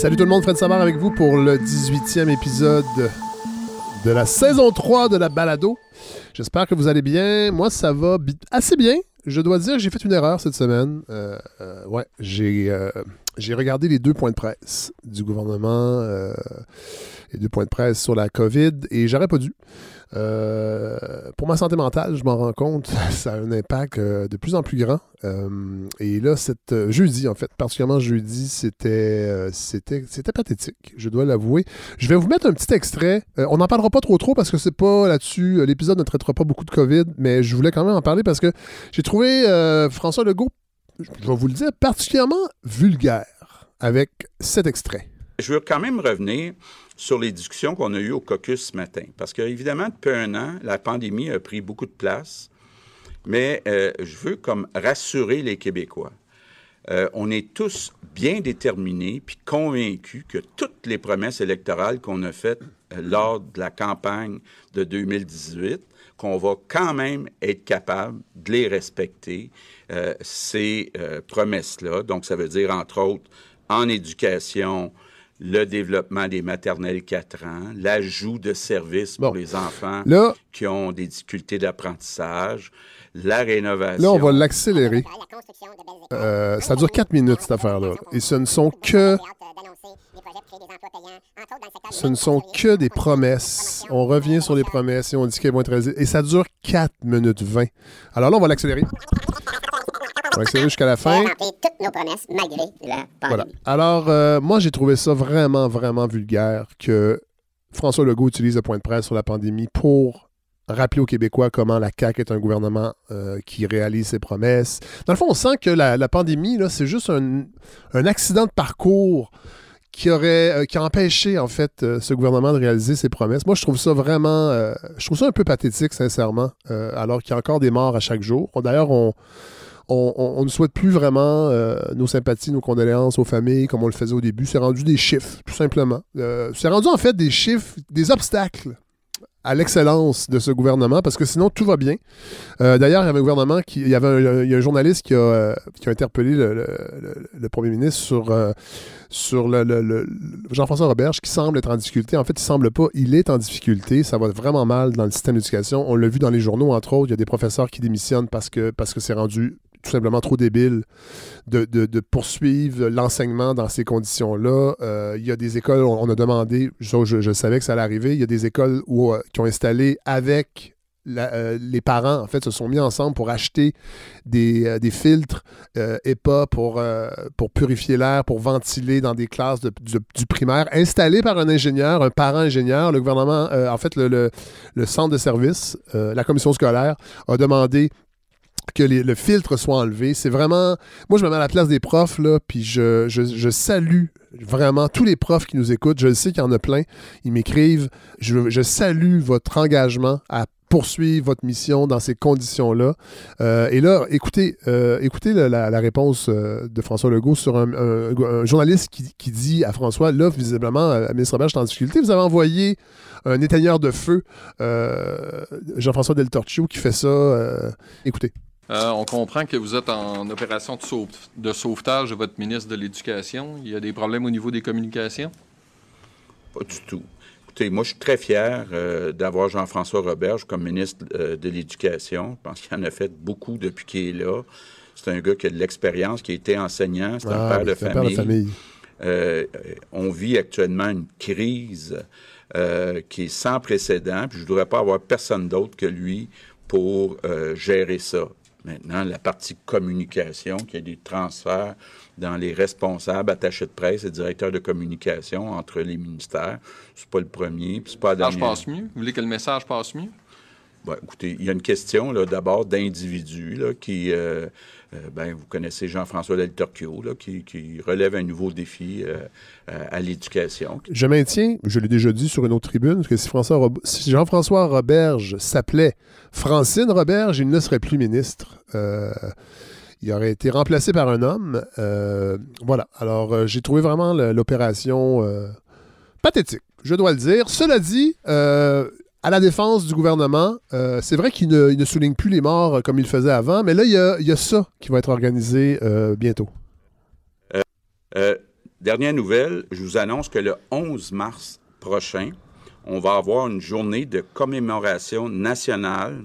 Salut tout le monde, Fred Savard avec vous pour le 18e épisode de la saison 3 de la balado. J'espère que vous allez bien. Moi, ça va assez bien. Je dois dire j'ai fait une erreur cette semaine. Euh, euh, ouais, j'ai euh, j'ai regardé les deux points de presse du gouvernement, les deux points de presse sur la COVID, et j'aurais pas dû. Euh, pour ma santé mentale, je m'en rends compte, ça a un impact euh, de plus en plus grand. Euh, et là, cette jeudi, en fait, particulièrement jeudi, c'était c'était c'était pathétique, je dois l'avouer. Je vais vous mettre un petit extrait. on n'en parlera pas trop trop parce que c'est pas là-dessus. L'épisode ne traitera pas beaucoup de COVID, mais je voulais quand même en parler parce que j'ai trouvé François Legault, je vais vous le dire, particulièrement vulgaire avec cet extrait. Je veux quand même revenir sur les discussions qu'on a eues au caucus ce matin. Parce qu'évidemment, depuis un an, la pandémie a pris beaucoup de place, mais euh, je veux comme rassurer les Québécois. Euh, on est tous bien déterminés puis convaincus que toutes les promesses électorales qu'on a faites euh, lors de la campagne de 2018, qu'on va quand même être capable de les respecter, ces promesses-là. Donc, ça veut dire, entre autres, en éducation, le développement des maternelles 4 ans, l'ajout de services pour les enfants qui ont des difficultés d'apprentissage, la rénovation. Là, on va l'accélérer. Euh, ça dure 4 minutes, cette affaire-là. Et ce ne sont que... Ce ne sont que des promesses. On revient sur les promesses et on dit qu'elles vont être Et ça dure 4 minutes 20. Alors là, on va l'accélérer. On va jusqu'à la fin. toutes nos promesses malgré la pandémie. Alors, euh, moi, j'ai trouvé ça vraiment, vraiment vulgaire que François Legault utilise le point de presse sur la pandémie pour rappeler aux Québécois comment la CAQ est un gouvernement euh, qui réalise ses promesses. Dans le fond, on sent que la, pandémie, c'est juste un, accident de parcours qui aurait euh, qui a empêché en fait ce gouvernement de réaliser ses promesses. Moi, je trouve ça vraiment, je trouve ça un peu pathétique, sincèrement, alors qu'il y a encore des morts à chaque jour. D'ailleurs, on on, ne souhaite plus vraiment euh, nos sympathies, nos condoléances aux familles comme on le faisait au début. C'est rendu des chiffres, tout simplement. Euh, c'est rendu en fait des chiffres, des obstacles à l'excellence de ce gouvernement parce que sinon tout va bien. Euh, d'ailleurs, il y avait un gouvernement qui. Il y avait un, un journaliste qui a, interpellé le, premier ministre sur, le, Jean-François Roberge qui semble être en difficulté. En fait, il semble pas. Il est en difficulté. Ça va vraiment mal dans le système d'éducation. On l'a vu dans les journaux, entre autres. Il y a des professeurs qui démissionnent parce que c'est rendu tout simplement trop débile de, poursuivre l'enseignement dans ces conditions-là. Euh, il y a des écoles, on, a demandé, je, savais que ça allait arriver, il y a des écoles euh, qui ont installé avec euh, les parents, en fait, se sont mis ensemble pour acheter des, filtres EPA pour, pour purifier l'air, pour ventiler dans des classes du primaire, installés par un ingénieur, un parent ingénieur. Le gouvernement, en fait, le, le, centre de service, la commission scolaire, a demandé que le filtre soit enlevé. C'est vraiment. Moi, je me mets à la place des profs, là, puis je, je, salue vraiment tous les profs qui nous écoutent. Je sais qu'il y en a plein. Ils m'écrivent. Je, salue votre engagement à poursuivre votre mission dans ces conditions-là. Euh, et là, écoutez, euh, écoutez la, réponse euh, de François Legault sur un, journaliste qui, dit à François, là, visiblement, le ministre Robert est en difficulté. Vous avez envoyé un éteigneur de feu, Jean-François Del Torchio, qui fait ça. écoutez. Euh, on comprend que vous êtes en opération de, sauvetage de votre ministre de l'Éducation. Il y a des problèmes au niveau des communications? Pas du tout. Écoutez, moi, je suis très fier euh, d'avoir Jean-François Roberge comme ministre euh, de l'Éducation. Je pense qu'il en a fait beaucoup depuis qu'il est là. C'est un gars qui a de l'expérience, qui a été enseignant, c'est un, père de, famille. on vit actuellement une crise qui est sans précédent, puis je ne voudrais pas avoir personne d'autre que lui pour gérer ça. Maintenant, la partie communication, qui a des transferts dans les responsables, attachés de presse et directeurs de communication entre les ministères. C'est pas le premier, puis c'est pas. Le message passe mieux? Vous voulez que le message passe mieux? Bon, écoutez, il y a une question d'abord d'individus qui, euh, euh, ben, vous connaissez Jean-François Del Torchio, qui, relève un nouveau défi euh, à l'éducation. Je maintiens, je l'ai déjà dit sur une autre tribune, que si, si Jean-François Roberge s'appelait Francine Roberge, il ne serait plus ministre. il aurait été remplacé par un homme. voilà. Alors, j'ai trouvé vraiment l'opération pathétique, je dois le dire. Cela dit, à la défense du gouvernement, euh, c'est vrai qu'il ne, souligne plus les morts euh, comme il faisait avant, mais là, il y a, ça qui va être organisé euh, bientôt. Dernière nouvelle, je vous annonce que le 11 mars prochain, on va avoir une journée de commémoration nationale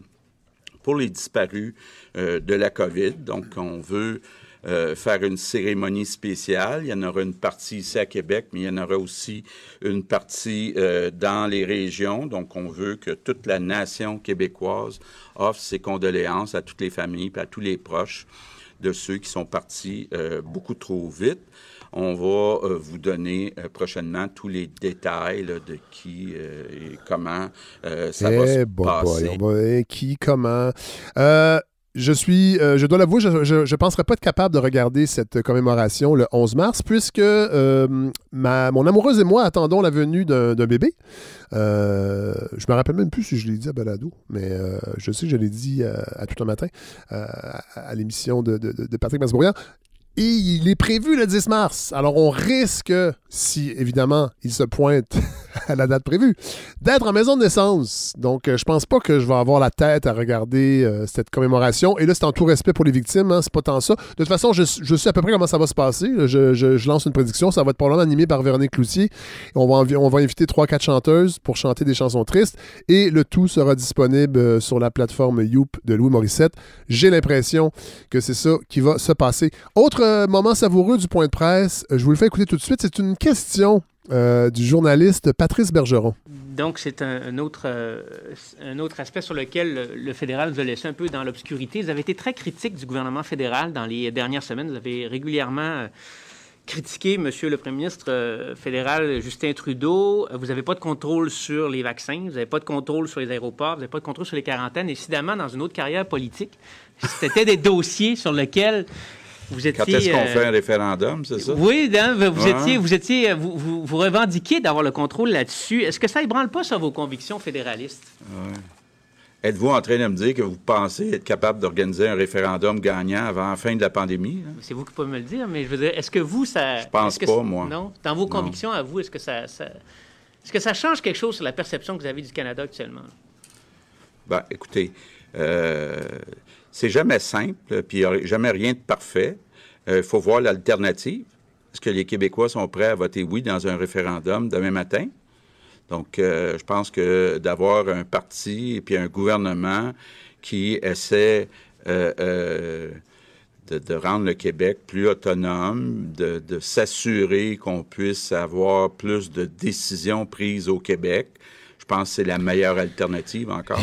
pour les disparus de la COVID. Donc, on veut euh, faire une cérémonie spéciale. Il y en aura une partie ici à Québec, mais il y en aura aussi une partie euh, dans les régions. Donc, on veut que toute la nation québécoise offre ses condoléances à toutes les familles et à tous les proches de ceux qui sont partis beaucoup trop vite. On va euh, vous donner euh, prochainement tous les détails de qui euh, et comment ça va se passer. Hein, qui, comment. Je suis, je dois l'avouer, je ne penserais pas être capable de regarder cette commémoration le 11 mars, puisque ma, mon amoureuse et moi attendons la venue d'un bébé. je me rappelle même plus si je l'ai dit à Balado, mais je sais que je l'ai dit à, tout un matin à, l'émission de, de, Patrick Masbourian. Et il est prévu le 10 mars. Alors on risque, si évidemment il se pointe à la date prévue, d'être en maison de naissance. Donc euh, je pense pas que je vais avoir la tête à regarder euh, cette commémoration. Et là, c'est en tout respect pour les victimes, hein, c'est pas tant ça. De toute façon, je, sais à peu près comment ça va se passer. Je, lance une prédiction. Ça va être probablement animé par Véronique Cloutier. On va, on va inviter 3-4 chanteuses pour chanter des chansons tristes. Et le tout sera disponible euh, sur la plateforme Youp de Louis Morissette. J'ai l'impression que c'est ça qui va se passer. Autre moment savoureux du point de presse. Je vous le fais écouter tout de suite. C'est une question euh, du journaliste Patrice Bergeron. Donc, c'est un, autre, un autre aspect sur lequel le, fédéral nous a laissé un peu dans l'obscurité. Vous avez été très critique du gouvernement fédéral dans les dernières semaines. Vous avez régulièrement critiqué Monsieur le Premier ministre fédéral Justin Trudeau. Vous n'avez pas de contrôle sur les vaccins, vous n'avez pas de contrôle sur les aéroports, vous n'avez pas de contrôle sur les quarantaines. Évidemment, dans une autre carrière politique, c'était des dossiers sur lesquels vous étiez, Quand est-ce qu'on fait un euh, référendum, c'est ça? Oui, hein, vous, étiez, vous, étiez, vous, vous, revendiquiez d'avoir le contrôle là-dessus. Est-ce que ça ne branle pas sur vos convictions fédéralistes? Êtes-vous en train de me dire que vous pensez être capable d'organiser un référendum gagnant avant la fin de la pandémie? C'est vous qui pouvez me le dire, mais je veux dire, est-ce que vous, ça... Je pense pas, moi. Non? Dans vos convictions à vous, est-ce que ça, Est-ce que ça change quelque chose sur la perception que vous avez du Canada actuellement? Bien, écoutez, euh, c'est jamais simple, puis jamais rien de parfait. Il euh, faut voir l'alternative. Est-ce que les Québécois sont prêts à voter oui dans un référendum demain matin? Donc, euh, je pense que d'avoir un parti et un gouvernement qui essaie euh, de, rendre le Québec plus autonome, de s'assurer qu'on puisse avoir plus de décisions prises au Québec, je pense que c'est la meilleure alternative encore.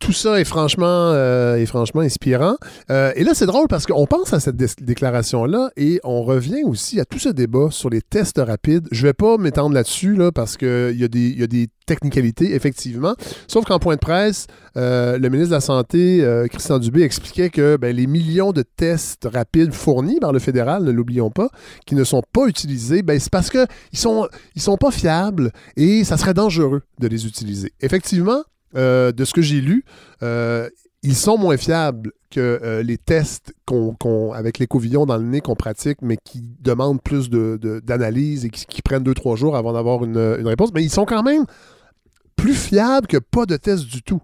Tout ça est franchement, euh, franchement inspirant. Euh, et là, c'est drôle parce qu'on pense à cette déclaration-là et on revient aussi à tout ce débat sur les tests rapides. Je ne vais pas m'étendre là-dessus là, parce qu'il y, y a des technicalité, effectivement. Sauf qu'en point de presse, euh, le ministre de la Santé, euh, Christian Dubé, expliquait que ben, les millions de tests rapides fournis par le fédéral, ne l'oublions pas, qui ne sont pas utilisés, ben, c'est parce qu'ils ne sont, ils sont pas fiables et ça serait dangereux de les utiliser. Effectivement, euh, de ce que j'ai lu, ils sont moins fiables que les tests qu'on, avec l'écouvillon dans le nez qu'on pratique, mais qui demandent plus d'analyse et qui, prennent deux, trois jours avant d'avoir une réponse. Mais ils sont quand même plus fiable que pas de test du tout.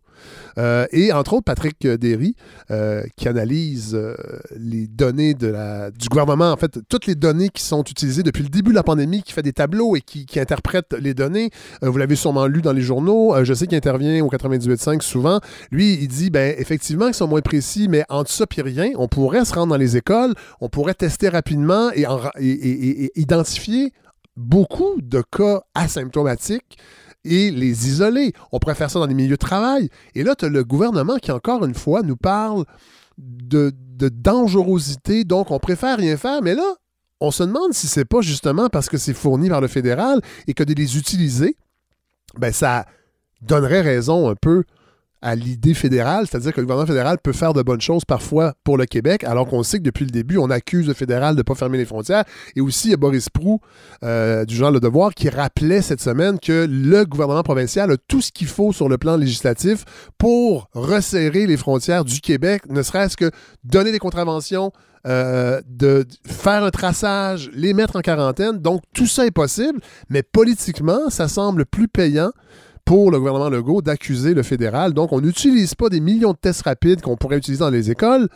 Euh, et entre autres, Patrick Derry, euh, qui analyse euh, les données de la, du gouvernement, en fait, toutes les données qui sont utilisées depuis le début de la pandémie, qui fait des tableaux et qui, qui interprète les données. vous l'avez sûrement lu dans les journaux. je sais qu'il intervient au 98.5 souvent. Lui, il dit, ben effectivement, ils sont moins précis, mais entre ça et rien, on pourrait se rendre dans les écoles, on pourrait tester rapidement et identifier beaucoup de cas asymptomatiques et les isoler. On pourrait faire ça dans les milieux de travail. Et là, tu as le gouvernement qui, encore une fois, nous parle de, dangerosité, donc on préfère rien faire, mais là, on se demande si c'est pas justement parce que c'est fourni par le fédéral et que de les utiliser, ben ça donnerait raison un peu à l'idée fédérale, c'est-à-dire que le gouvernement fédéral peut faire de bonnes choses parfois pour le Québec, alors qu'on sait que depuis le début, on accuse le fédéral de ne pas fermer les frontières. Et aussi, il y a Boris Prou, euh, du genre Le Devoir, qui rappelait cette semaine que le gouvernement provincial a tout ce qu'il faut sur le plan législatif pour resserrer les frontières du Québec, ne serait-ce que donner des contraventions, euh, de faire un traçage, les mettre en quarantaine. Donc, tout ça est possible, mais politiquement, ça semble plus payant pour le gouvernement Legault d'accuser le fédéral. Donc, on n'utilise pas des millions de tests rapides qu'on pourrait utiliser dans les écoles.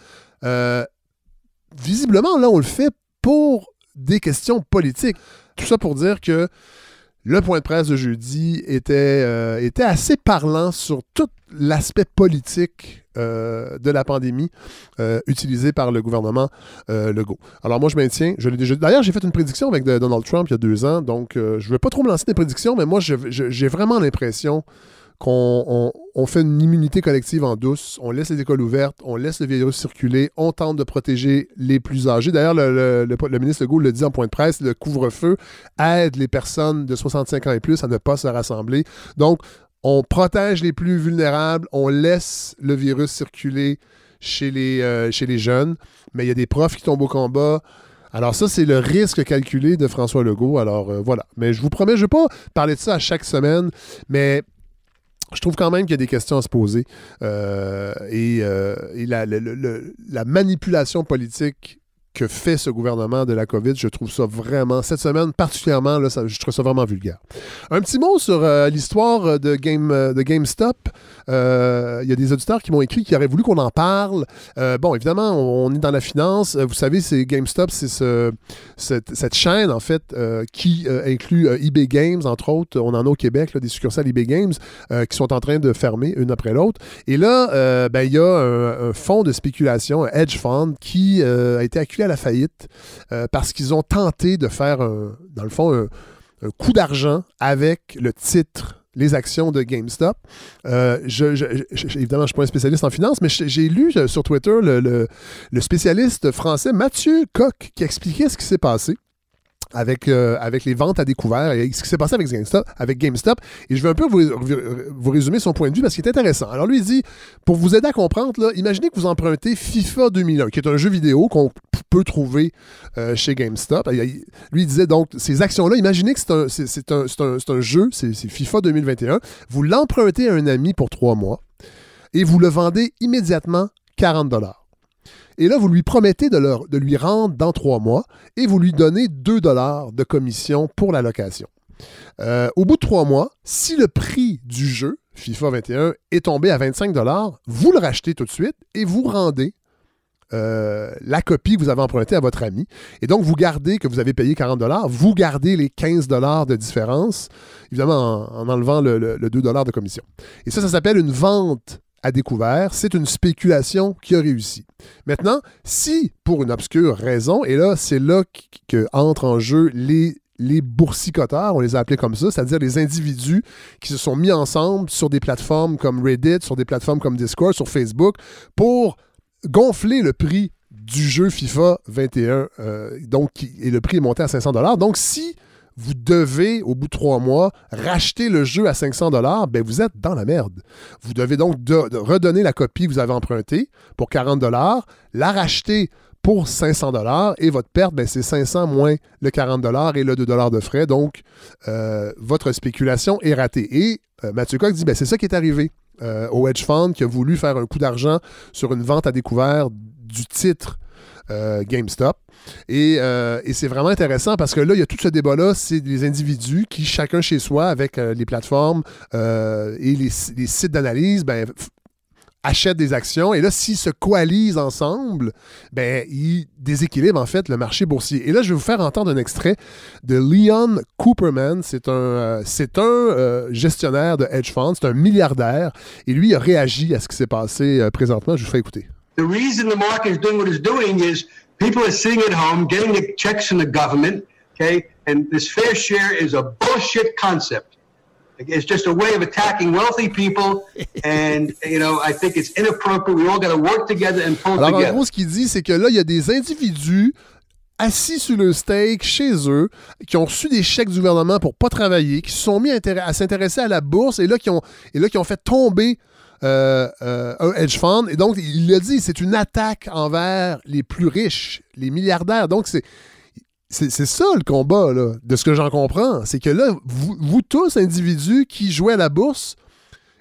Euh, visiblement, là, on le fait pour des questions politiques. Tout ça pour dire que le point de presse de jeudi était, euh, assez parlant sur tout l'aspect politique euh, de la pandémie euh, utilisé par le gouvernement Legault. Alors moi, je maintiens, je l'ai déjà D'ailleurs, j'ai fait une prédiction avec Donald Trump il y a deux ans, donc je ne vais pas trop me lancer des prédictions, mais moi, j'ai vraiment l'impression qu'on fait une immunité collective en douce, on laisse les écoles ouvertes, on laisse le virus circuler, on tente de protéger les plus âgés. D'ailleurs, le, ministre Legault le dit en point de presse, le couvre-feu aide les personnes de 65 ans et plus à ne pas se rassembler. Donc, on protège les plus vulnérables, on laisse le virus circuler chez les, euh, chez les jeunes, mais il y a des profs qui tombent au combat. Alors ça, c'est le risque calculé de François Legault. Alors euh, voilà. Mais je vous promets, je ne vais pas parler de ça à chaque semaine, mais je trouve quand même qu'il y a des questions à se poser. Euh, et, euh, la, manipulation politique que fait ce gouvernement de la COVID, je trouve ça vraiment, cette semaine particulièrement, je trouve ça vraiment vulgaire. Un petit mot sur euh, l'histoire de, Game, de GameStop. Euh, il y a des auditeurs qui m'ont écrit qui auraient voulu qu'on en parle. Euh, bon, évidemment, on, est dans la finance. Vous savez, c'est GameStop, c'est ce, cette, chaîne, en fait, qui inclut eBay Games, entre autres. On en a au Québec, des succursales eBay Games qui sont en train de fermer une après l'autre. Et là, ben, il y a un, fonds de spéculation, un hedge fund, qui a été la faillite euh, parce qu'ils ont tenté de faire, dans le fond, un, coup d'argent avec le titre les actions de GameStop. Euh, évidemment, je ne suis pas un spécialiste en finance, mais j'ai lu euh, sur Twitter le, spécialiste français Mathieu Coq qui expliquait ce qui s'est passé avec, euh, avec les ventes à découvert et ce qui s'est passé avec GameStop, avec GameStop. Et je vais un peu vous, vous, résumer son point de vue parce qu'il est intéressant. Alors lui, il dit, pour vous aider à comprendre, là, imaginez que vous empruntez FIFA 2001, qui est un jeu vidéo qu'on peut trouver euh, chez GameStop. Lui, il disait donc, ces actions-là, imaginez que c'est un, c'est, un, un, un, jeu, c'est, FIFA 2021. Vous l'empruntez à un ami pour trois mois et vous le vendez immédiatement 40 dollars. Et là, vous lui promettez de, lui rendre dans trois mois et vous lui donnez 2 dollars de commission pour la location. Euh, au bout de trois mois, si le prix du jeu, FIFA 21, est tombé à 25 dollars, vous le rachetez tout de suite et vous rendez euh, la copie que vous avez empruntée à votre ami. Et donc, vous gardez que vous avez payé 40 dollars, vous gardez les 15 dollars de différence, évidemment en, enlevant le, le 2 dollars de commission. Et ça, ça s'appelle une vente découvert, c'est une spéculation qui a réussi. Maintenant, si pour une obscure raison, et là, c'est là qu'entrent en jeu les les boursicoteurs, on les a appelés comme ça, c'est-à-dire les individus qui se sont mis ensemble sur des plateformes comme Reddit, sur des plateformes comme Discord, sur Facebook, pour gonfler le prix du jeu FIFA 21, euh, donc, et le prix est monté à 500 Donc, si vous devez, au bout de trois mois, racheter le jeu à 500 dollars, ben vous êtes dans la merde. Vous devez donc redonner la copie que vous avez empruntée pour 40 dollars, la racheter pour 500 dollars et votre perte, ben, c'est 500 moins le 40 dollars et le 2 dollars de frais. Donc, euh, votre spéculation est ratée. Et euh, Mathieu Coq dit, ben, c'est ça qui est arrivé euh, au hedge fund qui a voulu faire un coup d'argent sur une vente à découvert du titre GameStop. Euh, et, c'est vraiment intéressant parce que là, il y a tout ce débat-là, c'est des individus qui, chacun chez soi, avec euh, les plateformes euh, et les, sites d'analyse, ben, achètent des actions. Et là, s'ils se coalisent ensemble, ben, ils déséquilibrent en fait le marché boursier. Et là, je vais vous faire entendre un extrait de Leon Cooperman. C'est un, gestionnaire de hedge funds, c'est un milliardaire. Et lui a réagi à ce qui s'est passé présentement. Je vous fais écouter. The reason the market is doing what it's doing is People are sitting at home getting the checks from the government, okay? And this fair share is a bullshit concept. It's just a way of attacking wealthy people, and you know I think it's inappropriate. We all got to work together and pull Alors, together. en gros, ce qu'il dit, c'est que là, il y a des individus assis sur le steak chez eux, qui ont reçu des chèques du gouvernement pour pas travailler, qui se sont mis à, s'intéresser à la bourse et là qui ont, et là, qui ont fait tomber euh, euh, un hedge fund. Et donc, il l'a dit, c'est une attaque envers les plus riches, les milliardaires. Donc, c'est. C'est ça le combat, de ce que j'en comprends. C'est que là, vous, tous, individus qui jouez à la bourse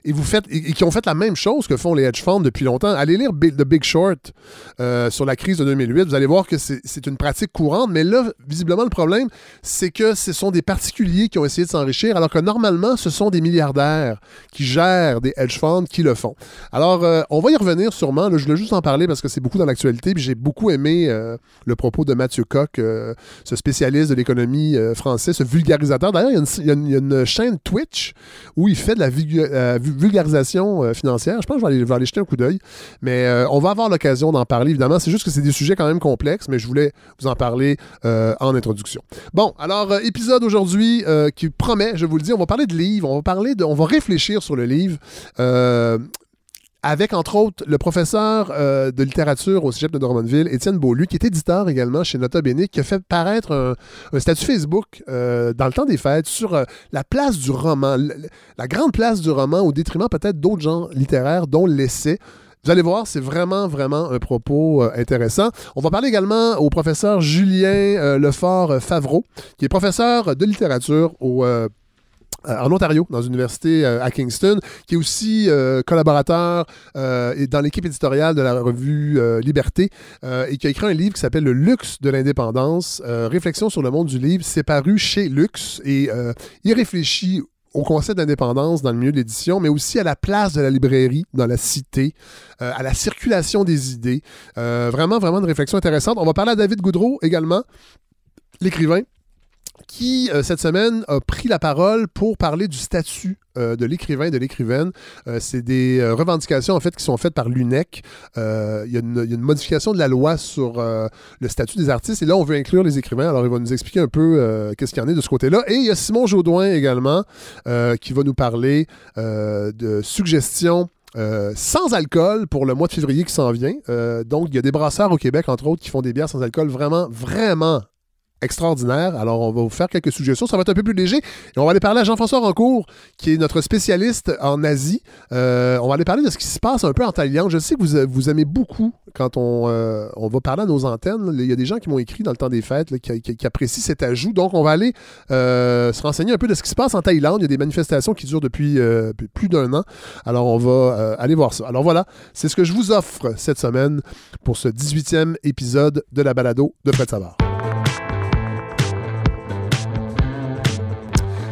et vous faites et, qui ont fait la même chose que font les hedge funds depuis longtemps. Allez lire The Big Short euh, sur la crise de 2008. Vous allez voir que c'est une pratique courante. Mais là, visiblement, le problème, c'est que ce sont des particuliers qui ont essayé de s'enrichir, alors que normalement, ce sont des milliardaires qui gèrent des hedge funds qui le font. Alors, euh, on va y revenir sûrement. je voulais juste en parler parce que c'est beaucoup dans l'actualité. Puis j'ai beaucoup aimé euh, le propos de Mathieu Koch, ce spécialiste de l'économie française, ce vulgarisateur. D'ailleurs, il, y, a une chaîne Twitch où il fait de la vulgarisation euh, financière. Je pense que je vais aller, jeter un coup d'œil. Mais euh, on va avoir l'occasion d'en parler, évidemment. C'est juste que c'est des sujets quand même complexes, mais je voulais vous en parler euh, en introduction. Bon, alors, épisode aujourd'hui qui promet, je vous le dis, on va parler de livres, on va parler de, on va réfléchir sur le livre avec entre autres le professeur euh, de littérature au Cégep de Drummondville, Étienne Beaulieu, qui est éditeur également chez Nota Bene, qui a fait paraître un, statut Facebook euh, dans le temps des fêtes sur euh, la place du roman, la grande place du roman au détriment peut-être d'autres genres littéraires, dont l'essai. Vous allez voir, c'est vraiment, vraiment un propos intéressant. On va parler également au professeur Julien Lefort Favreau, qui est professeur de littérature au en Ontario, dans une université euh, à Kingston, qui est aussi euh, collaborateur dans l'équipe éditoriale de la revue Liberté et qui a écrit un livre qui s'appelle Le luxe de l'indépendance, réflexion sur le monde du livre. C'est paru chez Luxe et il réfléchit au concept d'indépendance dans le milieu de l'édition, mais aussi à la place de la librairie dans la cité, à la circulation des idées. vraiment, vraiment une réflexion intéressante. On va parler à David Goudreau également, l'écrivain qui, euh, cette semaine, a pris la parole pour parler du statut euh, de l'écrivain et de l'écrivaine. Euh, c'est des revendications, en fait, qui sont faites par l'UNEC. Il y, a une modification de la loi sur le statut des artistes, et là, on veut inclure les écrivains. Alors, il va nous expliquer un peu qu'est-ce qu'il y en est de ce côté-là. Et il y a Simon Jaudoin également, qui va nous parler de suggestions sans alcool pour le mois de février qui s'en vient. donc, il y a des brasseurs au Québec, entre autres, qui font des bières sans alcool vraiment, vraiment extraordinaire. Alors, on va vous faire quelques suggestions. Ça va être un peu plus léger. Et on va aller parler à Jean-François Rancourt, qui est notre spécialiste en Asie. Euh, on va aller parler de ce qui se passe un peu en Thaïlande. Je sais que vous, vous aimez beaucoup quand on, euh, on va parler à nos antennes. Il y a des gens qui m'ont écrit dans le temps des fêtes qui, apprécient cet ajout. Donc, on va aller euh, se renseigner un peu de ce qui se passe en Thaïlande. Il y a des manifestations qui durent depuis plus d'un an. Alors, on va aller voir ça. Alors, voilà, c'est ce que je vous offre cette semaine pour ce 18e épisode de la balado de Fred Savard.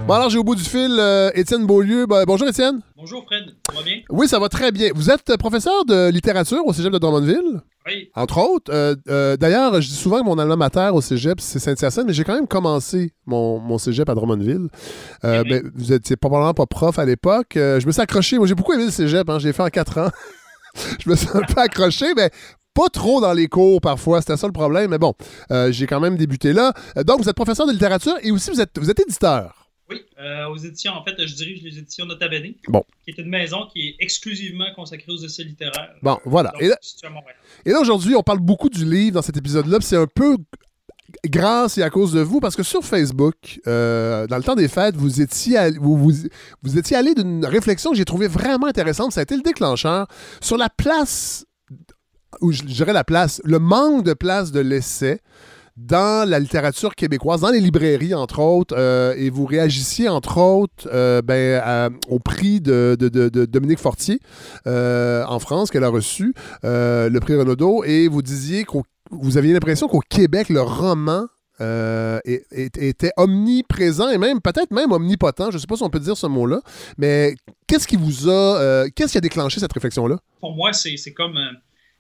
Bon, alors j'ai au bout du fil euh, Étienne Beaulieu. Ben, bonjour Étienne. Bonjour Fred, ça va bien? Oui, ça va très bien. Vous êtes professeur de littérature au cégep de Drummondville? Oui. Entre autres. Euh, euh, d'ailleurs, je dis souvent que mon alma mater au cégep, c'est Saint-Hyacinthe, mais j'ai quand même commencé mon, mon cégep à Drummondville. Ben, vous étiez probablement pas prof à l'époque. je me suis accroché. Moi, j'ai beaucoup aimé le cégep. Hein, j'ai fait en quatre ans. je me suis un peu accroché, mais pas trop dans les cours parfois, c'était ça le problème, mais bon, j'ai quand même débuté là. Donc, vous êtes professeur de littérature et aussi vous êtes, vous êtes éditeur. Oui, euh, aux éditions, en fait, je dirige les éditions Nota Bene, bon. qui est une maison qui est exclusivement consacrée aux essais littéraires. Bon, voilà. et, là, et là, aujourd'hui, on parle beaucoup du livre dans cet épisode-là, c'est un peu grâce et à cause de vous, parce que sur Facebook, euh, dans le temps des fêtes, vous étiez, vous, vous, étiez allé d'une réflexion que j'ai trouvée vraiment intéressante. Ça a été le déclencheur sur la place, ou je dirais la place, le manque de place de l'essai dans la littérature québécoise, dans les librairies, entre autres, euh, et vous réagissiez, entre autres, euh, ben, au prix de, Dominique Fortier euh, en France, qu'elle a reçu, le prix Renaudot, et vous disiez que vous aviez l'impression qu'au Québec, le roman était omniprésent et même peut-être même omnipotent. Je ne sais pas si on peut dire ce mot-là, mais qu'est-ce qui vous a, qu'est-ce qui a déclenché cette réflexion-là? Pour moi, c'est comme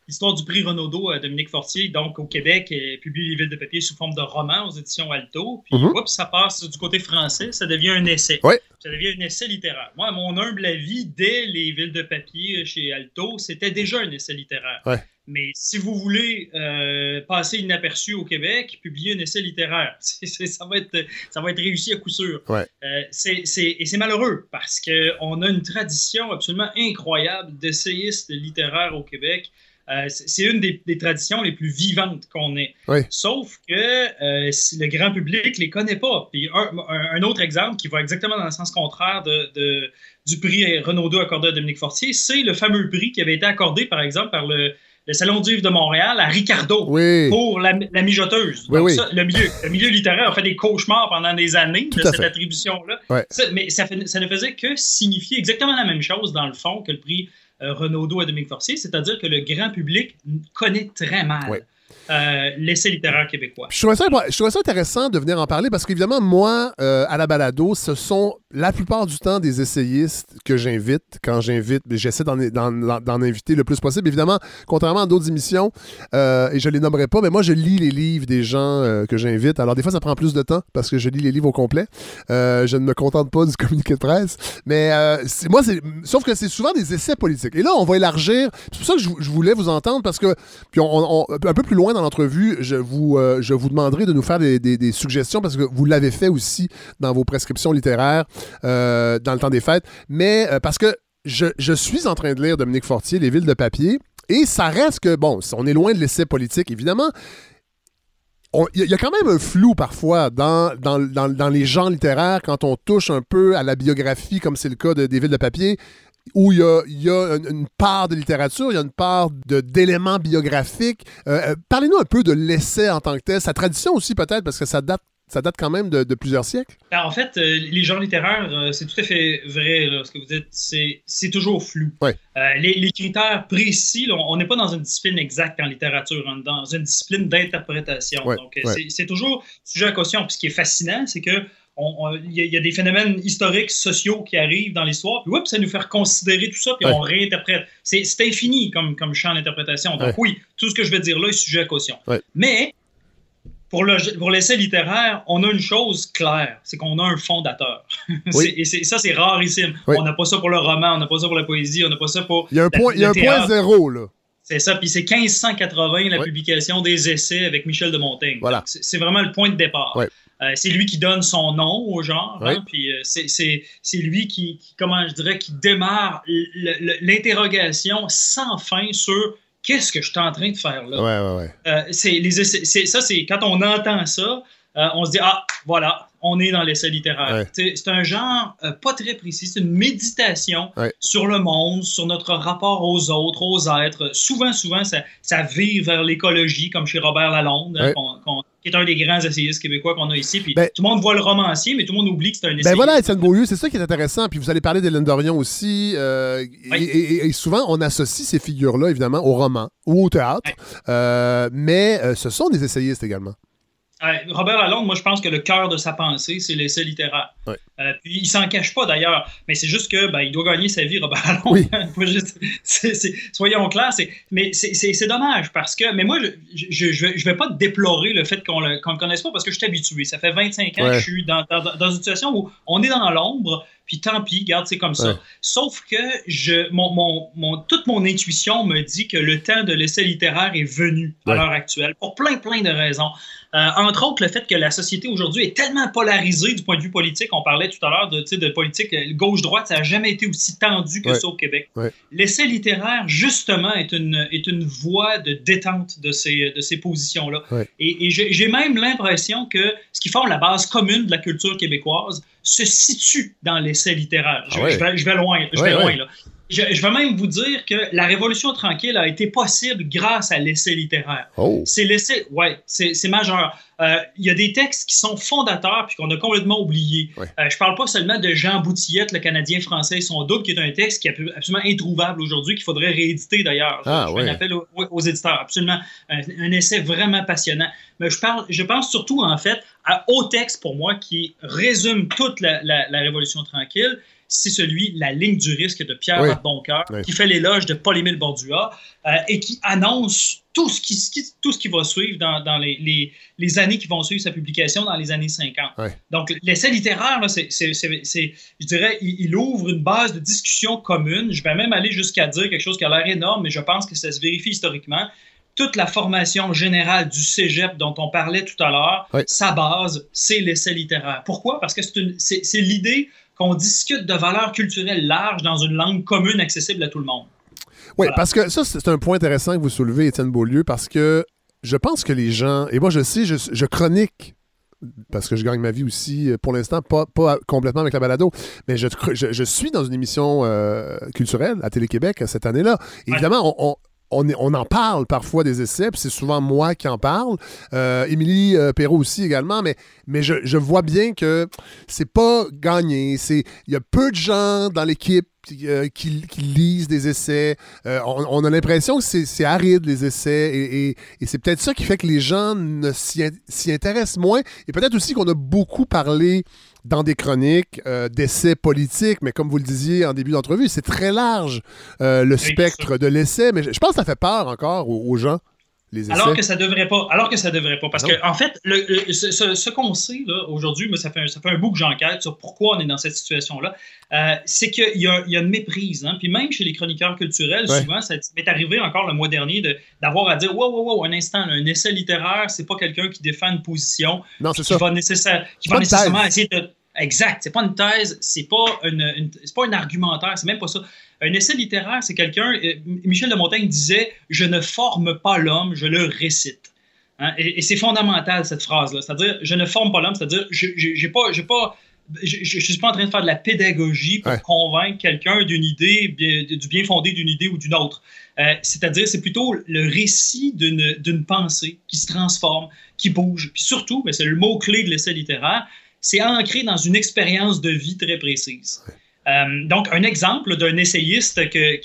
L'histoire du prix Renaudot, à Dominique Fortier, donc au Québec, publie les villes de papier sous forme de roman aux éditions Alto. Puis, mm ça passe du côté français, ça devient un essai. Ça devient un essai littéraire. Moi, à mon humble avis, dès les villes de papier chez Alto, c'était déjà un essai littéraire. Mais si vous voulez euh, passer inaperçu au Québec, publier un essai littéraire. ça, va être, ça va être réussi à coup sûr. Euh, et c'est malheureux parce qu'on a une tradition absolument incroyable d'essayistes littéraires au Québec. Euh, c'est une des, traditions les plus vivantes qu'on ait. Sauf que euh, le grand public les connaît pas. Puis un, autre exemple qui va exactement dans le sens contraire du prix Renaudot accordé à Dominique Fortier, c'est le fameux prix qui avait été accordé, par exemple, par le, le Salon du livre de Montréal à Ricardo pour la, mijoteuse. le, milieu, le milieu littéraire a fait des cauchemars pendant des années de cette attribution-là. Mais ça, ça, ne faisait que signifier exactement la même chose, dans le fond, que le prix Renaudot à Dominique Forcier, c'est-à-dire que le grand public connaît très mal euh, l'essai littéraire québécois. Je trouvais, ça, intéressant de venir en parler parce qu'évidemment, moi, euh, à la balado, ce sont la plupart du temps des essayistes que j'invite. Quand j'invite, j'essaie d'en, inviter le plus possible. Évidemment, contrairement à d'autres émissions, euh, et je ne les nommerai pas, mais moi, je lis les livres des gens que j'invite. Alors, des fois, ça prend plus de temps parce que je lis les livres au complet. je ne me contente pas du communiqué de presse. Mais moi, sauf que c'est souvent des essais politiques. Et là, on va élargir. C'est pour ça que je, voulais vous entendre parce que, puis un peu plus loin dans l'entrevue, je vous, euh, je vous demanderai de nous faire des, suggestions parce que vous l'avez fait aussi dans vos prescriptions littéraires euh, dans le temps des fêtes. Mais euh, parce que je, suis en train de lire Dominique Fortier, Les villes de papier, et ça reste que, bon, on est loin de l'essai politique, évidemment. Il y, a quand même un flou parfois dans, dans, les genres littéraires quand on touche un peu à la biographie, comme c'est le cas de, des villes de papier où il y a, une, part de littérature, il y a une part d'éléments biographiques. Euh, euh, parlez-nous un peu de l'essai en tant que tel, sa tradition aussi peut-être, parce que ça date ça date quand même de, plusieurs siècles. En fait, euh, les genres littéraires, c'est tout à fait vrai. ce que vous dites, c'est toujours flou. les, critères précis, on n'est pas dans une discipline exacte en littérature, on est dans une discipline d'interprétation. Donc, c'est toujours sujet à caution. Puis ce qui est fascinant, c'est que il y, a des phénomènes historiques, sociaux qui arrivent dans l'histoire, puis ça nous fait reconsidérer tout ça, puis on réinterprète. C'est infini comme, comme champ d'interprétation. Donc oui, tout ce que je vais dire là est sujet à caution. Mais pour l'essai littéraire, on a une chose claire, c'est qu'on a un fondateur. et ça, c'est rarissime. On n'a pas ça pour le roman, on n'a pas ça pour la poésie, on n'a pas ça pour. Il y a un, point, il y a un point zéro, là. C'est ça, puis c'est 1580, la publication des essais avec Michel de Montaigne. Voilà. C'est vraiment le point de départ. Euh, c'est lui qui donne son nom au genre, hein, puis euh, c'est lui qui, comment je dirais, qui démarre l'interrogation sans fin sur qu'est-ce que je suis en train de faire là. Ouais, ouais, ouais. Euh, ça, c'est quand on entend ça, on se dit ah voilà, on est dans l'essai littéraire. C'est un genre pas très précis, c'est une méditation sur le monde, sur notre rapport aux autres, aux êtres. Souvent, souvent, ça, ça vire vers l'écologie, comme chez Robert Lalonde, hein, qui est un des grands essayistes québécois qu'on a ici. Puis ben- tout le monde voit le romancier, mais tout le monde oublie que c'est un essayiste. Ben voilà, Étienne Beaulieu, c'est ça qui est intéressant. Puis vous allez parler d'Hélène Dorion aussi. Euh, et, souvent, on associe ces figures-là, évidemment, au roman ou au théâtre. Euh, mais euh, ce sont des essayistes également. Robert Lalonde, moi, je pense que le cœur de sa pensée, c'est l'essai littéraire. Ouais. Euh, puis il s'en cache pas d'ailleurs, mais c'est juste que ben, il doit gagner sa vie, Robert Lalonde. Oui. soyons clairs, mais c'est dommage parce que, mais moi, je je, vais pas déplorer le fait qu'on ne le connaisse pas parce que je suis habitué. Ça fait 25 ans que je suis dans, dans, une situation où on est dans l'ombre, puis tant pis, garde, c'est comme ça. Sauf que je, mon, mon, toute mon intuition me dit que le temps de l'essai littéraire est venu à l'heure actuelle, pour plein, plein de raisons. Euh, entre autres, le fait que la société aujourd'hui est tellement polarisée du point de vue politique. On parlait tout à l'heure de, de politique euh, gauche-droite, ça n'a jamais été aussi tendu que ça au Québec. L'essai littéraire, justement, est une, est une voie de détente de ces, de ces positions-là. Et, et j'ai même l'impression que ce qui forme la base commune de la culture québécoise se situe dans l'essai littéraire. Je, ah je, vais, je, vais, loin, je vais loin là je, vais même vous dire que la Révolution tranquille a été possible grâce à l'essai littéraire. Oh. C'est l'essai, ouais, c'est majeur. Euh, il y a des textes qui sont fondateurs puis qu'on a complètement oubliés. Je Euh, je parle pas seulement de Jean Boutillette, le Canadien français et son double, qui est un texte qui est absolument introuvable aujourd'hui, qu'il faudrait rééditer d'ailleurs. Ah, je, fais un appel aux, éditeurs, absolument. Un, essai vraiment passionnant. Mais je, parle, je pense surtout, en fait, à au texte pour moi qui résume toute la, la Révolution tranquille c'est celui, la ligne du risque de Pierre oui. qui fait l'éloge de Paul-Émile Bordua euh, et qui annonce tout ce qui, tout ce qui va suivre dans, les, les, années qui vont suivre sa publication dans les années 50. Donc, l'essai littéraire, c'est, je dirais, il, ouvre une base de discussion commune. Je vais même aller jusqu'à dire quelque chose qui a l'air énorme, mais je pense que ça se vérifie historiquement toute la formation générale du cégep dont on parlait tout à l'heure, sa base, c'est l'essai littéraire. Pourquoi? Parce que c'est l'idée qu'on discute de valeurs culturelles larges dans une langue commune accessible à tout le monde. Oui, parce que ça, c'est un point intéressant que vous soulevez, Étienne Beaulieu, parce que je pense que les gens, et moi je sais, je, chronique parce que je gagne ma vie aussi, pour l'instant, pas, pas complètement avec la balado, mais je, je, suis dans une émission euh, culturelle à Télé-Québec cette année-là. Évidemment, on, on, on, en parle parfois des essais, puis c'est souvent moi qui en parle. Euh, Émilie euh, Perrault aussi également, mais, je, vois bien que c'est pas gagné. Il y a peu de gens dans l'équipe euh, qui, lisent des essais. On, a l'impression que c'est aride, les essais, et, c'est peut-être ça qui fait que les gens s'y intéressent moins. Et peut-être aussi qu'on a beaucoup parlé dans des chroniques euh, d'essais politiques, mais comme vous le disiez en début d'entrevue, c'est très large le spectre de l'essai, mais je pense que ça fait peur encore aux gens. Alors que ça devrait pas. Alors que ça devrait pas. Parce que, en fait, ce, qu'on sait aujourd'hui, mais ça fait, un, ça fait un bout que j'enquête sur pourquoi on est dans cette situation-là, euh, c'est qu'il y, a une méprise. Hein. Puis même chez les chroniqueurs culturels, souvent, ça m'est arrivé encore le mois dernier d'avoir à dire Wow, wow, wow, un instant, un essai littéraire, c'est pas quelqu'un qui défend une position qui, va, nécessaire, qui va nécessairement essayer de. Exact, c'est pas une thèse, c'est pas, une, pas un argumentaire, c'est même pas ça. Un essai littéraire, c'est quelqu'un. Euh, Michel de Montaigne disait Je ne forme pas l'homme, je le récite. Hein, et, c'est fondamental, cette phrase-là. C'est-à-dire, je ne forme pas l'homme, c'est-à-dire, je n'ai pas. pas je ne suis pas en train de faire de la pédagogie pour convaincre quelqu'un d'une idée, du bien fondé d'une idée ou d'une autre. Euh, c'est-à-dire, c'est plutôt le récit d'une pensée qui se transforme, qui bouge. Puis surtout, c'est le mot-clé de l'essai littéraire, c'est ancré dans une expérience de vie très précise. Euh, donc, un exemple d'un essayiste que,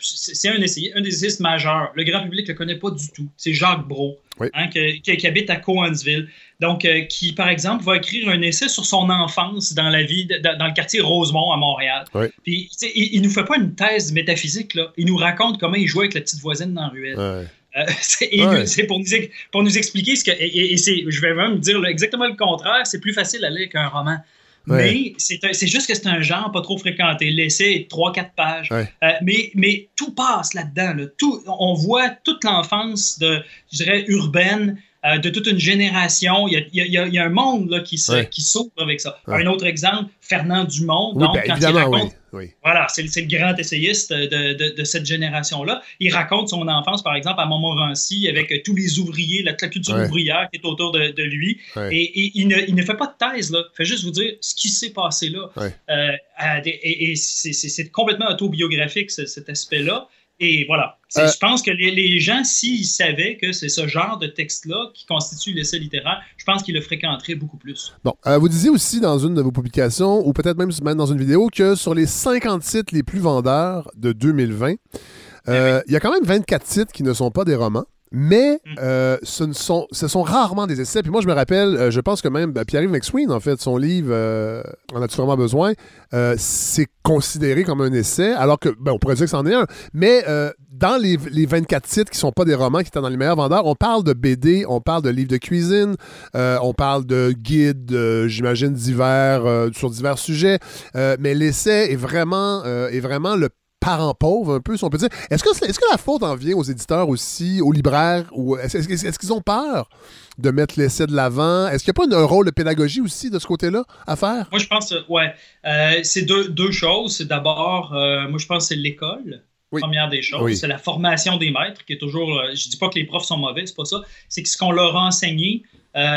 c'est un essayiste, un des essayistes majeurs. Le grand public ne le connaît pas du tout. C'est Jacques Brault, hein, qui, habite à Coansville. Donc, euh, qui, par exemple, va écrire un essai sur son enfance dans la vie, dans, le quartier Rosemont à Montréal. Puis, il, ne nous fait pas une thèse métaphysique, là. Il nous raconte comment il jouait avec la petite voisine dans la ruelle. Euh, c'est pour nous, pour nous expliquer ce que. Et, je vais même dire exactement le contraire. C'est plus facile à lire qu'un roman. Mais c'est juste que c'est un genre pas trop fréquenté. L'essai 3-4 pages. Euh, mais, mais tout passe là-dedans. Tout, on voit toute l'enfance de, je dirais, urbaine euh, de toute une génération. Il y a, il y a, un monde là, qui, s'ouvre avec ça. Un autre exemple, Fernand Dumont. donc, ben, quand il raconte, Voilà, c'est le grand essayiste de, de, de cette génération-là. Il raconte son enfance, par exemple, à Montmorency, avec tous les ouvriers, la, culture ouvrière qui est autour de, lui. Et, il, ne, il, ne, fait pas de thèse, là. Il fait juste vous dire ce qui s'est passé là. Euh, et, et c'est complètement autobiographique, cet aspect-là. Et voilà. Euh, je pense que les, gens, s'ils savaient que c'est ce genre de texte-là qui constitue l'essai littéraire, je pense qu'ils le fréquenteraient beaucoup plus. Bon, euh, vous disiez aussi dans une de vos publications, ou peut-être même dans une vidéo, que sur les 50 titres les plus vendeurs de 2020, euh, eh il y a quand même 24 titres qui ne sont pas des romans. Mais mm. euh, ce, sont, ce sont rarement des essais. Puis moi, je me rappelle, euh, je pense que même ben, Pierre-Yves McSween, en fait, son livre euh, En as-tu vraiment besoin c'est considéré comme un essai, alors que, ben, on pourrait dire que c'en est un. Mais dans les, les, 24 titres qui ne sont pas des romans, qui étaient dans les meilleurs vendeurs, on parle de BD, on parle de livres de cuisine, on parle de guides, j'imagine, divers, sur divers sujets. mais l'essai est vraiment, est vraiment le parents pauvres, un peu, si on peut dire. Est-ce que, est que la faute en vient aux éditeurs aussi, aux libraires, ou est-ce, qu'ils ont peur de mettre l'essai de l'avant? Est-ce qu'il n'y a pas un rôle de pédagogie aussi de ce côté-là à faire? Moi, je pense, ouais. Euh, c'est deux, deux, choses. C'est d'abord, euh, moi, je pense que c'est l'école. Première des choses, c'est la formation des maîtres qui est toujours. Euh, je dis pas que les profs sont mauvais, c'est pas ça. C'est que ce qu'on leur a enseigné,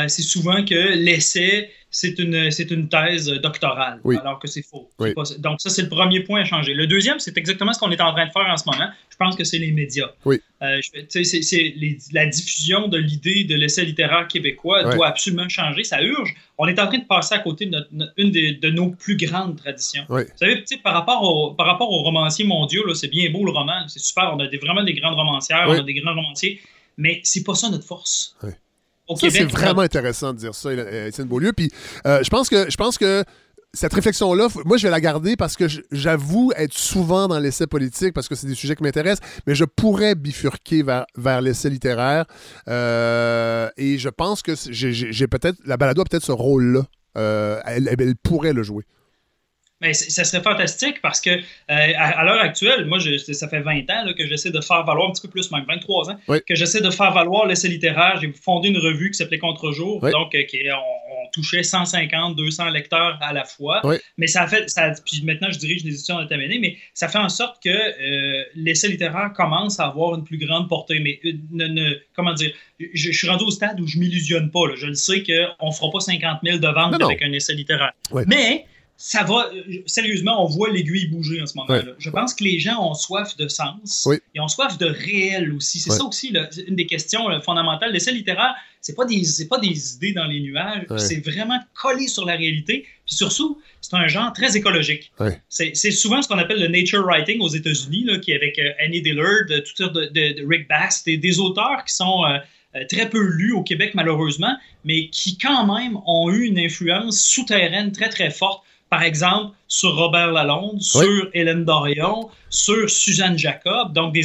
c'est souvent que l'essai, c'est une, c'est une thèse doctorale, alors que c'est faux. donc, ça, c'est le premier point à changer. Le deuxième, c'est exactement ce qu'on est en train de faire en ce moment. Je pense que c'est les médias. Oui. Euh, c'est, la diffusion de l'idée de l'essai littéraire québécois doit absolument changer. Ça urge. On est en train de passer à côté de une de nos plus grandes traditions. Vous savez, par rapport, au, par rapport aux romanciers mondiaux, c'est bien beau le roman, c'est super. On a des, vraiment des grandes romancières, on a des grands romanciers, mais c'est pas ça notre force c'est vraiment intéressant de dire ça, Étienne Beaulieu. Puis euh, je pense que je pense que cette réflexion-là, moi, je vais la garder parce que j'avoue être souvent dans l'essai politique parce que c'est des sujets qui m'intéressent, mais je pourrais bifurquer vers, vers l'essai littéraire. Euh, et je pense que j'ai peut-être. La balado a peut-être ce rôle-là. Euh, elle, pourrait le jouer. Mais ça serait fantastique parce que euh, à, l'heure actuelle, moi, je, ça fait 20 ans que j'essaie de faire valoir, un petit peu plus, même 23 ans, que j'essaie de faire valoir l'essai littéraire. J'ai fondé une revue qui s'appelait Contre-jour, donc euh, qui, on, touchait 150, 200 lecteurs à la fois. Mais ça a fait, ça, puis maintenant, je dirige des éditions de mais ça fait en sorte que euh, l'essai littéraire commence à avoir une plus grande portée. Mais ne, comment dire, je, suis rendu au stade où je m'illusionne pas. Je le sais qu'on ne fera pas 50 000 de ventes avec un essai littéraire. Mais ça va, sérieusement, on voit l'aiguille bouger en ce moment-là. Je pense que les gens ont soif de sens et ont soif de réel aussi. C'est ça aussi une des questions fondamentales. L'essai littéraire, c'est pas des pas des idées dans les nuages, c'est vraiment collé sur la réalité. Puis surtout, c'est un genre très écologique. C'est souvent ce qu'on appelle le nature writing aux États-Unis, qui est avec euh, Annie Dillard, tout de, de, de, Rick Bass, des, des auteurs qui sont euh, euh, très peu lus au Québec malheureusement, mais qui quand même ont eu une influence souterraine très très forte par exemple, sur Robert Lalonde, sur Hélène Dorion, sur Suzanne Jacob. Donc, des,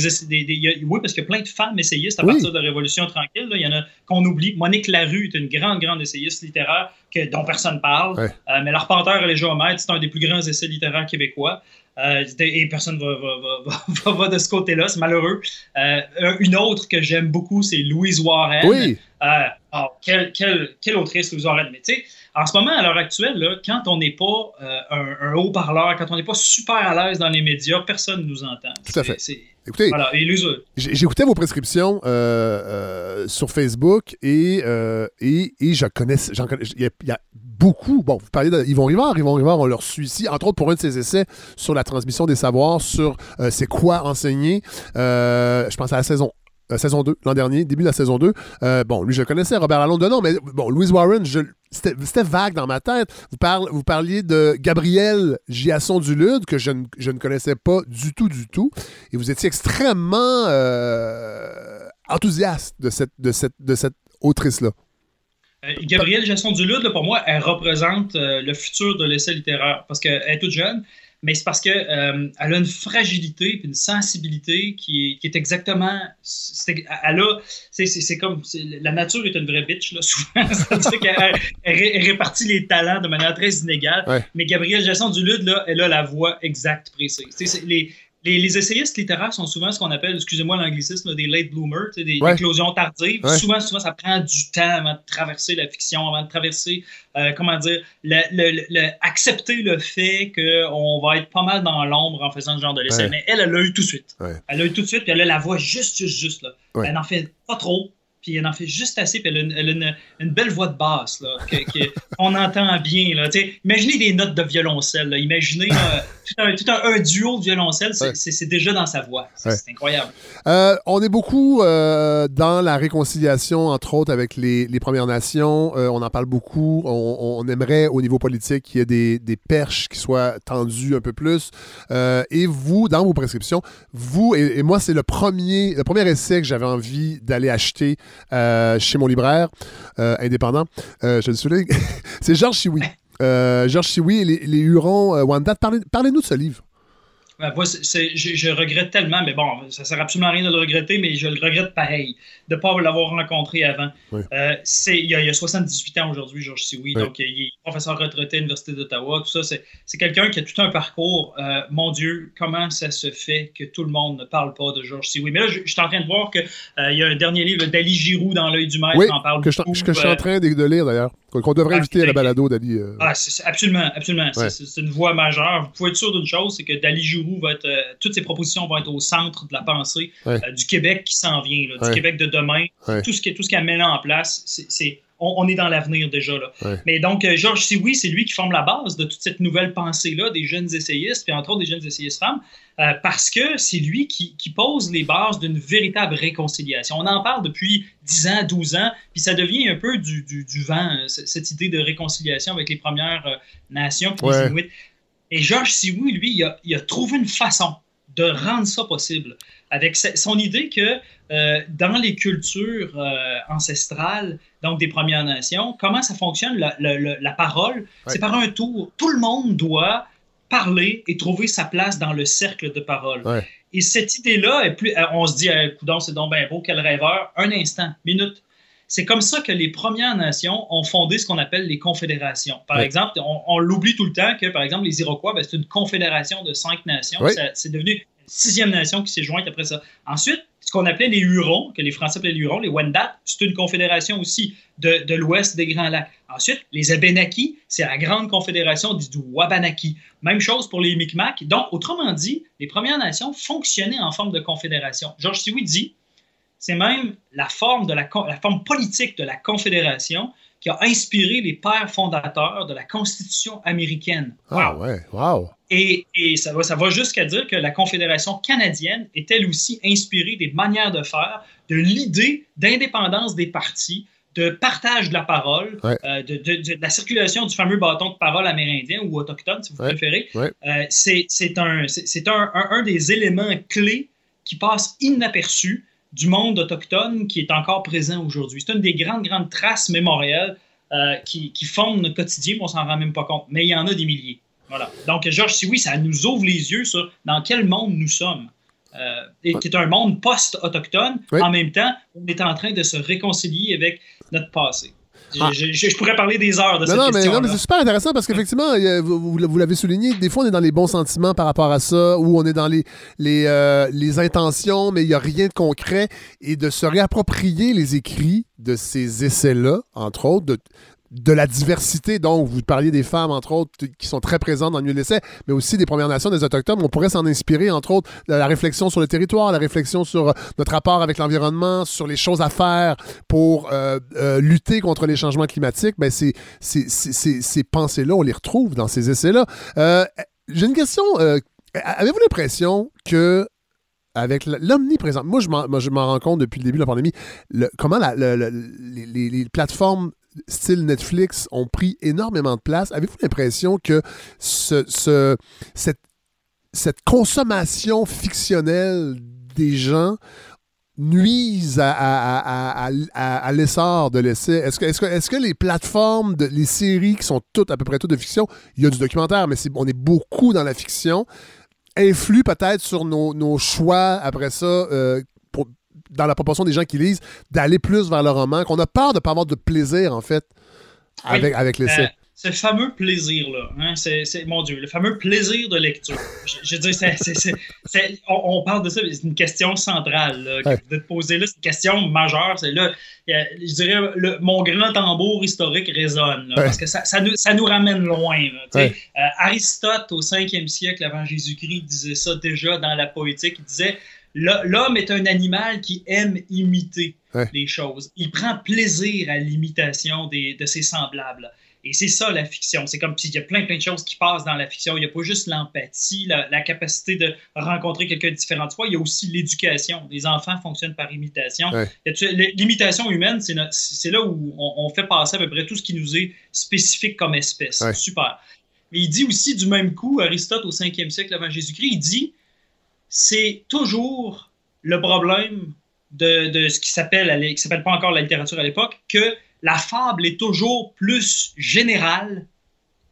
oui, parce qu'il y a plein de femmes essayistes à partir de la Révolution tranquille. Il y en a qu'on oublie. Monique Larue est une grande, grande essayiste littéraire que, dont personne ne parle. Euh, mais L'Arpenteur et les géomètres, c'est un des plus grands essais littéraires québécois. Euh, et personne ne va, va, de ce côté-là, c'est malheureux. Euh, une autre que j'aime beaucoup, c'est Louise Warren. Oui. Oh, quelle, quelle, quelle autrice, Louise Warren. Mais tu sais, en ce moment, à l'heure actuelle, là, quand on n'est pas euh, un, haut-parleur, quand on n'est pas super à l'aise dans les médias, personne ne nous entend. Tout à fait. Écoutez, voilà, j'écoutais vos prescriptions euh, euh, sur Facebook et, et, et je connais, il y, a beaucoup. Bon, vous parlez d'Yvon Rivard. Yvon Rivard, on leur suit ici, entre autres pour un de ses essais sur la transmission des savoirs, sur c'est quoi enseigner. je pense à la saison la saison 2, l'an dernier, début de la saison 2. Euh, bon, lui, je connaissais, Robert Lalonde de nom, mais bon, Louise Warren, c'était vague dans ma tête. Vous, parle, vous parliez de Gabriel Giasson Dulude, que je ne, je ne, connaissais pas du tout, du tout. Et vous étiez extrêmement euh, enthousiaste de cette, de cette, de cette autrice-là. Euh, Gabrielle Jasson-Dulude, pour moi, elle représente le futur de l'essai littéraire parce qu'elle est toute jeune mais c'est parce qu'elle euh, a une fragilité et une sensibilité qui est, exactement. elle a. C'est comme. La nature est une vraie bitch, là, souvent. C'est-à-dire qu'elle répartit les talents de manière très inégale. Mais Gabrielle Jasson-Dulude, là, elle a la voix exacte, précise. Les, les, essayistes littéraires sont souvent ce qu'on appelle, excusez-moi l'anglicisme, des late bloomers, des éclosions tardives. Souvent, souvent, ça prend du temps avant de traverser la fiction, avant de traverser, euh, comment dire, le, accepter le fait qu'on va être pas mal dans l'ombre en faisant ce genre de l'essai. Mais elle, elle l'a eu tout de suite. Elle l'a eu tout de suite, puis elle a la voix juste, juste, juste. Là. Elle n'en fait pas trop puis elle en fait juste assez, puis elle a une, belle voix de basse, là, qu'on entend bien. Là, imaginez des notes de violoncelle, imaginez tout, un, duo de violoncelle, c'est déjà dans sa voix. C'est incroyable. Euh, on est beaucoup euh, dans la réconciliation, entre autres, avec les, Premières Nations. Euh, on en parle beaucoup. On, aimerait, au niveau politique, qu'il y ait des, des, perches qui soient tendues un peu plus. et vous, dans vos prescriptions, vous, et, et moi, c'est le premier, le premier essai que j'avais envie d'aller acheter chez mon libraire euh, indépendant. Euh, je le souligne. c'est Georges Chiwi. Georges Chiwi et les, les Hurons Wanda. Parlez-nous de ce livre. Je, regrette tellement, mais bon, ça sert absolument à rien de le regretter, mais je le regrette pareil, de ne pas l'avoir rencontré avant. Euh, c'est, il, y a, 78 ans aujourd'hui, Georges Sioui, donc il est professeur retraité à l'Université d'Ottawa, tout ça. C'est, quelqu'un qui a tout un parcours. Euh, mon Dieu, comment ça se fait que tout le monde ne parle pas de Georges Sioui? Mais là, je, suis en train de voir qu'il euh, y a un dernier livre d'Ali Giroux dans l'œil du maître qui en parle que beaucoup. Je, que je suis en train de, lire d'ailleurs, qu'on devrait inviter à la balado d'Ali. Ah, absolument, absolument. C'est, une voie majeure. Vous pouvez être sûr d'une chose, c'est que d'Ali Va être, euh, toutes ces propositions vont être au centre de la pensée euh, du Québec qui s'en vient, du Québec de demain. Tout ce qui tout ce qu'elle met là en place, c'est on, est dans l'avenir déjà. Là. Mais donc, euh, Georges Sioui, c'est lui qui forme la base de toute cette nouvelle pensée-là des jeunes essayistes, puis entre autres des jeunes essayistes femmes, parce que c'est lui qui, pose les bases d'une véritable réconciliation. On en parle depuis 10 ans, 12 ans, puis ça devient un peu du, vent, cette idée de réconciliation avec les Premières Nations, puis les Inuits. Et Georges Sioui, lui, il a, trouvé une façon de rendre ça possible avec son idée que euh, dans les cultures euh, ancestrales, donc des Premières Nations, comment ça fonctionne, la, parole, c'est par un tour. Tout le monde doit parler et trouver sa place dans le cercle de parole. Et cette idée-là, on se dit, coudon, c'est donc bien beau, quel rêveur. Un instant, minute. C'est comme ça que les Premières Nations ont fondé ce qu'on appelle les confédérations. Par exemple, on, l'oublie tout le temps que, par exemple, les Iroquois, ben, c'est une confédération de cinq nations. C'est devenu une sixième nation qui s'est jointe après ça. Ensuite, ce qu'on appelait les Hurons, que les Français appelaient les Hurons, les Wendat, c'est une confédération aussi de, l'ouest des Grands Lacs. Ensuite, les Abenaki, c'est la grande confédération du Wabanaki. Même chose pour les Micmacs. Donc, autrement dit, les Premières Nations fonctionnaient en forme de confédération. Georges Sioui dit c'est même la forme, de la, forme politique de la Confédération qui a inspiré les pères fondateurs de la Constitution américaine. Ah ouais, wow! Et, et ça va, ça va jusqu'à dire que la Confédération canadienne est elle aussi inspirée des manières de faire, de l'idée d'indépendance des partis, de partage de la parole, euh, de, de, la circulation du fameux bâton de parole amérindien ou autochtone, si vous préférez. Euh, c'est un, un, un, un, des éléments clés qui passe inaperçu du monde autochtone qui est encore présent aujourd'hui. C'est une des grandes, grandes traces mémorielles euh, qui, qui fondent notre quotidien, mais on s'en rend même pas compte. Mais il y en a des milliers. Voilà. Donc, Georges, si oui, ça nous ouvre les yeux sur dans quel monde nous sommes. Euh, et qui est un monde post-autochtone. En même temps, on est en train de se réconcilier avec notre passé. Ah. Je, pourrais parler des heures de cette non, question. Mais, non, mais c'est super intéressant parce qu'effectivement, vous, vous l'avez souligné, des fois on est dans les bons sentiments par rapport à ça, ou on est dans les, les, euh, les intentions, mais il n'y a rien de concret. Et de se réapproprier les écrits de ces essais-là, entre autres, de, de la diversité. Donc, vous parliez des femmes, entre autres, qui sont très présentes dans le milieu de l'essai, mais aussi des Premières Nations, des Autochtones. On pourrait s'en inspirer, entre autres, de la réflexion sur le territoire, la réflexion sur euh, notre rapport avec l'environnement, sur les choses à faire pour euh, euh, lutter contre les changements climatiques. Ben, ces, ces, pensées-là, on les retrouve dans ces essais-là. J'ai une question. Avez-vous l'impression que avec l'omniprésence. Moi, je m'en rends compte depuis le début de la pandémie, comment les, plateformes style Netflix ont pris énormément de place. Avez-vous l'impression que ce, cette, consommation fictionnelle des gens nuise à, l'essor de l'essai? Est-ce que, est que, est que, les plateformes, de, les séries qui sont toutes, à peu près toutes de fiction, il y a du documentaire, mais on est beaucoup dans la fiction, influent peut-être sur nos, nos, choix après ça euh, dans la proportion des gens qui lisent, d'aller plus vers le roman, qu'on a peur de ne pas avoir de plaisir, en fait, avec, avec l'essai. Euh, ce fameux plaisir-là, hein, c'est, mon Dieu, le fameux plaisir de lecture. Je, veux dire, c'est, on, parle de ça, c'est une question centrale là, que vous êtes posée là, c'est une question majeure. C'est là, je dirais, le, mon grand tambour historique résonne, parce que ça, ça, nous, ça, nous, ramène loin. Euh, Aristote, au 5e siècle avant Jésus-Christ, disait ça déjà dans la poétique. Il disait L'homme est un animal qui aime imiter les choses. Il prend plaisir à l'imitation de ses semblables. Et c'est ça la fiction. C'est comme s'il y a plein, plein de choses qui passent dans la fiction. Il n'y a pas juste l'empathie, la, capacité de rencontrer quelqu'un de différent de soi. Il y a aussi l'éducation. Les enfants fonctionnent par imitation. L'imitation humaine, c'est là où on, fait passer à peu près tout ce qui nous est spécifique comme espèce. Super. Mais il dit aussi du même coup, Aristote au 5e siècle avant Jésus-Christ, il dit c'est toujours le problème de, ce qui s'appelle, qui s'appelle pas encore la littérature à l'époque, que la fable est toujours plus générale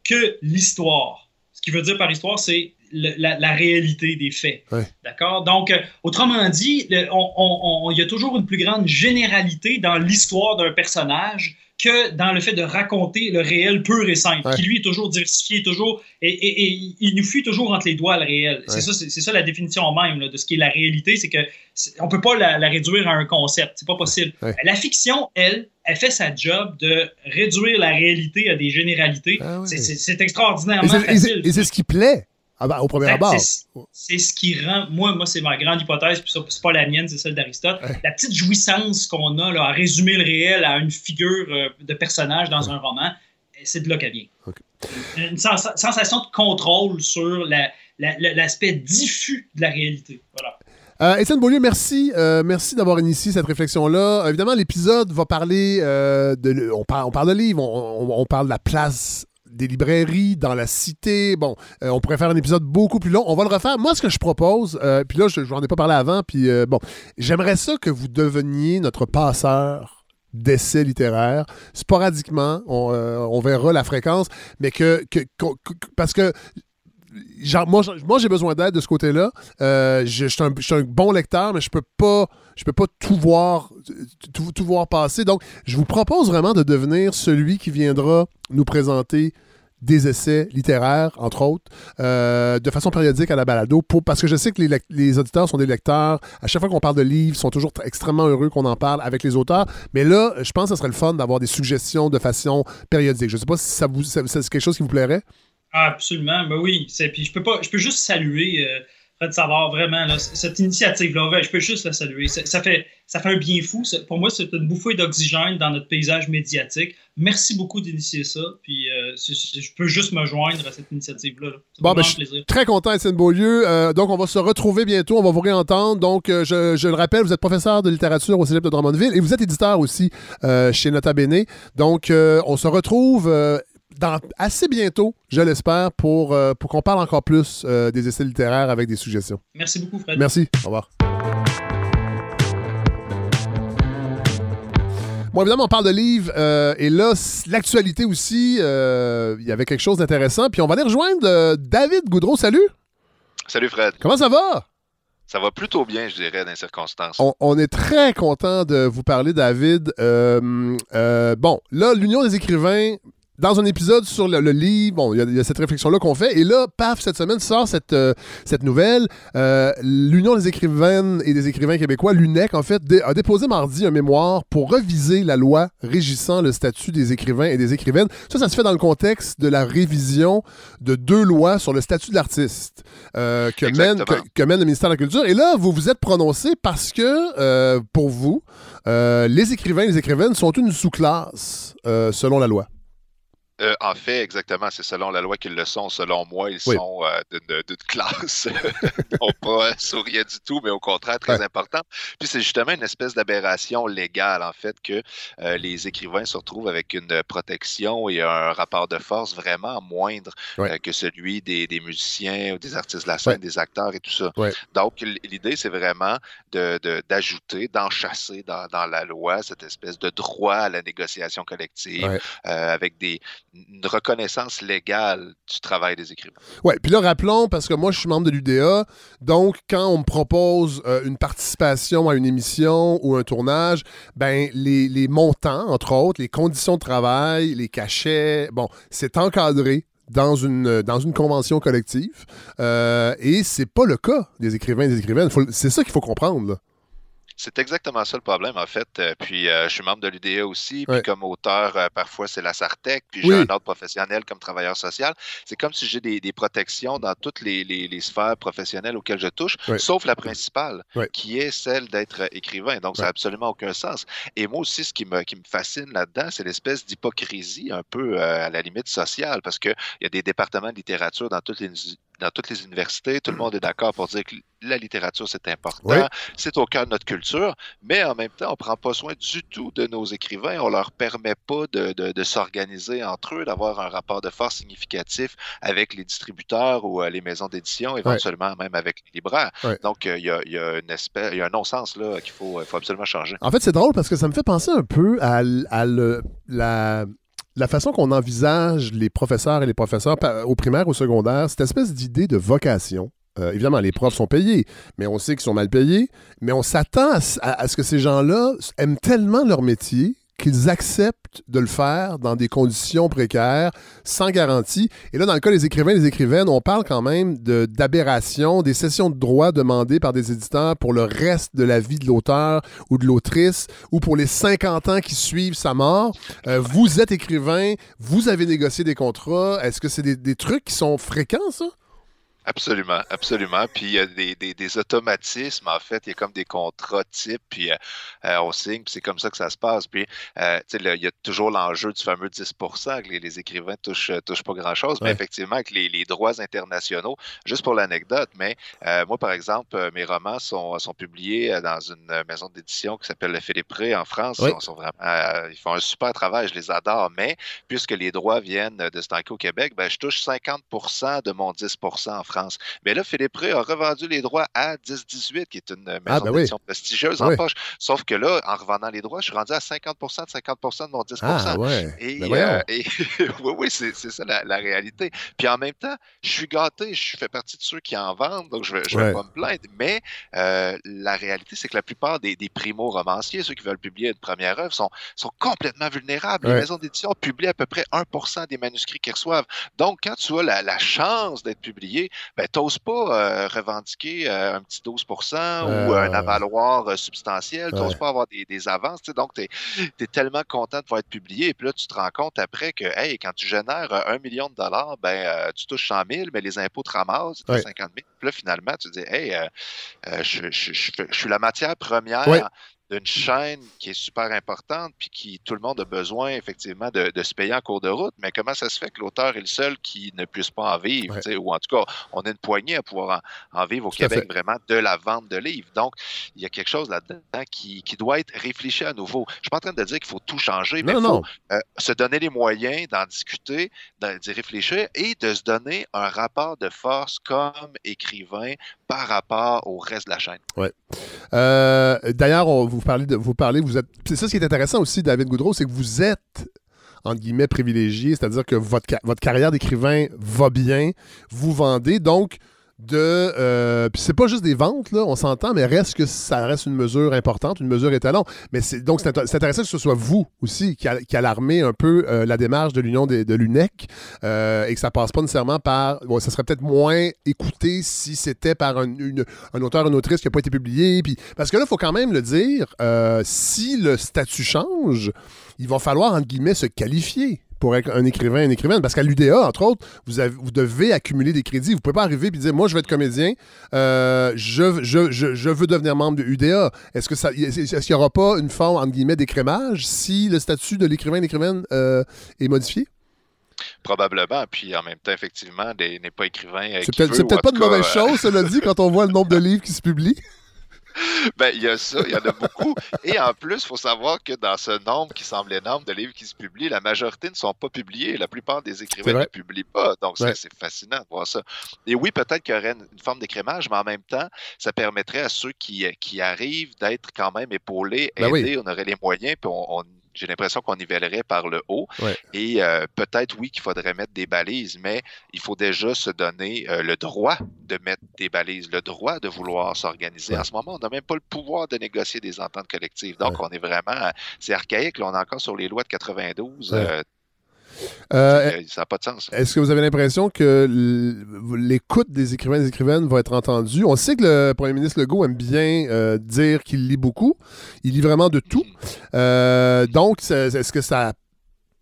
que l'histoire. Ce qui veut dire par histoire, c'est la, réalité des faits. D'accord? Donc, euh, autrement dit, il y a toujours une plus grande généralité dans l'histoire d'un personnage que dans le fait de raconter le réel pur et simple, qui lui est toujours diversifié, toujours, et, il nous fuit toujours entre les doigts le réel. C'est ça, c'est ça la définition même de ce qui est la réalité, c'est que on peut pas la, réduire à un concept, c'est pas possible. La fiction, elle, elle fait sa job de réduire la réalité à des généralités. Ah c'est extraordinairement facile. Et c'est ce qui plaît. Ah ben, au premier abord. C'est ce qui rend. Moi, moi c'est ma grande hypothèse, puis c'est pas la mienne, c'est celle d'Aristote. La petite jouissance qu'on a là, à résumer le réel à une figure euh, de personnage dans un roman, c'est de là qu'elle vient. Une sensation de contrôle sur l'aspect diffus de la réalité. Voilà. Euh, Étienne Beaulieu, merci. Euh, merci d'avoir initié cette réflexion-là. Évidemment, l'épisode va parler de. On parle, on parle de livres, on, on, parle de la place des librairies, dans la cité. Bon, euh, on pourrait faire un épisode beaucoup plus long. On va le refaire. Moi, ce que je propose, euh, puis là, je n'en ai pas parlé avant, puis euh, bon, j'aimerais ça que vous deveniez notre passeur d'essais littéraires. Sporadiquement, on, verra la fréquence, mais que, parce que genre, moi, j'ai besoin d'aide de ce côté-là. je, suis un, bon lecteur, mais je peux pas, je peux pas tout voir, tout, voir passer. Donc, je vous propose vraiment de devenir celui qui viendra nous présenter des essais littéraires, entre autres, euh, de façon périodique à la balado, parce que je sais que les, auditeurs sont des lecteurs. À chaque fois qu'on parle de livres, ils sont toujours extrêmement heureux qu'on en parle avec les auteurs. Mais là, je pense que ce serait le fun d'avoir des suggestions de façon périodique. Je ne sais pas si ça vous, c'est quelque chose qui vous plairait. Absolument, ben oui. Puis je peux pas, je peux juste saluer. Euh, Fred Savard, vraiment, cette initiative-là, je peux juste la saluer. Ça, fait, ça fait un bien fou. Pour moi, c'est une bouffée d'oxygène dans notre paysage médiatique. Merci beaucoup d'initier ça. Puis euh, je peux juste me joindre à cette initiative-là. Bon, ben, je suis très content, Étienne Beaulieu. Euh, donc, on va se retrouver bientôt. On va vous réentendre. Donc, euh, je, je, le rappelle, vous êtes professeur de littérature au Cégep de Drummondville et vous êtes éditeur aussi chez Nota Bene. Donc, on se retrouve assez bientôt, je l'espère, pour, euh, pour qu'on parle encore plus euh, des essais littéraires avec des suggestions. Merci beaucoup, Fred. Merci. Au revoir. Bon, évidemment, on parle de livres. Euh, et là, l'actualité aussi, il y avait quelque chose d'intéressant. Puis on va aller rejoindre David Goudreau. Salut. Salut, Fred. Comment ça va? Ça va plutôt bien, je dirais, dans les circonstances. On, est très content de vous parler, David. bon, là, l'Union des écrivains dans un épisode sur le, livre, bon, il y, a cette réflexion-là qu'on fait. Et là, paf, cette semaine sort cette, euh, cette nouvelle. Euh, L'Union des écrivaines et des écrivains québécois, l'UNEC, en fait, a déposé mardi un mémoire pour reviser la loi régissant le statut des écrivains et des écrivaines. Ça, ça se fait dans le contexte de la révision de deux lois sur le statut de l'artiste euh, que, mène, que, mène le ministère de la Culture. Et là, vous vous êtes prononcé parce que, pour vous, les écrivains et les écrivaines sont une sous-classe selon la loi. Euh, en fait, exactement, c'est selon la loi qu'ils le sont. Selon moi, ils sont euh, d'une classe non pas souriant du tout, mais au contraire très important. Puis c'est justement une espèce d'aberration légale, en fait, que euh, les écrivains se retrouvent avec une protection et un rapport de force vraiment moindre que celui des, musiciens ou des artistes de la scène, des acteurs et tout ça. Donc, l'idée, c'est vraiment d'ajouter, de, d'enchasser dans, dans, la loi cette espèce de droit à la négociation collective avec des une reconnaissance légale du travail des écrivains. Oui, puis là, rappelons, parce que moi, je suis membre de l'UDA, donc quand on me propose euh, une participation à une émission ou un tournage, ben les, montants, entre autres, les conditions de travail, les cachets, bon, c'est encadré dans une, dans une convention collective. Euh, et c'est pas le cas des écrivains et des écrivaines. C'est ça qu'il faut comprendre. Là. C'est exactement ça le problème, en fait. Euh, puis, euh, je suis membre de l'UDA aussi. Puis, comme auteur, euh, parfois, c'est la Sartec. Puis, j'ai un ordre professionnel comme travailleur social. C'est comme si j'ai des, protections dans toutes les, sphères professionnelles auxquelles je touche, sauf la principale, qui est celle d'être écrivain. Donc, ça n'a absolument aucun sens. Et moi aussi, ce qui me, qui me fascine là-dedans, c'est l'espèce d'hypocrisie un peu à la limite sociale, parce qu'il y a des départements de littérature dans toutes les dans toutes les universités, tout le monde est d'accord pour dire que la littérature, c'est important, c'est au cœur de notre culture, mais en même temps, on ne prend pas soin du tout de nos écrivains, on ne leur permet pas de, s'organiser entre eux, d'avoir un rapport de force significatif avec les distributeurs ou euh, les maisons d'édition, éventuellement même avec les libraires. Donc, euh, il y, a, une espèce, il y a un non-sens là qu'il faut, faut absolument changer. En fait, c'est drôle parce que ça me fait penser un peu à, la la façon qu'on envisage les professeurs et les professeurs au primaire, au secondaire, cette espèce d'idée de vocation. Euh, évidemment, les profs sont payés, mais on sait qu'ils sont mal payés. Mais on s'attend à, ce que ces gens-là aiment tellement leur métier qu'ils acceptent de le faire dans des conditions précaires, sans garantie. Et là, dans le cas des écrivains et des écrivaines, on parle quand même d'aberration, des sessions de droit demandées par des éditeurs pour le reste de la vie de l'auteur ou de l'autrice, ou pour les 50 ans qui suivent sa mort. Euh, vous êtes écrivain, vous avez négocié des contrats. Est-ce que c'est des, des trucs qui sont fréquents, ça? Absolument, absolument. Puis il y a des, des, des, automatismes, en fait. Il y a comme des contrats types, puis euh, euh, on signe, puis c'est comme ça que ça se passe. Puis, euh, tu sais, il y a toujours l'enjeu du fameux 10 que les, les écrivains touchent, touchent pas grand-chose. Mais effectivement, avec les, les, droits internationaux, juste pour l'anecdote, mais moi, par exemple, mes romans sont, sont publiés dans une maison d'édition qui s'appelle Le Philippe Ré en France. Ils, sont vraiment, ils font un super travail, je les adore. Mais puisque les droits viennent de Stanko au Québec, ben, je touche 50% de mon 10% en France. France. Mais là, Philippe Ré a revendu les droits à 10-18, qui est une maison ah, ben d'édition prestigieuse en poche. Sauf que là, en revendant les droits, je suis rendu à 50 de 50 de mon 10 ah, ouais. Et, ben euh, oui, oui, c'est ça la, réalité. Puis en même temps, je suis gâté, je fais partie de ceux qui en vendent, donc je ne vais, pas me plaindre. Mais euh, la réalité, c'est que la plupart des, primo-romanciers, ceux qui veulent publier une première œuvre, sont, sont complètement vulnérables. Les maisons d'édition publient à peu près 1% des manuscrits qu'ils reçoivent. Donc, quand tu as la, la chance d'être publié, ben, tu n'oses pas revendiquer un petit 12% ou un avaloir substantiel, tu n'oses pas avoir des, des avances. Donc, tu es, tellement content de pouvoir être publié. Et puis là, tu te rends compte après que, hey, quand tu génères un million de dollars, ben, tu touches 100 000, mais les impôts te ramassent, 50 000. Puis là, finalement, tu dis, hey, je, je, suis la matière première d'une chaîne qui est super importante, puis qui tout le monde a besoin effectivement de, se payer en cours de route. Mais comment ça se fait que l'auteur est le seul qui ne puisse pas en vivre, ou en tout cas, on a une poignée à pouvoir en, vivre au Québec vraiment de la vente de livres. Donc, il y a quelque chose là-dedans qui, doit être réfléchi à nouveau. Je ne suis pas en train de dire qu'il faut tout changer, mais il faut euh, se donner les moyens d'en discuter, d'y réfléchir et de se donner un rapport de force comme écrivain par rapport au reste de la chaîne. Ouais. Euh, d'ailleurs, vous parlez de vous vous êtes. C'est ça ce qui est intéressant aussi, David Goudreau, c'est que vous êtes entre guillemets privilégié, c'est-à-dire que votre, votre carrière d'écrivain va bien, vous vendez, donc de. Euh, puis c'est pas juste des ventes, là, on s'entend, mais reste que ça reste une mesure importante, une mesure étalon. Mais c'est donc c'est intéressant que ce soit vous aussi qui, alarmez un peu euh, la démarche de l'Union de, l'UNEC euh, et que ça passe pas nécessairement par. Bon, ça serait peut-être moins écouté si c'était par un, un auteur, une autrice qui n'a pas été publié. Puis, parce que là, il faut quand même le dire, si le statut change, il va falloir, entre guillemets, se qualifier pour être un écrivain, une écrivaine. Parce qu'à l'UDA, entre autres, vous, avez, vous devez accumuler des crédits. Vous ne pouvez pas arriver et dire Moi, je veux être comédien, euh, je, je, je, veux devenir membre de l'UDA. Est-ce que ça est-ce qu'il n'y aura pas une forme, entre guillemets, d'écrémage si le statut de l'écrivain, l'écrivaine euh, est modifié? Probablement. Puis en même temps, effectivement, n'est pas écrivain. Euh, c'est peut-être pas de mauvaise chose, cela dit, quand on voit le nombre de livres qui se publient. ben, il y a ça, il y en a beaucoup. Et en plus, il faut savoir que dans ce nombre qui semble énorme de livres qui se publient, la majorité ne sont pas publiés. La plupart des écrivains ne publient pas. Donc, c'est fascinant de voir ça. Et oui, peut-être qu'il y aurait une, forme d'écrémage, mais en même temps, ça permettrait à ceux qui, qui arrivent d'être quand même épaulés, ben aidés. On aurait les moyens, puis on, on j'ai l'impression qu'on nivellerait par le haut. Et euh, peut-être, oui, qu'il faudrait mettre des balises, mais il faut déjà se donner euh, le droit de mettre des balises, le droit de vouloir s'organiser. En ce moment, on n'a même pas le pouvoir de négocier des ententes collectives. Donc, on est vraiment. C'est archaïque. Là, on est encore sur les lois de 92. Euh, ça n'a pas de sens. Est-ce que vous avez l'impression que l'écoute des écrivains et des écrivaines va être entendue? On sait que le premier ministre Legault aime bien euh, dire qu'il lit beaucoup. Il lit vraiment de tout. Euh, donc, est-ce que ça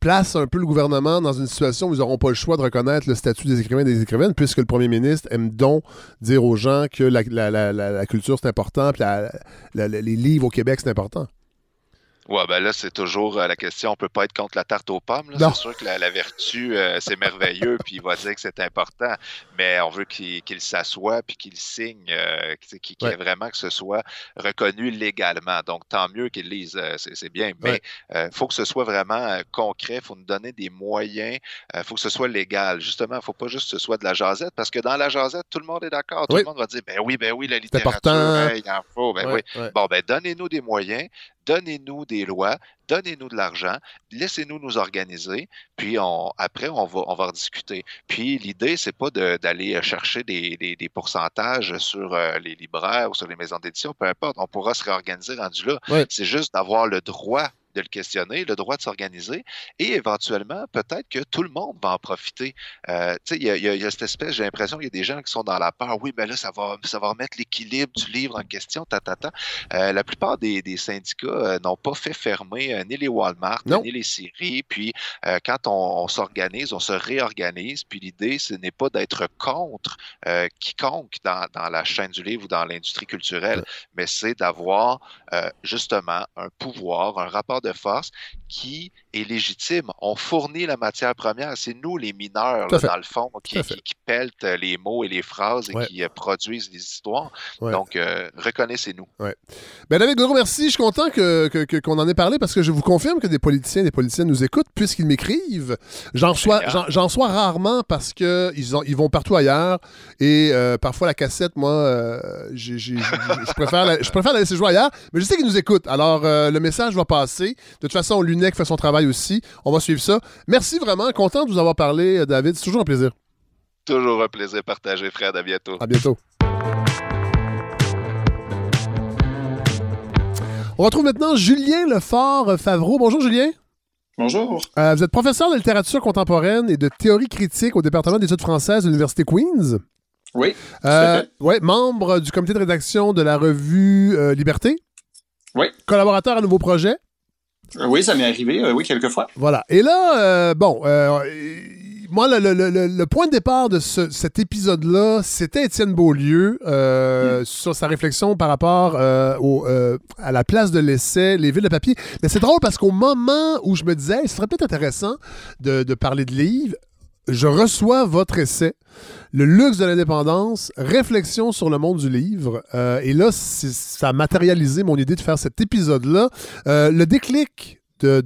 place un peu le gouvernement dans une situation où ils n'auront pas le choix de reconnaître le statut des écrivains et des écrivaines, puisque le premier ministre aime donc dire aux gens que la, culture c'est important, puis les livres au Québec c'est important? Ouais, ben là, c'est toujours euh, la question. On peut pas être contre la tarte aux pommes. C'est sûr que la, vertu, euh, c'est merveilleux, puis il va dire que c'est important, mais on veut qu'il s'assoie puis qu'il signe, euh, qu'il ait vraiment que ce soit reconnu légalement. Donc, tant mieux qu'il lise, c'est bien, mais il faut que ce soit vraiment concret. Il faut nous donner des moyens. Il faut que ce soit légal. Justement, il ne faut pas juste que ce soit de la jasette, parce que dans la jasette, tout le monde est d'accord. Tout le monde va dire, ben oui, ben oui, la littérature, il en faut. Ben oui. Bon, ben donnez-nous des moyens donnez-nous des lois, donnez-nous de l'argent, laissez-nous nous organiser, puis on, après, on va, on va rediscuter. Puis l'idée, c'est pas d'aller chercher des, des, pourcentages sur euh, les libraires ou sur les maisons d'édition, peu importe, on pourra se réorganiser rendu là. C'est juste d'avoir le droit de le questionner, le droit de s'organiser, et éventuellement, peut-être que tout le monde va en profiter. Euh, il y, y, a cette espèce, j'ai l'impression qu'il y a des gens qui sont dans la peur. Oui, mais là, ça va, ça va remettre l'équilibre du livre en question, ta, ta, ta. Euh, la plupart des, des syndicats euh, n'ont pas fait fermer euh, ni les Walmart, ni les séries. Puis, quand on, on s'organise, on se réorganise. Puis, l'idée, ce n'est pas d'être contre quiconque dans, dans, la chaîne du livre ou dans l'industrie culturelle, mais c'est d'avoir justement un pouvoir, un rapport de force qui est légitime. On fournit la matière première. C'est nous, les mineurs, dans le fond, qui, qui, peltent les mots et les phrases et qui euh, produisent les histoires. Donc, euh, reconnaissez-nous. Ouais. Ben, David Goro, merci. Je suis content qu'on que, qu'on en ait parlé parce que je vous confirme que des politiciens et des politiciennes nous écoutent puisqu'ils m'écrivent. J'en j'en reçois rarement parce qu'ils ils vont partout ailleurs et euh, parfois la cassette, moi, je préfère la, préfère la laisser jouer ailleurs, mais je sais qu'ils nous écoutent. Alors, le message va passer. De toute façon, l'UNEC fait son travail aussi. On va suivre ça. Merci vraiment. Content de vous avoir parlé, euh, David. C'est toujours un plaisir. Toujours un plaisir partagé, Fred. À bientôt. À bientôt. On retrouve maintenant Julien Lefort-Favreau. Bonjour, Julien. Bonjour. Euh, vous êtes professeur de littérature contemporaine et de théorie critique au département d'études françaises de l'Université Queen's. Oui. Euh, ouais, membre du comité de rédaction de la revue euh, Liberté. Oui. Collaborateur à nouveau projet. Oui, ça m'est arrivé, oui, quelques fois. Voilà. Et là, bon, moi, le, point de départ de cet épisode-là, c'était Étienne Beaulieu mm. sur sa réflexion par rapport au, à la place de l'essai, les villes de papier. Mais c'est drôle parce qu'au moment où je me disais, ce serait peut-être intéressant de, de, parler de livres, je reçois votre essai, Le luxe de l'indépendance, réflexion sur le monde du livre. Euh, et là, ça a matérialisé mon idée de faire cet épisode-là. Euh, le déclic de,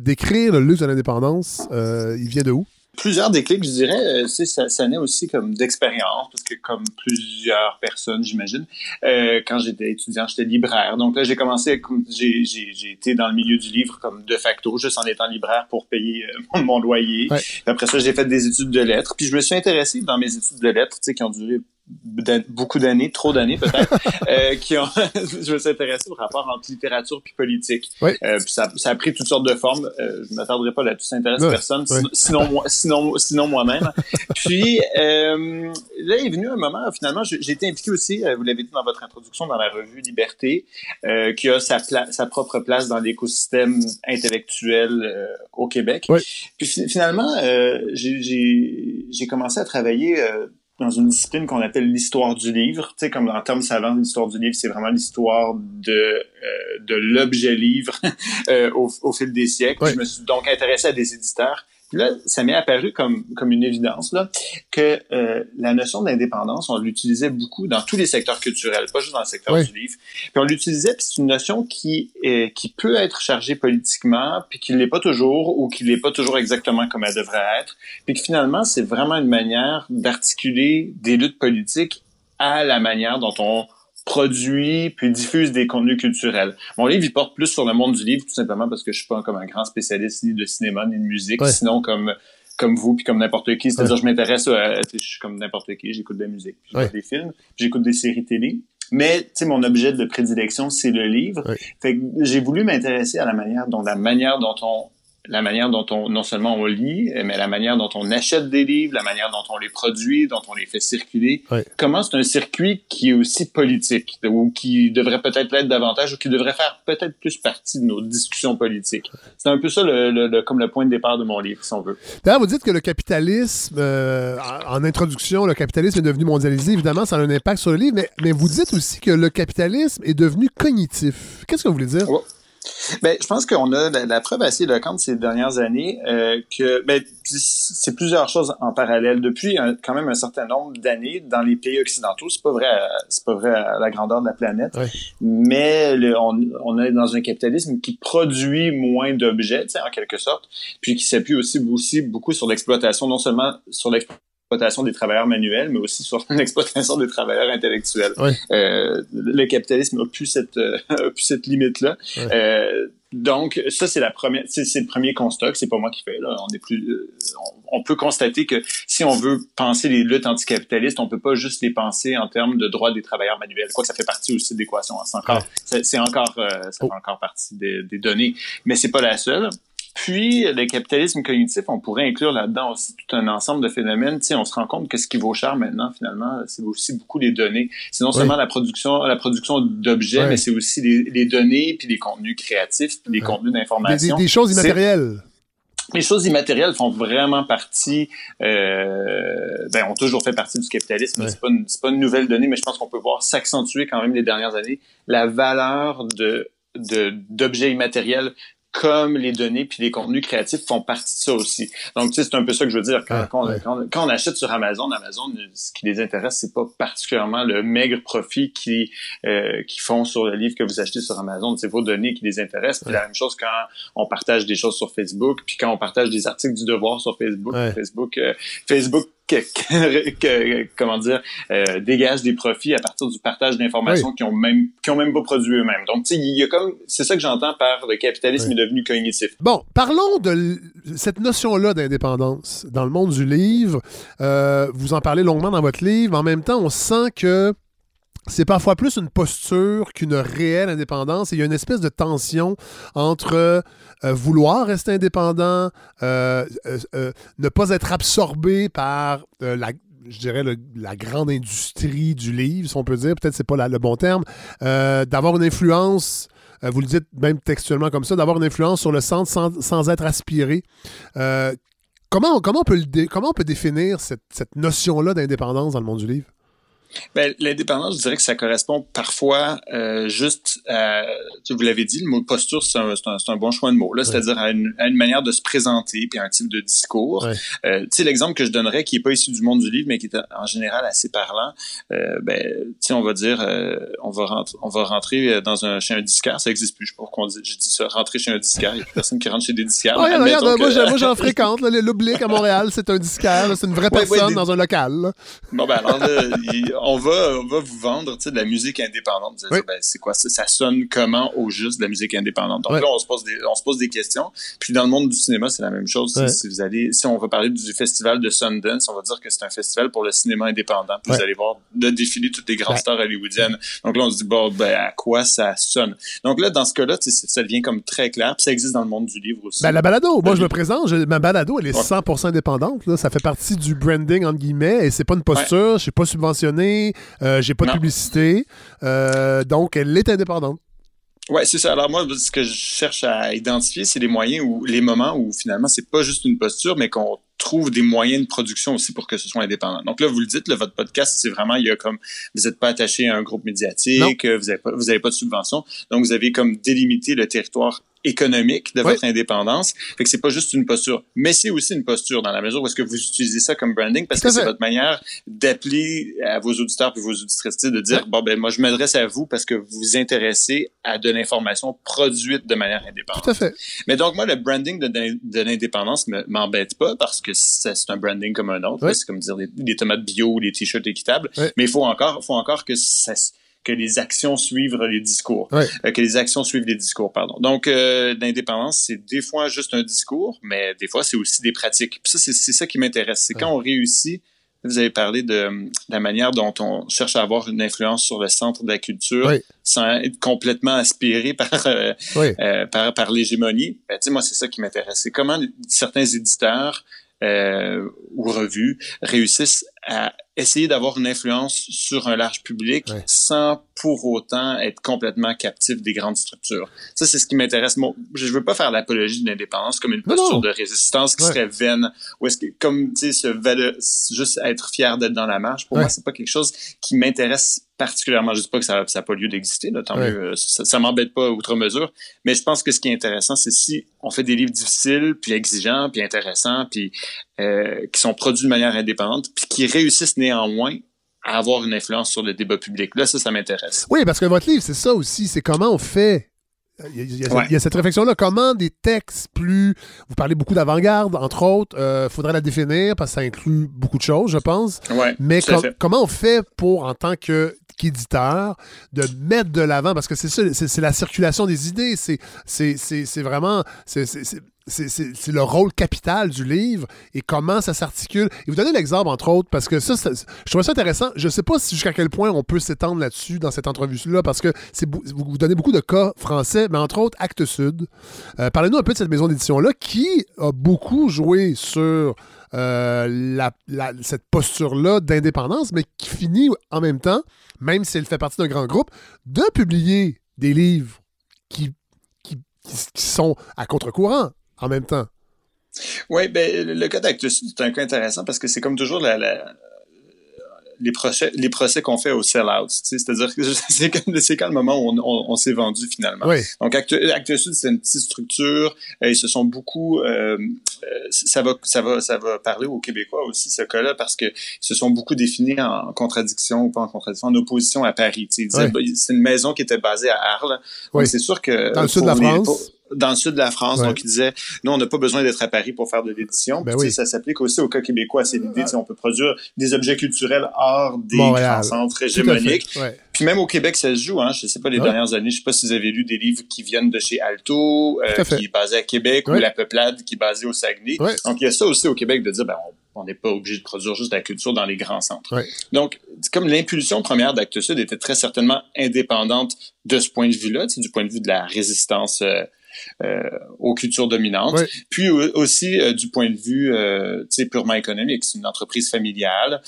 d'écrire Le luxe de l'indépendance, euh, il vient de où? Plusieurs déclics, je dirais. Euh, ça, ça naît aussi comme d'expérience, parce que comme plusieurs personnes, j'imagine, euh, quand j'étais étudiant, j'étais libraire. Donc là, j'ai commencé, j'ai, j'ai, j'ai été dans le milieu du livre comme de facto, juste en étant libraire pour payer euh, mon, loyer. Après ça, j'ai fait des études de lettres. Puis je me suis intéressé dans mes études de lettres, tu sais, qui ont duré beaucoup d'années, trop d'années peut-être, euh, qui ont, je me suis intéressé au rapport entre littérature puis politique. Euh, puis ça, ça, a pris toutes sortes de formes. Euh, je m'attarderai pas là-dessus, ça intéresse personne, sinon, moi, sinon, sinon moi-même. puis euh, là est venu un moment, finalement, j'ai été impliqué aussi, euh, vous l'avez dit dans votre introduction, dans la revue Liberté, qui a sa, sa propre place dans l'écosystème intellectuel au Québec. Puis finalement, j'ai commencé à travailler dans une discipline qu'on appelle l'histoire du livre. Tu sais, comme en termes savants, l'histoire du livre, c'est vraiment l'histoire de euh, de l'objet livre euh, au, au, fil des siècles. Je me suis donc intéressé à des éditeurs là, ça m'est apparu comme, comme une évidence là, que euh, la notion d'indépendance, on l'utilisait beaucoup dans tous les secteurs culturels, pas juste dans le secteur du livre. Puis on l'utilisait, puis c'est une notion qui, est, qui peut être chargée politiquement, puis qui l'est pas toujours, ou qui l'est pas toujours exactement comme elle devrait être. Puis que finalement, c'est vraiment une manière d'articuler des luttes politiques à la manière dont on produit puis diffuse des contenus culturels. Mon livre, il porte plus sur le monde du livre, tout simplement parce que je suis pas comme un grand spécialiste ni de cinéma ni de musique, sinon comme comme vous puis comme n'importe qui. C'est-à-dire, je m'intéresse à, je suis comme n'importe qui, j'écoute de la musique, j'écoute des films, j'écoute des séries télé. Mais, tu sais, mon objet de prédilection, c'est le livre. Fait que j'ai voulu m'intéresser à la manière dont la manière dont on la manière dont on, non seulement on lit, mais la manière dont on achète des livres, la manière dont on les produit, dont on les fait circuler. Comment c'est un circuit qui est aussi politique, ou qui devrait peut-être l'être davantage, ou qui devrait faire peut-être plus partie de nos discussions politiques? C'est un peu ça le, comme le point de départ de mon livre, si on veut. D'ailleurs, vous dites que le capitalisme, euh, en introduction, le capitalisme est devenu mondialisé. Évidemment, ça a un impact sur le livre, mais, mais vous dites aussi que le capitalisme est devenu cognitif. Qu'est-ce que vous voulez dire? Ben, je pense qu'on a la, preuve assez éloquente ces dernières années euh, que ben, c'est plusieurs choses en parallèle. Depuis quand même un certain nombre d'années dans les pays occidentaux, c'est pas vrai, c'est pas vrai à la grandeur de la planète, mais on, on est dans un capitalisme qui produit moins d'objets, en quelque sorte, puis qui s'appuie aussi, aussi beaucoup sur l'exploitation, non seulement sur l'exploitation l'exploitation des travailleurs manuels, mais aussi sur l'exploitation des travailleurs intellectuels. Euh, le capitalisme a plus cette, euh, a plus cette limite-là. Euh, donc, ça, c'est la première, c'est, le premier constat que c'est pas moi qui fais, là. On est plus, on, peut constater que si on veut penser les luttes anticapitalistes, on peut pas juste les penser en termes de droits des travailleurs manuels. Quoi que ça fait partie aussi de l'équation. C'est encore, c'est, encore, euh, ça fait oh. encore partie des, des données. Mais c'est pas la seule. Puis, le capitalisme cognitif, on pourrait inclure là-dedans aussi tout un ensemble de phénomènes. Tu on se rend compte que ce qui vaut cher maintenant, finalement, c'est aussi beaucoup les données. C'est non seulement la production, la production d'objets, mais c'est aussi les, données, puis les contenus créatifs, puis les contenus d'information. Des, choses immatérielles les choses immatérielles font vraiment partie, euh, ben, ont toujours fait partie du capitalisme. C'est pas, une, pas une nouvelle donnée, mais je pense qu'on peut voir s'accentuer quand même les dernières années la valeur de d'objets immatériels comme les données puis les contenus créatifs font partie de ça aussi. Donc, tu sais, c'est un peu ça que je veux dire. Quand, quand, on, achète sur Amazon, Amazon, ce qui les intéresse, c'est pas particulièrement le maigre profit qui euh, qui font sur le livre que vous achetez sur Amazon. C'est vos données qui les intéressent. Puis la même chose quand on partage des choses sur Facebook, puis quand on partage des articles du devoir sur Facebook. Facebook, euh, Facebook que, comment dire, euh, dégagent des profits à partir du partage d'informations qui ont même qui ont même pas produit eux-mêmes. Donc, il y a comme c'est ça que j'entends par le capitalisme est devenu cognitif. Bon, parlons de cette notion-là d'indépendance dans le monde du livre. Euh, vous en parlez longuement dans votre livre. En même temps, on sent que c'est parfois plus une posture qu'une réelle indépendance. il y a une espèce de tension entre euh, vouloir rester indépendant, euh, euh, ne pas être absorbé par la, je dirais, la grande industrie du livre, si on peut dire, peut-être c'est pas le bon terme, d'avoir une influence vous le dites même textuellement comme ça, d'avoir une influence sur le centre sans, être aspiré. comment, comment, on peut comment on peut définir cette, cette notion-là d'indépendance dans le monde du livre? Ben, l'indépendance, je dirais que ça correspond parfois euh, juste à, vous l'avez dit, le mot posture, c'est un, un, un, bon choix de mot, là, c'est-à-dire à une, à une, manière de se présenter, puis un type de discours. Euh, tu sais, l'exemple que je donnerais, qui est pas issu du monde du livre, mais qui est en général assez parlant, euh, ben, tu sais, on va dire, on va rentrer, on va rentrer dans un, chez un disquaire, ça existe plus, je sais pas pourquoi on dit, je dis ça, rentrer chez un disquaire, il y a personne qui rentre chez des disquaires. Oh, regarde, moi, j'en fréquente, l'oblique à Montréal, c'est un disquaire, c'est une vraie personne dans un local. Bon, ben alors, on va, on va vous vendre de la musique indépendante. Ben, c'est quoi ça? Ça sonne comment au juste de la musique indépendante? Donc là, on se, pose des, on se pose des questions. Puis dans le monde du cinéma, c'est la même chose. Si, vous allez, si on va parler du festival de Sundance, on va dire que c'est un festival pour le cinéma indépendant. Puis vous allez voir de défiler toutes les grandes stars hollywoodiennes. Donc là, on se dit, bon, ben, à quoi ça sonne? Donc là, dans ce cas-là, ça devient comme très clair. Puis ça existe dans le monde du livre aussi. Ben, la balado, moi, je me présente. ma balado, elle est 100% indépendante. Là. Ça fait partie du branding, entre guillemets. Et c'est pas une posture. Je suis pas subventionné. Euh, j'ai pas de publicité. Euh, donc, elle est indépendante. Oui, c'est ça. Alors moi, ce que je cherche à identifier, c'est les moyens ou les moments où finalement, c'est pas juste une posture, mais qu'on trouve des moyens de production aussi pour que ce soit indépendant. Donc là, vous le dites, votre podcast, c'est vraiment, il y a comme, vous n'êtes pas attaché à un groupe médiatique, vous n'avez pas, pas de subvention, donc vous avez comme délimité le territoire économique de votre indépendance. Fait que c'est pas juste une posture, mais c'est aussi une posture dans la mesure où est-ce que vous utilisez ça comme branding parce que c'est votre manière d'appeler à vos auditeurs et vos auditrices de dire bon ben moi je m'adresse à vous parce que vous vous intéressez à de l'information produite de manière indépendante. Tout à fait. Mais donc moi le branding de, de l'indépendance m'embête pas parce que c'est un branding comme un autre. C'est comme dire les, tomates bio, les t-shirts équitables. Mais il faut encore, faut encore que ça que les actions suivent les discours, euh, que les actions suivent les discours, pardon. Donc, euh, l'indépendance, c'est des fois juste un discours, mais des fois, c'est aussi des pratiques. Puis ça, c'est ça qui m'intéresse. C'est quand on réussit, vous avez parlé de, la manière dont on cherche à avoir une influence sur le centre de la culture sans être complètement aspiré par, euh, euh, par, par l'hégémonie. Ben, moi, c'est ça qui m'intéresse. C'est comment certains éditeurs euh, ou revues réussissent à essayer d'avoir une influence sur un large public sans pour autant être complètement captif des grandes structures. Ça, c'est ce qui m'intéresse. Moi, je veux pas faire l'apologie de l'indépendance comme une posture de résistance qui serait vaine, ou est-ce que, comme, tu sais, juste être fier d'être dans la marche. Pour moi, c'est pas quelque chose qui m'intéresse particulièrement. Je dis pas que ça n'a pas lieu d'exister, tant mieux. Ça, ça m'embête pas outre mesure. Mais je pense que ce qui est intéressant, c'est si on fait des livres difficiles, puis exigeants, puis intéressants, puis euh, qui sont produits de manière indépendante, puis qui réussissent néanmoins à avoir une influence sur le débat public. Là, ça, ça m'intéresse. Oui, parce que votre livre, c'est ça aussi. C'est comment on fait il y, a, cette réflexion-là. Comment des textes plus. Vous parlez beaucoup d'avant-garde, entre autres. Il euh, faudrait la définir parce que ça inclut beaucoup de choses, je pense. Mais comment on fait pour, en tant que qu'éditeur, de mettre de l'avant, parce que c'est ça, c'est la circulation des idées, c'est vraiment, c'est le rôle capital du livre et comment ça s'articule. Et vous donnez l'exemple, entre autres, parce que ça, je trouve ça intéressant. Je ne sais pas jusqu'à quel point on peut s'étendre là-dessus dans cette entrevue-là, parce que vous donnez beaucoup de cas français, mais entre autres, Actes Sud. Euh, parlez-nous un peu de cette maison d'édition-là qui a beaucoup joué sur euh, cette posture-là d'indépendance, mais qui finit en même temps, même si elle fait partie d'un grand groupe, de publier des livres qui, sont à contre-courant en même temps. Oui, ben, le cas d'Actus, c'est un cas intéressant parce que c'est comme toujours la, les procès, les procès qu'on fait au sell-out. C'est-à-dire que c'est quand, le moment où on, s'est vendu finalement. Donc, Acte, Sud, c'est une petite structure. ils se sont beaucoup... Euh, euh, ça, va, ça, va, ça va parler aux Québécois aussi, ce cas-là, parce qu'ils se sont beaucoup définis en contradiction, ou pas en contradiction, en opposition à Paris. C'est une maison qui était basée à Arles. C'est sûr que... Dans le sud de la France dans le sud de la France. Donc, il disait, nous, on n'a pas besoin d'être à Paris pour faire de l'édition. Ben Ça s'applique aussi au cas québécois. C'est l'idée, on peut produire des objets culturels hors des grands centres hégémoniques. Puis même au Québec, ça se joue. Hein. Je sais pas, les dernières années, je sais pas si vous avez lu des livres qui viennent de chez Alto, euh, qui est basé à Québec, ou La Peuplade, qui est basée au Saguenay. Donc, il y a ça aussi au Québec de dire, ben, on n'est pas obligé de produire juste de la culture dans les grands centres. Donc, comme l'impulsion première d'Actes Sud était très certainement indépendante de ce point de vue-là, du point de vue de la résistance euh, aux cultures dominantes. Puis aussi du point de vue purement économique, c'est une entreprise familiale.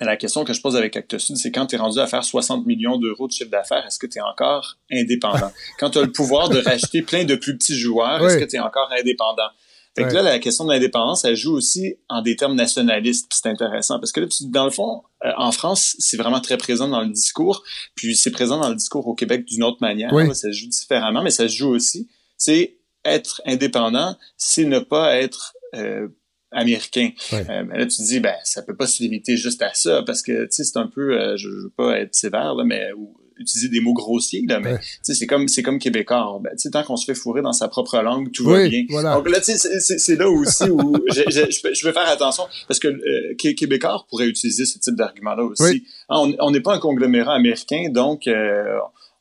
La question que je pose avec ActeSud, c'est quand tu es rendu à faire 60 millions d'euros de chiffre d'affaires, est-ce que tu es encore indépendant? quand tu as le pouvoir de racheter plein de plus petits joueurs, est-ce que tu es encore indépendant? Fait que là, la question de l'indépendance, elle joue aussi en des termes nationalistes. C'est intéressant parce que là, dans le fond, euh, en France, c'est vraiment très présent dans le discours. Puis c'est présent dans le discours au Québec d'une autre manière. ça se joue différemment, mais ça se joue aussi. C'est être indépendant, c'est ne pas être euh, américain. Euh, mais là, tu te dis, ben, ça peut pas se limiter juste à ça, parce que, tu sais, c'est un peu, euh, je, veux pas être sévère, là, mais ou, utiliser des mots grossiers, là, mais, c'est comme, c'est comme québécois. Ben, tu sais, tant qu'on se fait fourrer dans sa propre langue, tout va bien. Donc là, tu sais, c'est là aussi où je, veux faire attention, parce que euh, Québécois pourrait utiliser ce type d'argument-là aussi. on n'est pas un conglomérat américain, donc, euh,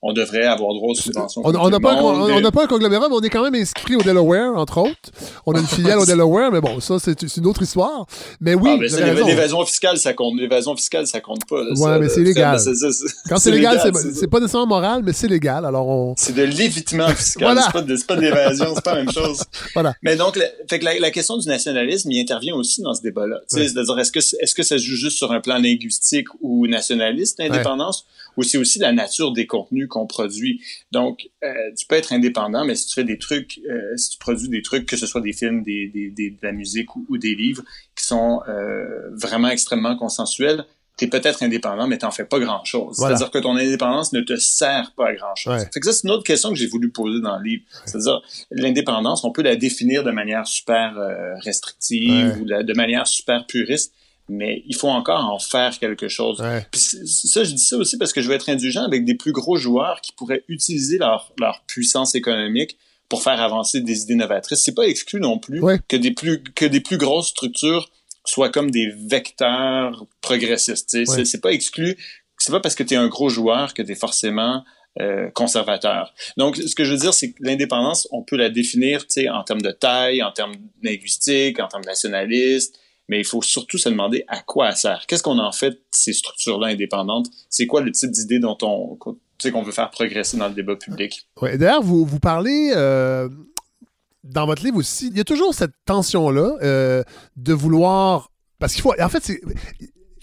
on devrait avoir droit aux subventions. On n'a pas, on, pas un conglomérat, mais on est quand même inscrit au Delaware, entre autres. On a une filiale au Delaware, mais bon, ça, c'est une autre histoire. Mais oui, ah, l'évasion fiscale, ça compte. L'évasion fiscale, ça compte pas. ouais, mais c'est légal. Quand c'est légal, c'est pas nécessairement moral, mais c'est légal. Alors on... C'est de l'évitement fiscal. C'est pas de, l'évasion, c'est pas la même chose. voilà. Mais donc, la, fait que la, question du nationalisme, il intervient aussi dans ce débat-là. C'est-à-dire, est-ce que, est-ce que ça se joue juste sur un plan linguistique ou nationaliste, l'indépendance? Ou c'est aussi la nature des contenus qu'on produit. Donc, euh, tu peux être indépendant, mais si tu fais des trucs, euh, si tu produis des trucs, que ce soit des films, des, des, des de la musique ou, des livres qui sont euh, vraiment extrêmement consensuels, tu es peut-être indépendant, mais tu n'en fais pas grand-chose. C'est-à-dire que ton indépendance ne te sert pas à grand-chose. Fait que ça, c'est une autre question que j'ai voulu poser dans le livre. C'est-à-dire, l'indépendance, on peut la définir de manière super euh, restrictive ou de manière super puriste mais il faut encore en faire quelque chose. Puis ça, je dis ça aussi parce que je veux être indulgent avec des plus gros joueurs qui pourraient utiliser leur, leur puissance économique pour faire avancer des idées novatrices. C'est pas exclu non plus que des plus que des plus grosses structures soient comme des vecteurs progressistes. C'est pas exclu. C'est pas parce que tu es un gros joueur que tu es forcément euh, conservateur. Donc, ce que je veux dire, c'est que l'indépendance, on peut la définir en termes de taille, en termes linguistiques, en termes nationalistes, mais il faut surtout se demander à quoi ça sert. Qu'est-ce qu'on en fait ces structures-là indépendantes? C'est quoi le type d'idée dont on qu'on veut faire progresser dans le débat public? Ouais, D'ailleurs, vous, vous parlez euh, dans votre livre aussi, il y a toujours cette tension-là euh, de vouloir. Parce qu'il faut. En fait, c'est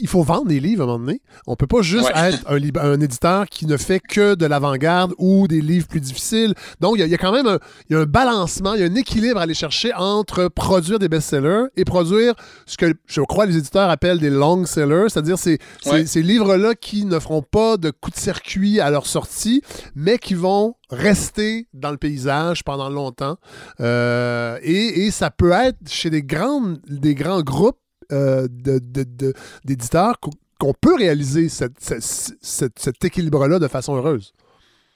il faut vendre des livres à un moment donné. On peut pas juste être un, un, éditeur qui ne fait que de l'avant-garde ou des livres plus difficiles. Donc, il y, a quand même un, y a un balancement, il y a un équilibre à aller chercher entre produire des best-sellers et produire ce que je crois les éditeurs appellent des long sellers, c'est-à-dire ces, ces, livres-là qui ne feront pas de coup de circuit à leur sortie, mais qui vont rester dans le paysage pendant longtemps. Euh, et, et, ça peut être chez des, grandes, des grands groupes euh, d'éditeurs qu'on peut réaliser cet équilibre-là de façon heureuse.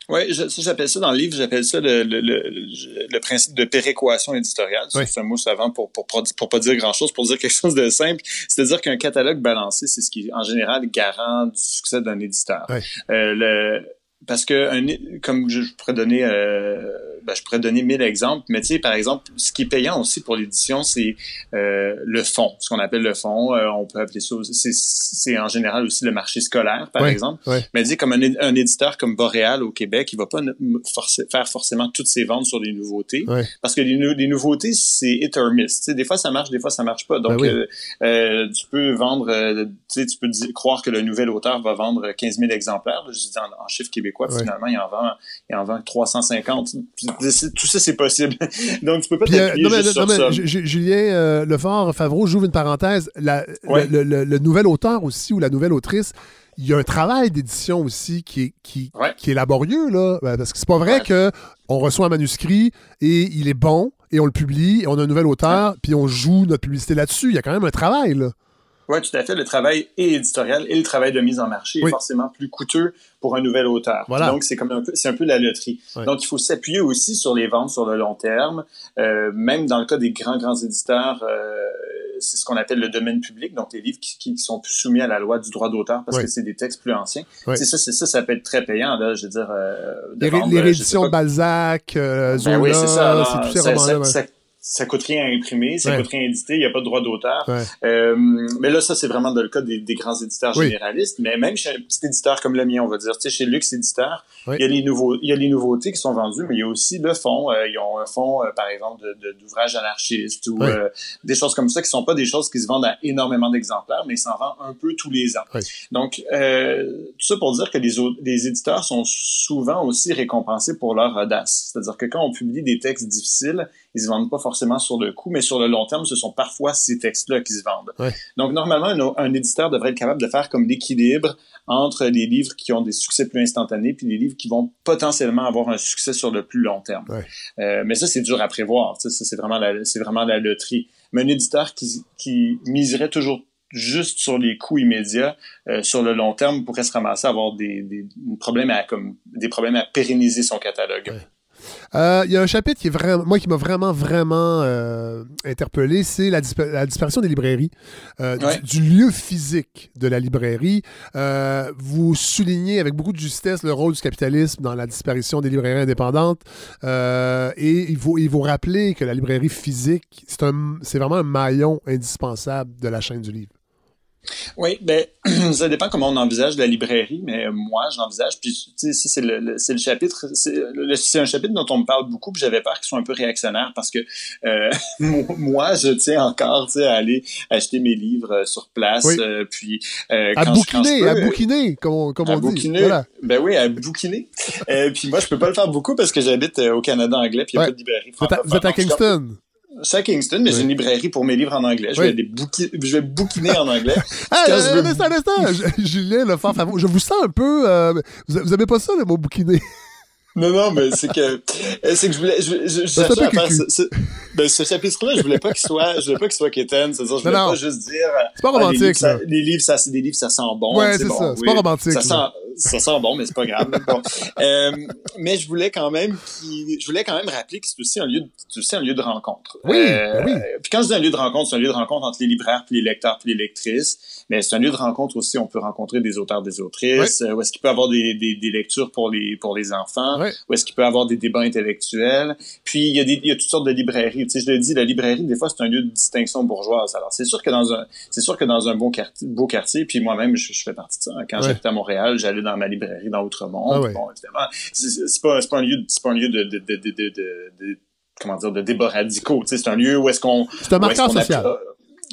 Oui, j'appelle ça dans le livre, j'appelle ça le, le, le, principe de péréquation éditoriale. C'est un mot savant pour, pour, pour, pas dire grand-chose, pour dire quelque chose de simple. C'est-à-dire qu'un catalogue balancé, c'est ce qui, en général, garant du succès d'un éditeur. Euh, le, parce que un, comme je pourrais donner euh, ben, je pourrais donner mille exemples mais tu sais par exemple ce qui est payant aussi pour l'édition c'est euh, le fond ce qu'on appelle le fond euh, on peut appeler ça c'est en général aussi le marché scolaire par exemple. mais dis comme un, un, éditeur comme Boréal au Québec il va pas faire forcément toutes ses ventes sur les nouveautés parce que les, les nouveautés c'est hit or miss. Tu sais des fois ça marche des fois ça marche pas. Donc ben tu peux vendre tu sais tu peux croire que le nouvel auteur va vendre 15 000 exemplaires je dis en, en chiffre québécois finalement, il en vend, il en vend 350. Tout ça, c'est possible. Donc, tu peux pas euh, t'appuyer juste sur ça. Julien euh, Lefort, Favreau, j'ouvre une parenthèse. le, nouvel auteur aussi, ou la nouvelle autrice, il y a un travail d'édition aussi qui est, qui, qui est laborieux, là. Ben, parce que c'est pas vrai que on reçoit un manuscrit et il est bon, et on le publie, et on a un nouvel auteur, puis on joue notre publicité là-dessus. Il y a quand même un travail, là. Oui, tout à fait. Le travail éditorial et le travail de mise en marché est forcément plus coûteux pour un nouvel auteur. Donc, c'est comme un peu, c'est un peu la loterie. Donc, il faut s'appuyer aussi sur les ventes sur le long terme. Euh, même dans le cas des grands, grands éditeurs, euh, c'est ce qu'on appelle le domaine public, donc les livres qui, qui, sont plus soumis à la loi du droit d'auteur parce que c'est des textes plus anciens. C'est ça, c'est ça, ça peut être très payant, là, je veux dire. Euh, les, rééditions Balzac, euh, ben Zola, c'est tous ces romans-là ça coûte rien à imprimer, ça coûte rien à éditer, il n'y a pas de droit d'auteur. Euh, mais là, ça, c'est vraiment dans le cas des, grands éditeurs généralistes. Mais même chez un petit éditeur comme le mien, on va dire, tu sais, chez Lux Éditeur, il, y a les nouveaux, il y a les nouveautés qui sont vendues, mais il y a aussi le fond. Euh, ils ont un fond, euh, par exemple, d'ouvrages de, anarchistes ou des choses comme ça qui sont pas des choses qui se vendent à énormément d'exemplaires, mais ils s'en vendent un peu tous les ans. Donc, tout ça pour dire que les, les éditeurs sont souvent aussi récompensés pour leur audace. C'est-à-dire que quand on publie des textes difficiles, ils se vendent pas forcément sur le coup, mais sur le long terme, ce sont parfois ces textes-là qui se vendent. Donc, normalement, un, éditeur devrait être capable de faire comme l'équilibre entre les livres qui ont des succès plus instantanés puis les livres qui vont potentiellement avoir un succès sur le plus long terme. Euh, mais ça, c'est dur à prévoir. Ça, c'est vraiment la, vraiment la loterie. Mais un éditeur qui, qui miserait toujours juste sur les coûts immédiats, euh, sur le long terme, pourrait se ramasser à avoir des, des, problèmes à comme des problèmes à pérenniser son catalogue. Euh, il y a un chapitre qui est vraiment, moi qui m'a vraiment, vraiment euh, interpellé, c'est la, disparition des librairies, euh, du, lieu physique de la librairie. vous soulignez avec beaucoup de justesse le rôle du capitalisme dans la disparition des librairies indépendantes et il faut, il faut rappeler que la librairie physique, c'est vraiment un maillon indispensable de la chaîne du livre. Oui, ben, ça dépend comment on envisage la librairie, mais moi, j'envisage, puis tu sais, c'est le, le, chapitre, c'est un chapitre dont on me parle beaucoup, puis j'avais peur qu'il soit un peu réactionnaire parce que euh, moi, je tiens encore, tu sais, à aller acheter mes livres euh, sur place, euh, puis euh, à bouquiner, à bouquiner, comme on, comme on dit. Voilà. Ben oui, à bouquiner. puis moi, je peux pas le faire beaucoup parce que j'habite au Canada anglais, puis il n'y a pas de librairie. Vous êtes à Kingston? C'est à Kingston, mais j'ai une librairie pour mes livres en anglais. Je, vais, les je vais bouquiner en anglais. ah, veux... instant, instant. Julien, fort favori. Je vous sens un peu... Euh, vous, vous avez pas ça, le mot bouquiner? Non, non, mais c'est que, euh, c'est que je voulais, je, je, je cherchais à faire ce, ce, ben, ce chapitre-là, je voulais pas qu'il soit, je voulais pas qu'il soit quétaine. C'est-à-dire, je voulais pas juste dire. C'est pas romantique, les livres, ça. Les livres, ça, c'est des livres, ça sent bon. Ouais, c'est ça. C'est pas romantique. Ça sent, ça sent bon, mais c'est pas grave. Bon. Euh, mais je voulais quand même, je voulais quand même rappeler que c'est aussi un lieu, de, c'est aussi un lieu de rencontre. Oui, euh, oui. Puis quand je dis un lieu de rencontre, c'est un lieu de rencontre entre les libraires, puis les lecteurs, puis les lectrices. Mais c'est un lieu de rencontre aussi. On peut rencontrer des auteurs, des autrices. Oui. Où est-ce qu'il peut avoir des, des, des, lectures pour les pour les enfants. Oui. Où est-ce qu'il peut avoir des débats intellectuels. Puis il y a des, il y a toutes sortes de librairies. Tu sais, je le dis, la librairie des fois c'est un lieu de distinction bourgeoise. Alors c'est sûr que dans un, c'est sûr que dans un beau quartier, beau quartier. Puis moi-même, je, je fais partie de ça. Quand j'étais à Montréal, j'allais dans ma librairie dans Outremont. Ah bon, évidemment, c'est pas, pas un lieu, c'est pas un lieu de, de, de, de, de comment dire, de débats radicaux. Tu sais, c'est un lieu où est-ce qu'on... C'est un marqueur social.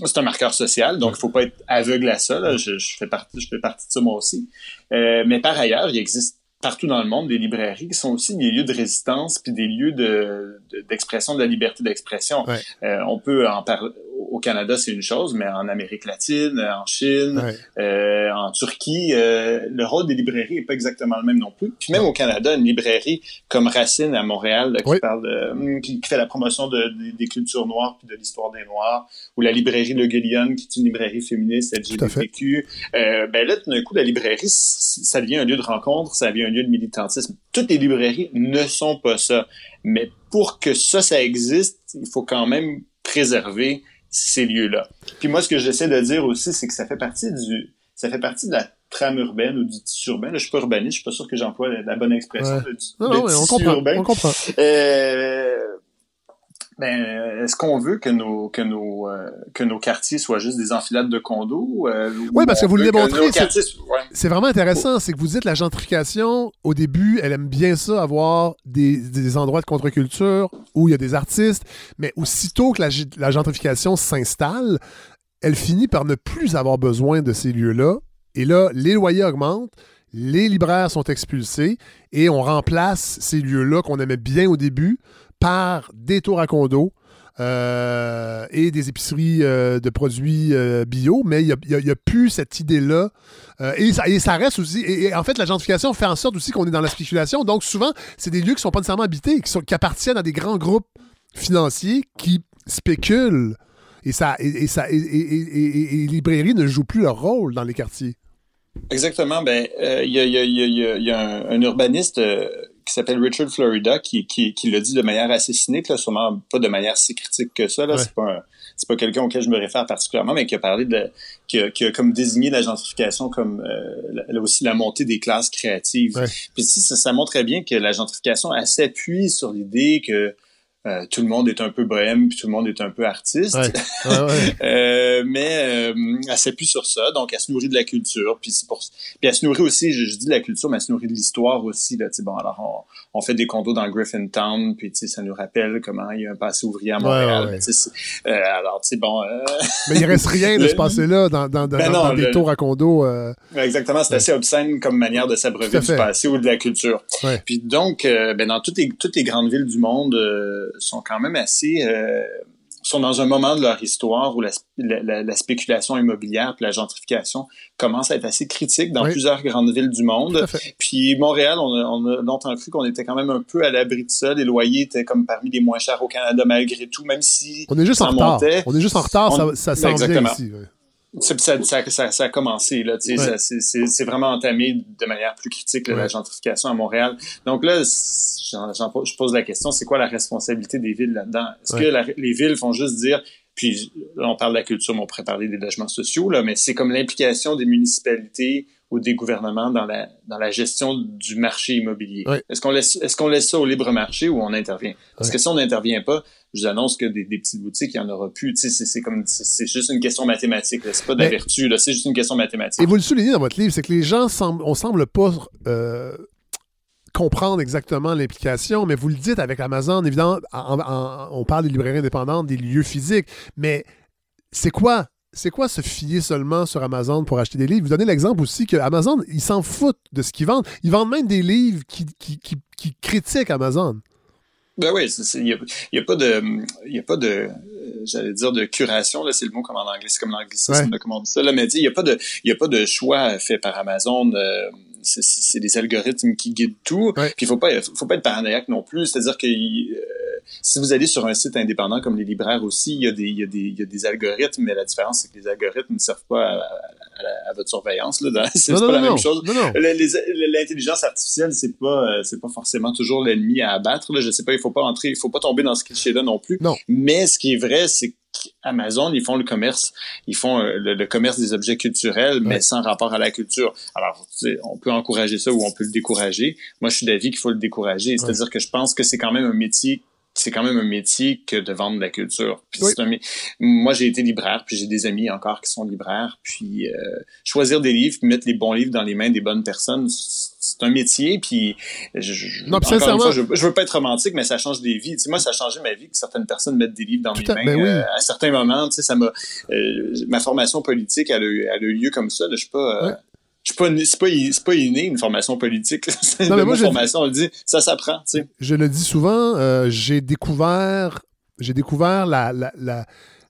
C'est un marqueur social, donc il faut pas être aveugle à ça. Là. Je, je, fais partie, je fais partie de ça moi aussi. Euh, mais par ailleurs, il existe partout dans le monde des librairies qui sont aussi des lieux de résistance puis des lieux de d'expression de, la liberté d'expression. Euh, on peut en parler au Canada, c'est une chose, mais en Amérique latine, en Chine, euh, en Turquie, euh, le rôle des librairies est pas exactement le même non plus. Puis même au Canada, une librairie comme Racine à Montréal, qui parle de, hum, qui, fait la promotion de, des cultures noires puis de l'histoire des Noirs, ou la librairie Le Guillion, qui est une librairie féministe LGBTQ. Euh, ben là, tout d'un coup, la librairie, ça devient un lieu de rencontre, ça devient un lieu de militantisme. Toutes les librairies ne sont pas ça. Mais pour que ça, ça existe, il faut quand même préserver ces lieux-là. Puis moi, ce que j'essaie de dire aussi, c'est que ça fait partie du, ça fait partie de la trame urbaine ou du tissu urbain. Là, je suis pas urbaniste, je suis pas sûr que j'emploie la, bonne expression. Ouais. non, non, on comprend, urbain. On comprend. Euh, ben, est-ce qu'on veut que nos que nos euh, que nos quartiers soient juste des enfilades de condos euh, Oui, parce que vous le démontrez. C'est vraiment intéressant, c'est que vous dites la gentrification. Au début, elle aime bien ça, avoir des, des endroits de contre-culture où il y a des artistes, mais aussitôt que la, la gentrification s'installe, elle finit par ne plus avoir besoin de ces lieux-là. Et là, les loyers augmentent les libraires sont expulsés et on remplace ces lieux-là qu'on aimait bien au début par des tours à condo euh, et des épiceries euh, de produits euh, bio, mais il n'y a, plus cette idée-là. Et ça, reste aussi. Et, en fait, la gentrification fait en sorte aussi qu'on est dans la spéculation. Donc, souvent, c'est des lieux qui ne sont pas nécessairement habités, qui, appartiennent à des grands groupes financiers qui spéculent. Et, ça, et, ça, et, les librairies ne jouent plus leur rôle dans les quartiers. Exactement. Il y, a, un, urbaniste qui s'appelle Richard Florida, qui, qui, qui l'a dit de manière assez cynique, là, sûrement pas de manière si critique que ça. Là, c'est pas c'est pas quelqu'un auquel je me réfère particulièrement, mais qui a parlé de qui a, qui a comme désigné la gentrification comme euh, aussi la montée des classes créatives. Puis ça, ça très bien que la gentrification s'appuie sur l'idée que euh, tout le monde est un peu bohème, puis tout le monde est un peu artiste. euh, mais euh, elle s'appuie sur ça, donc elle se nourrit de la culture, puis c'est pour puis elle se nourrit aussi, je, dis de la culture, mais elle se nourrit de l'histoire aussi. Là, bon, alors on, on, fait des condos dans Griffintown, puis ça nous rappelle comment il y a un passé ouvrier à Montréal. Euh, alors, tu sais, bon... Euh, mais il reste rien de ce passé-là dans, dans, dans, ben dans des tours à condos. Exactement, c'est assez obscène comme manière de s'abreuver du passé ou de la culture. Puis donc, ben, dans toutes les, toutes les grandes villes du monde sont quand même assez euh, sont dans un moment de leur histoire où la, la, spéculation immobilière et la gentrification commencent à être assez critiques dans plusieurs grandes villes du monde. Puis Montréal, on a, on a longtemps cru qu'on était quand même un peu à l'abri de ça. Les loyers étaient comme parmi les moins chers au Canada malgré tout, même si on est juste en retard. On est juste en retard, ça, ça s'en vient ici. Ça, ça, ça, a commencé, là, c'est vraiment entamé de manière plus critique, la gentrification à Montréal. Donc là, je pose la question, c'est quoi la responsabilité des villes là-dedans? Est-ce que les villes font juste dire, puis là, on parle de la culture, mais on pourrait parler des logements sociaux, là, mais c'est comme l'implication des municipalités ou des gouvernements dans la, dans la gestion du marché immobilier. Est-ce qu'on laisse, est-ce qu'on laisse ça au libre marché ou on intervient? Parce que si on n'intervient pas, je vous annonce que des, petites boutiques, il n'y en aura plus. C'est comme c'est juste une question mathématique. C'est pas de la vertu, c'est juste une question mathématique. Et vous le soulignez dans votre livre, c'est que les gens semblent, on semble pas euh, comprendre exactement l'implication, mais vous le dites avec Amazon, évidemment, on parle des librairies indépendantes, des lieux physiques, mais c'est quoi c'est quoi se fier seulement sur Amazon pour acheter des livres? Vous donnez l'exemple aussi que Amazon, ils s'en foutent de ce qu'ils vendent. Ils vendent même des livres qui, qui, qui critiquent Amazon. Ben oui, il n'y a, y a, pas de, y a pas de, j'allais dire de curation là, c'est le mot comme en anglais, c'est comme l'anglicisme, ouais. comment on dit ça là, mais il n'y a pas de, il a pas de choix fait par Amazon. Euh, c'est des algorithmes qui guident tout. Puis il faut pas, faut pas être paranoïaque non plus. C'est-à-dire que euh, si vous allez sur un site indépendant comme les libraires aussi, il y a des, il y a des, il y a des algorithmes, mais la différence c'est que les algorithmes ne servent pas à, à, votre surveillance. Là, c'est pas la même chose. L'intelligence artificielle, c'est pas, euh, c'est pas forcément toujours l'ennemi à abattre. Là. Je sais pas, il faut pas entrer, il faut pas tomber dans ce cliché-là non plus. Non. Mais ce qui est vrai, c'est Amazon, ils font le commerce, ils font euh, le, commerce des objets culturels, mais sans rapport à la culture. Alors, on peut encourager ça ou on peut le décourager. Moi, je suis d'avis qu'il faut le décourager. C'est-à-dire que je pense que c'est quand même un métier c'est quand même un métier que de vendre de la culture. Puis Moi, j'ai été libraire, puis j'ai des amis encore qui sont libraires. Puis euh, choisir des livres, puis mettre les bons livres dans les mains des bonnes personnes, c'est un métier. Puis je, non, encore je, veux pas être romantique, mais ça change des vies. moi, ça a changé ma vie que certaines personnes mettent des livres dans mes mains. Ben euh, à certains moments, tu sais, ça m'a. Euh, ma formation politique, elle a, elle a eu lieu comme ça. je suis pas c'est pas, pas, pas inné une formation politique. C'est une formation, on le dit, ça s'apprend. Tu sais. Je le dis souvent, euh, j'ai découvert, j'ai découvert la, la, la,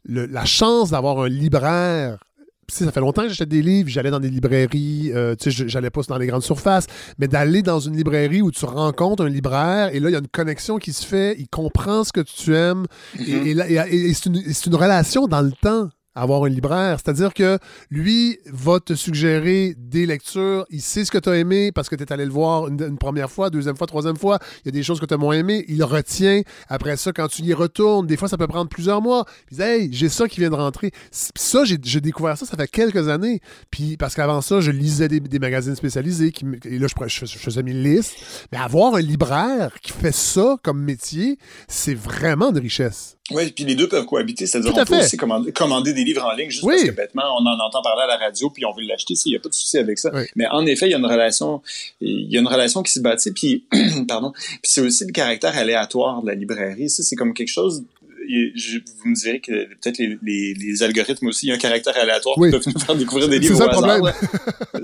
la chance d'avoir un libraire ça fait longtemps que j'achetais des livres, j'allais dans des librairies, euh, tu sais, j'allais pas dans les grandes surfaces, mais d'aller dans une librairie où tu rencontres un libraire et là, il y a une connexion qui se fait, il comprend ce que tu aimes et, mm-hmm. et c'est une, une, relation dans le temps avoir un libraire. C'est-à-dire que lui va te suggérer des lectures. Il sait ce que tu as aimé parce que tu es allé le voir une, première fois, deuxième fois, troisième fois. Il y a des choses que tu as moins aimé. Il retient. Après ça, quand tu y retournes, des fois, ça peut prendre plusieurs mois. Puis, hey, j'ai ça qui vient de rentrer. ça, j'ai découvert ça, ça fait quelques années. Puis, parce qu'avant ça, je lisais des, magazines spécialisés. Et là, je, je, faisais mes listes. Mais avoir un libraire qui fait ça comme métier, c'est vraiment de richesse. Oui, puis les deux peuvent cohabiter. C'est-à-dire qu'on peut aussi commander, des livres en ligne juste parce que bêtement, on en entend parler à la radio puis on veut l'acheter. Il n'y a pas de souci avec ça. Mais en effet, il y a une relation, il y a une relation qui se bâtit. Puis, pardon, puis c'est aussi le caractère aléatoire de la librairie. Ça, c'est comme quelque chose vous me direz que peut-être les, les, les, algorithmes aussi, il y a un caractère aléatoire qui peuvent nous faire découvrir des livres au hasard.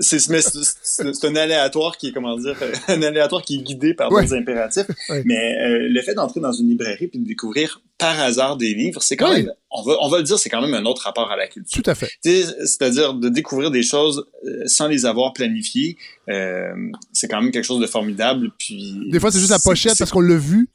C'est un aléatoire qui est, comment dire, un aléatoire qui est guidé par des impératifs. Mais euh, le fait d'entrer dans une librairie puis de découvrir par hasard des livres, c'est quand même, on va, on va le dire, c'est quand même un autre rapport à la culture. Tout à fait. C'est-à-dire de découvrir des choses euh, sans les avoir planifiées, euh, c'est quand même quelque chose de formidable. Puis des fois, c'est juste la pochette parce qu'on l'a vu,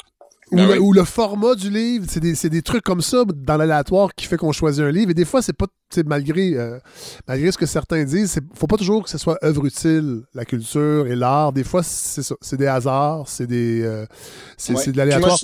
ben ou, le, format du livre, c'est des, des, trucs comme ça dans l'aléatoire qui fait qu'on choisit un livre. Et des fois, c'est pas malgré, euh, malgré ce que certains disent, il faut pas toujours que ce soit œuvre utile, la culture et l'art. Des fois, c'est ça. C'est des hasards, c'est des. Euh, c'est de l'aléatoire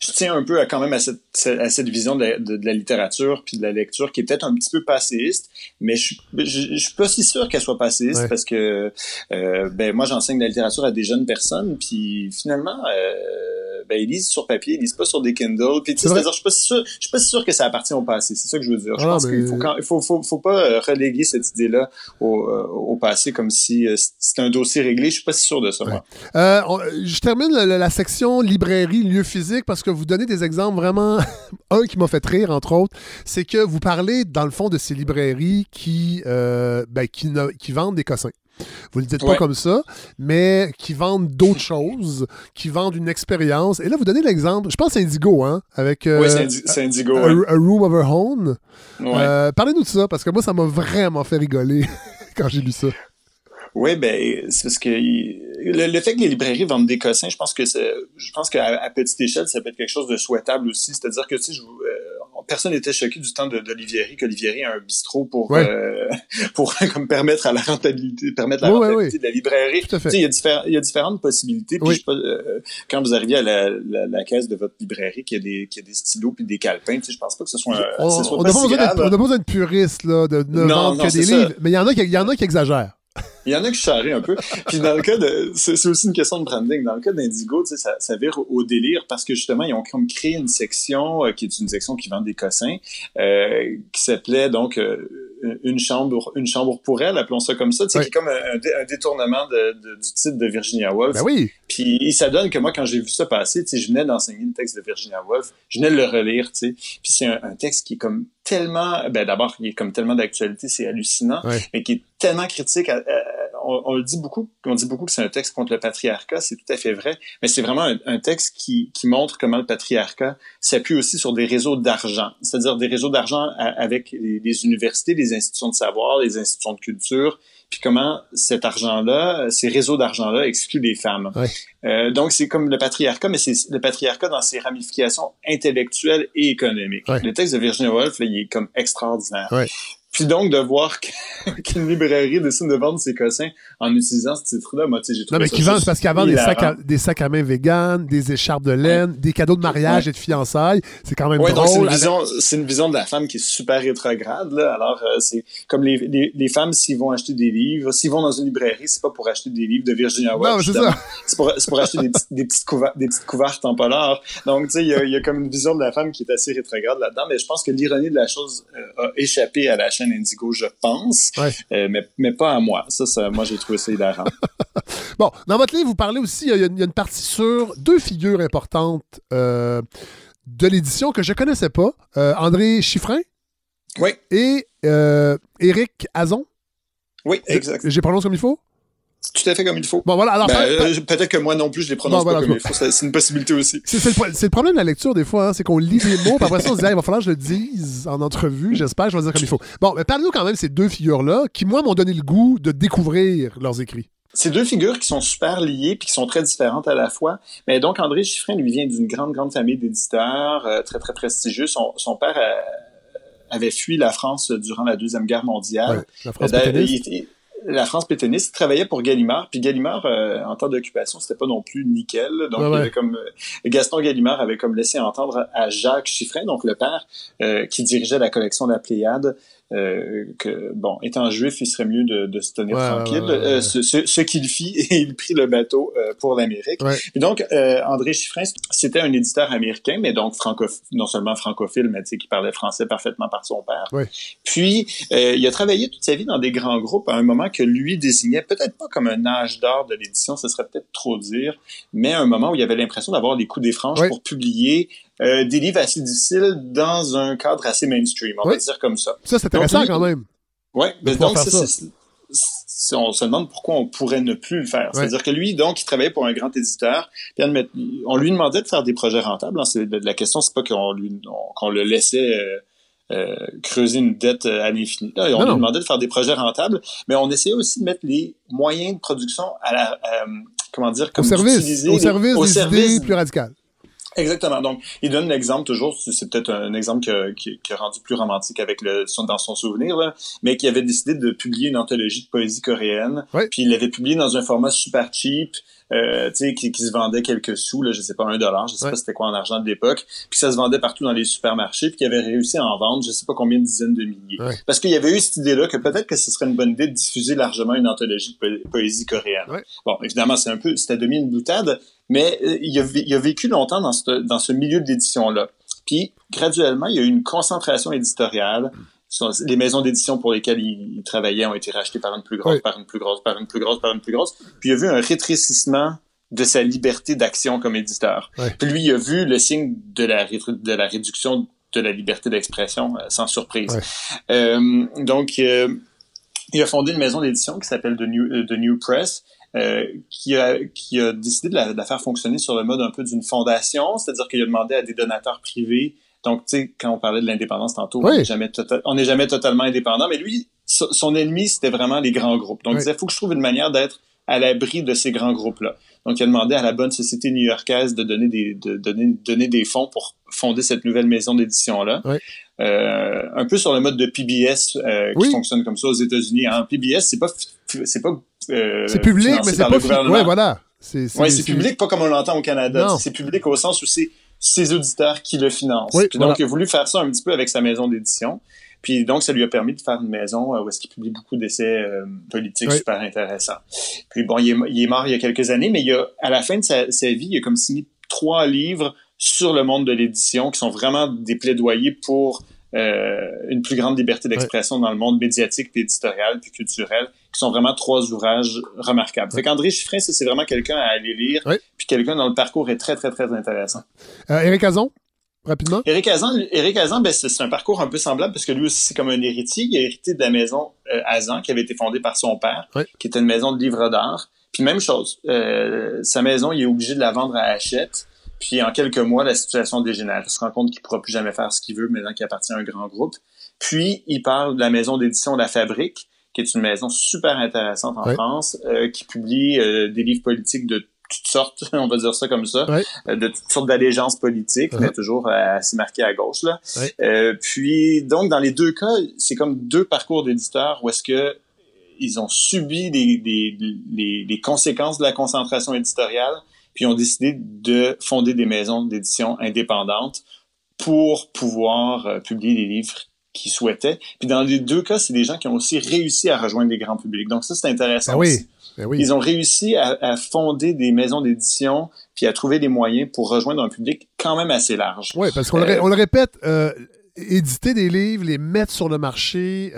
je tiens un peu à, quand même à cette, à cette vision de la, de, la, littérature puis de la lecture qui est peut-être un petit peu passéiste, mais je, je, je, suis pas si sûr qu'elle soit passéiste parce que euh, ben moi j'enseigne la littérature à des jeunes personnes puis finalement euh, ben ils lisent sur papier, ils lisent pas sur des Kindle. Puis je suis pas si sûr, je suis pas si sûr que ça appartient au passé. C'est ça que je veux dire. Je ah, pense qu'il faut, il faut, faut, faut pas euh, reléguer cette idée-là au, euh, au passé comme si c'était un dossier réglé. Je suis pas si sûr de ça. Moi. je termine la, la section librairie lieu physique parce que vous donnez des exemples vraiment. Un qui m'a fait rire, entre autres, c'est que vous parlez, dans le fond, de ces librairies qui, euh, ben, qui, qui vendent des cossins. Vous ne le dites pas comme ça, mais qui vendent d'autres choses, qui vendent une expérience. Et là, vous donnez l'exemple, je pense c'est Indigo, hein, avec euh, c'est Indigo, a, Room of Her Own. Euh, parlez-nous de ça, parce que moi, ça m'a vraiment fait rigoler quand j'ai lu ça. Oui, ben c'est parce que le, fait que les librairies vendent des cossins, je pense que je pense qu'à petite échelle, ça peut être quelque chose de souhaitable aussi. C'est-à-dire que tu sais, euh, personne n'était choqué du temps d'Olivieri, qu'Olivieri a un bistrot pour euh, pour comme permettre à la rentabilité, permettre la rentabilité de la librairie. Tu sais, il y a il y a différentes possibilités. Puis euh, quand vous arrivez à la, la, caisse de votre librairie, qu'il y a des qu'il y a des stylos puis des calepins, tu sais, je pense pas que ce soit. On, on, pas, pas besoin d'être puriste là, de ne vendre que des livres, mais il y en a qui il y en a qui exagèrent. Il y en a qui charrient un peu. Puis dans le cas de, c'est aussi une question de branding. Dans le cas d'Indigo, tu sais, ça, ça vire au délire parce que justement, ils ont comme créé une section euh, qui est une section qui vend des cossins, euh, qui s'appelait donc euh, une chambre, une chambre pour elle, appelons ça comme ça, tu sais, qui est comme un, détournement de, du titre de Virginia Woolf. Ben oui. Puis ça donne que moi, quand j'ai vu ça passer, tu sais, je venais d'enseigner le texte de Virginia Woolf, je venais de le relire, tu sais. Puis c'est un, texte qui est comme tellement, ben d'abord, il est comme tellement d'actualité, c'est hallucinant, mais qui est tellement critique à on, le dit beaucoup, on dit beaucoup que c'est un texte contre le patriarcat, c'est tout à fait vrai, mais c'est vraiment un, texte qui, montre comment le patriarcat s'appuie aussi sur des réseaux d'argent, c'est-à-dire des réseaux d'argent avec les, universités, les institutions de savoir, les institutions de culture, puis comment cet argent-là, ces réseaux d'argent-là excluent les femmes. Euh, donc c'est comme le patriarcat, mais c'est le patriarcat dans ses ramifications intellectuelles et économiques. Le texte de Virginia Woolf, il est comme extraordinaire. Puis donc, de voir qu'une librairie décide de vendre ses cossins en utilisant ce titre-là, moi, tu sais, j'ai trouvé Non, mais qui vendent, parce vendent des sacs, à, des sacs à main vegan, des écharpes de laine, des cadeaux de mariage et de fiançailles. C'est quand même ouais, drôle. c'est une, vision, c'est une vision de la femme qui est super rétrograde, là. Alors, euh, c'est comme les, les, les, femmes, s'ils vont acheter des livres, s'ils vont dans une librairie, c'est pas pour acheter des livres de Virginia Woolf. Non, c'est ça. C'est pour, pour acheter des, des, petites des petites couvertes en polar. Donc, tu sais, il y a, y a, comme une vision de la femme qui est assez rétrograde là-dedans. Mais je pense que l'ironie de la chose euh, a échappé à la chaîne Indigo, je pense, euh, mais, mais, pas à moi. Ça, ça moi, j'ai trouvé ça hilarant. bon, dans votre livre, vous parlez aussi, il y, a une, partie sur deux figures importantes euh, de l'édition que je ne connaissais pas. Euh, André Chiffrin. Oui. Et Éric Azon. Oui, exact. J'ai prononcé comme il faut? Tout à fait comme il faut. Bon, voilà. Alors, ben, euh, peut-être que moi non plus, je les prononce pas comme il faut. C'est une possibilité aussi. C'est le, problème de la lecture, des fois. Hein, c'est qu'on lit des mots, puis après ça, on se dit, il va falloir que je le dise en entrevue. J'espère que je vais le dire comme il faut. Bon, mais parle-nous quand même de ces deux figures-là qui, moi, m'ont donné le goût de découvrir leurs écrits. Ces deux figures qui sont super liées puis qui sont très différentes à la fois. Mais donc, André Chiffrin, lui, vient d'une grande, grande famille d'éditeurs, euh, très, très prestigieux. Son, son père avait fui la France durant la Deuxième Guerre mondiale. la France la France pétainiste, il travaillait pour Gallimard, puis Gallimard, euh, en temps d'occupation, c'était pas non plus nickel. Donc, il avait comme euh, Gaston Gallimard avait comme laissé entendre à Jacques Chiffrin, donc le père, euh, qui dirigeait la collection de la Pléiade, euh, que bon, étant juif, il serait mieux de, de se tenir tranquille. Euh, ce, ce, qu'il fit, et il prit le bateau euh, pour l'Amérique. Et donc, André Chiffrin, c'était un éditeur américain, mais donc non seulement francophile, mais qui parlait français parfaitement par son père. Puis, il a travaillé toute sa vie dans des grands groupes à un moment que lui désignait peut-être pas comme un âge d'or de l'édition, ce serait peut-être trop dire, mais un moment où il avait l'impression d'avoir des coups des franges pour publier euh, des livres assez difficiles dans un cadre assez mainstream, on va dire comme ça. Ça, c'est intéressant quand même. Oui, mais donc ça, on se demande pourquoi on pourrait ne plus le faire. C'est-à-dire que lui, donc, il travaillait pour un grand éditeur, puis on lui demandait de faire des projets rentables. Hein. la question, c'est pas qu'on lui qu'on le laissait euh, euh, creuser une dette à l'infini. on lui demandait de faire des projets rentables, mais on essayait aussi de mettre les moyens de production à la comment dire comme au service, au service des idées plus radicales. Exactement. Donc, il donne l'exemple toujours, c'est peut-être un exemple qui, qui, a rendu plus romantique avec le dans son souvenir, là, mais qui avait décidé de publier une anthologie de poésie coréenne. Puis il l'avait publié dans un format super cheap, euh, qui, qui se vendait quelques sous, là, je sais pas, un dollar, je sais pas c'était quoi en argent de l'époque, puis ça se vendait partout dans les supermarchés, puis qui avait réussi à en vendre, je sais pas combien de dizaines de milliers. Parce qu'il y avait eu cette idée-là que peut-être que ce serait une bonne idée de diffuser largement une anthologie de poésie coréenne. Bon, évidemment, c'est un peu, c'était demi une boutade, mais euh, il, a, il, a, vécu longtemps dans ce, dans ce milieu d'édition-là. Puis, graduellement, il y a eu une concentration éditoriale les maisons d'édition pour lesquelles il, travaillait ont été rachetées par une plus grosse, par une plus grosse, par une plus grosse, par une plus grosse. Puis il a vu un rétrécissement de sa liberté d'action comme éditeur. Puis lui, il a vu le signe de la, de la réduction de la liberté d'expression euh, sans surprise. Euh, donc, euh, il a fondé une maison d'édition qui s'appelle The New, The New Press, euh, qui, a, qui a décidé de la, de la, faire fonctionner sur le mode un peu d'une fondation, c'est-à-dire qu'il a demandé à des donateurs privés donc, tu sais, quand on parlait de l'indépendance tantôt, on n'est jamais, tota-, jamais totalement indépendant, mais lui, son ennemi, c'était vraiment les grands groupes. Donc, il disait, il faut que je trouve une manière d'être à l'abri de ces grands groupes-là. Donc, il a demandé à la bonne société new-yorkaise de donner des, de donner, donner des fonds pour fonder cette nouvelle maison d'édition-là. Euh, un peu sur le mode de PBS euh, qui fonctionne comme ça aux États-Unis. Hein. PBS, c'est pas, c'est pas. Euh, c'est public, mais c'est pas. Ouais, voilà. C'est, c'est public, pas comme on l'entend au Canada. C'est public au sens où c'est ses auditeurs qui le financent. puis donc, il a voulu faire ça un petit peu avec sa maison d'édition. Puis donc, ça lui a permis de faire une maison euh, où est-ce qu'il publie beaucoup d'essais euh, politiques super intéressants. Puis bon, il est, il est, mort il y a quelques années, mais il a, à la fin de sa, sa vie, il a comme signé trois livres sur le monde de l'édition qui sont vraiment des plaidoyers pour euh, une plus grande liberté d'expression dans le monde médiatique, puis éditorial, puis culturel, qui sont vraiment trois ouvrages remarquables. Fait qu'André Chiffrin, c'est vraiment quelqu'un à aller lire, puis quelqu'un dont le parcours est très, très, très intéressant. Euh, Éric Azon? Rapidement. Éric Azan, Éric Azan ben, c'est un parcours un peu semblable parce que lui aussi, c'est comme un héritier. Il a hérité de la maison euh, Azan qui avait été fondée par son père, qui était une maison de livres d'art. Puis même chose, euh, sa maison, il est obligé de la vendre à Hachette. Puis en quelques mois, la situation dégénère. Il se rend compte qu'il ne pourra plus jamais faire ce qu'il veut maintenant qu'il appartient à un grand groupe. Puis il parle de la maison d'édition La Fabrique, qui est une maison super intéressante en France, euh, qui publie euh, des livres politiques de toutes sortes, on va dire ça comme ça, euh, de toutes sortes d'allégeances politiques, mais uh-huh. toujours assez marquées à gauche. Là. puis donc dans les deux cas, c'est comme deux parcours d'éditeurs où est-ce que ils ont subi des, les, les conséquences de la concentration éditoriale, puis ont décidé de fonder des maisons d'édition indépendantes pour pouvoir euh, publier les livres qu'ils souhaitaient. Puis dans les deux cas, c'est des gens qui ont aussi réussi à rejoindre des grands publics. Donc ça, c'est intéressant. Ben oui. Ben oui. Ils ont réussi à, fonder des maisons d'édition puis à trouver des moyens pour rejoindre un public quand même assez large. Oui, parce qu'on le, euh, répète, euh, éditer des livres, les mettre sur le marché,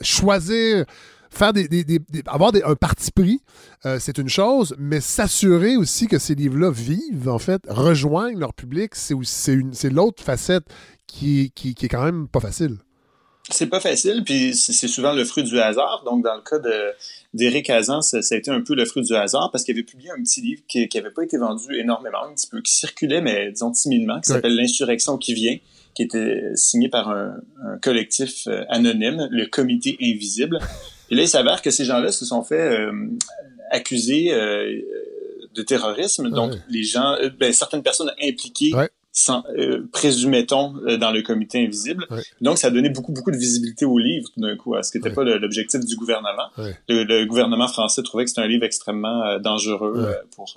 choisir faire des, avoir un parti pris, euh, c'est une chose, mais s'assurer aussi que ces livres-là vivent, en fait, rejoignent leur public, c'est c'est l'autre facette qui, qui, qui, est quand même pas facile. C'est pas facile, puis c'est souvent le fruit du hasard. Donc, dans le cas de d'Éric Hazan, ça, a été un peu le fruit du hasard parce qu'il avait publié un petit livre qui n'avait pas été vendu énormément, un petit peu, qui circulait, mais disons timidement, qui s'appelle L'insurrection qui vient, qui était signé par un, un collectif euh, anonyme, le Comité Invisible. Et là, il s'avère que ces gens-là se sont fait euh, accuser euh, de terrorisme. Donc, les gens, euh, ben, certaines personnes impliquées sans, présumait-on, dans le comité invisible. Donc, ça a donné beaucoup, beaucoup de visibilité au livre, tout d'un coup, ce qui n'était pas l'objectif du gouvernement. Le, gouvernement français trouvait que c'était un livre extrêmement dangereux pour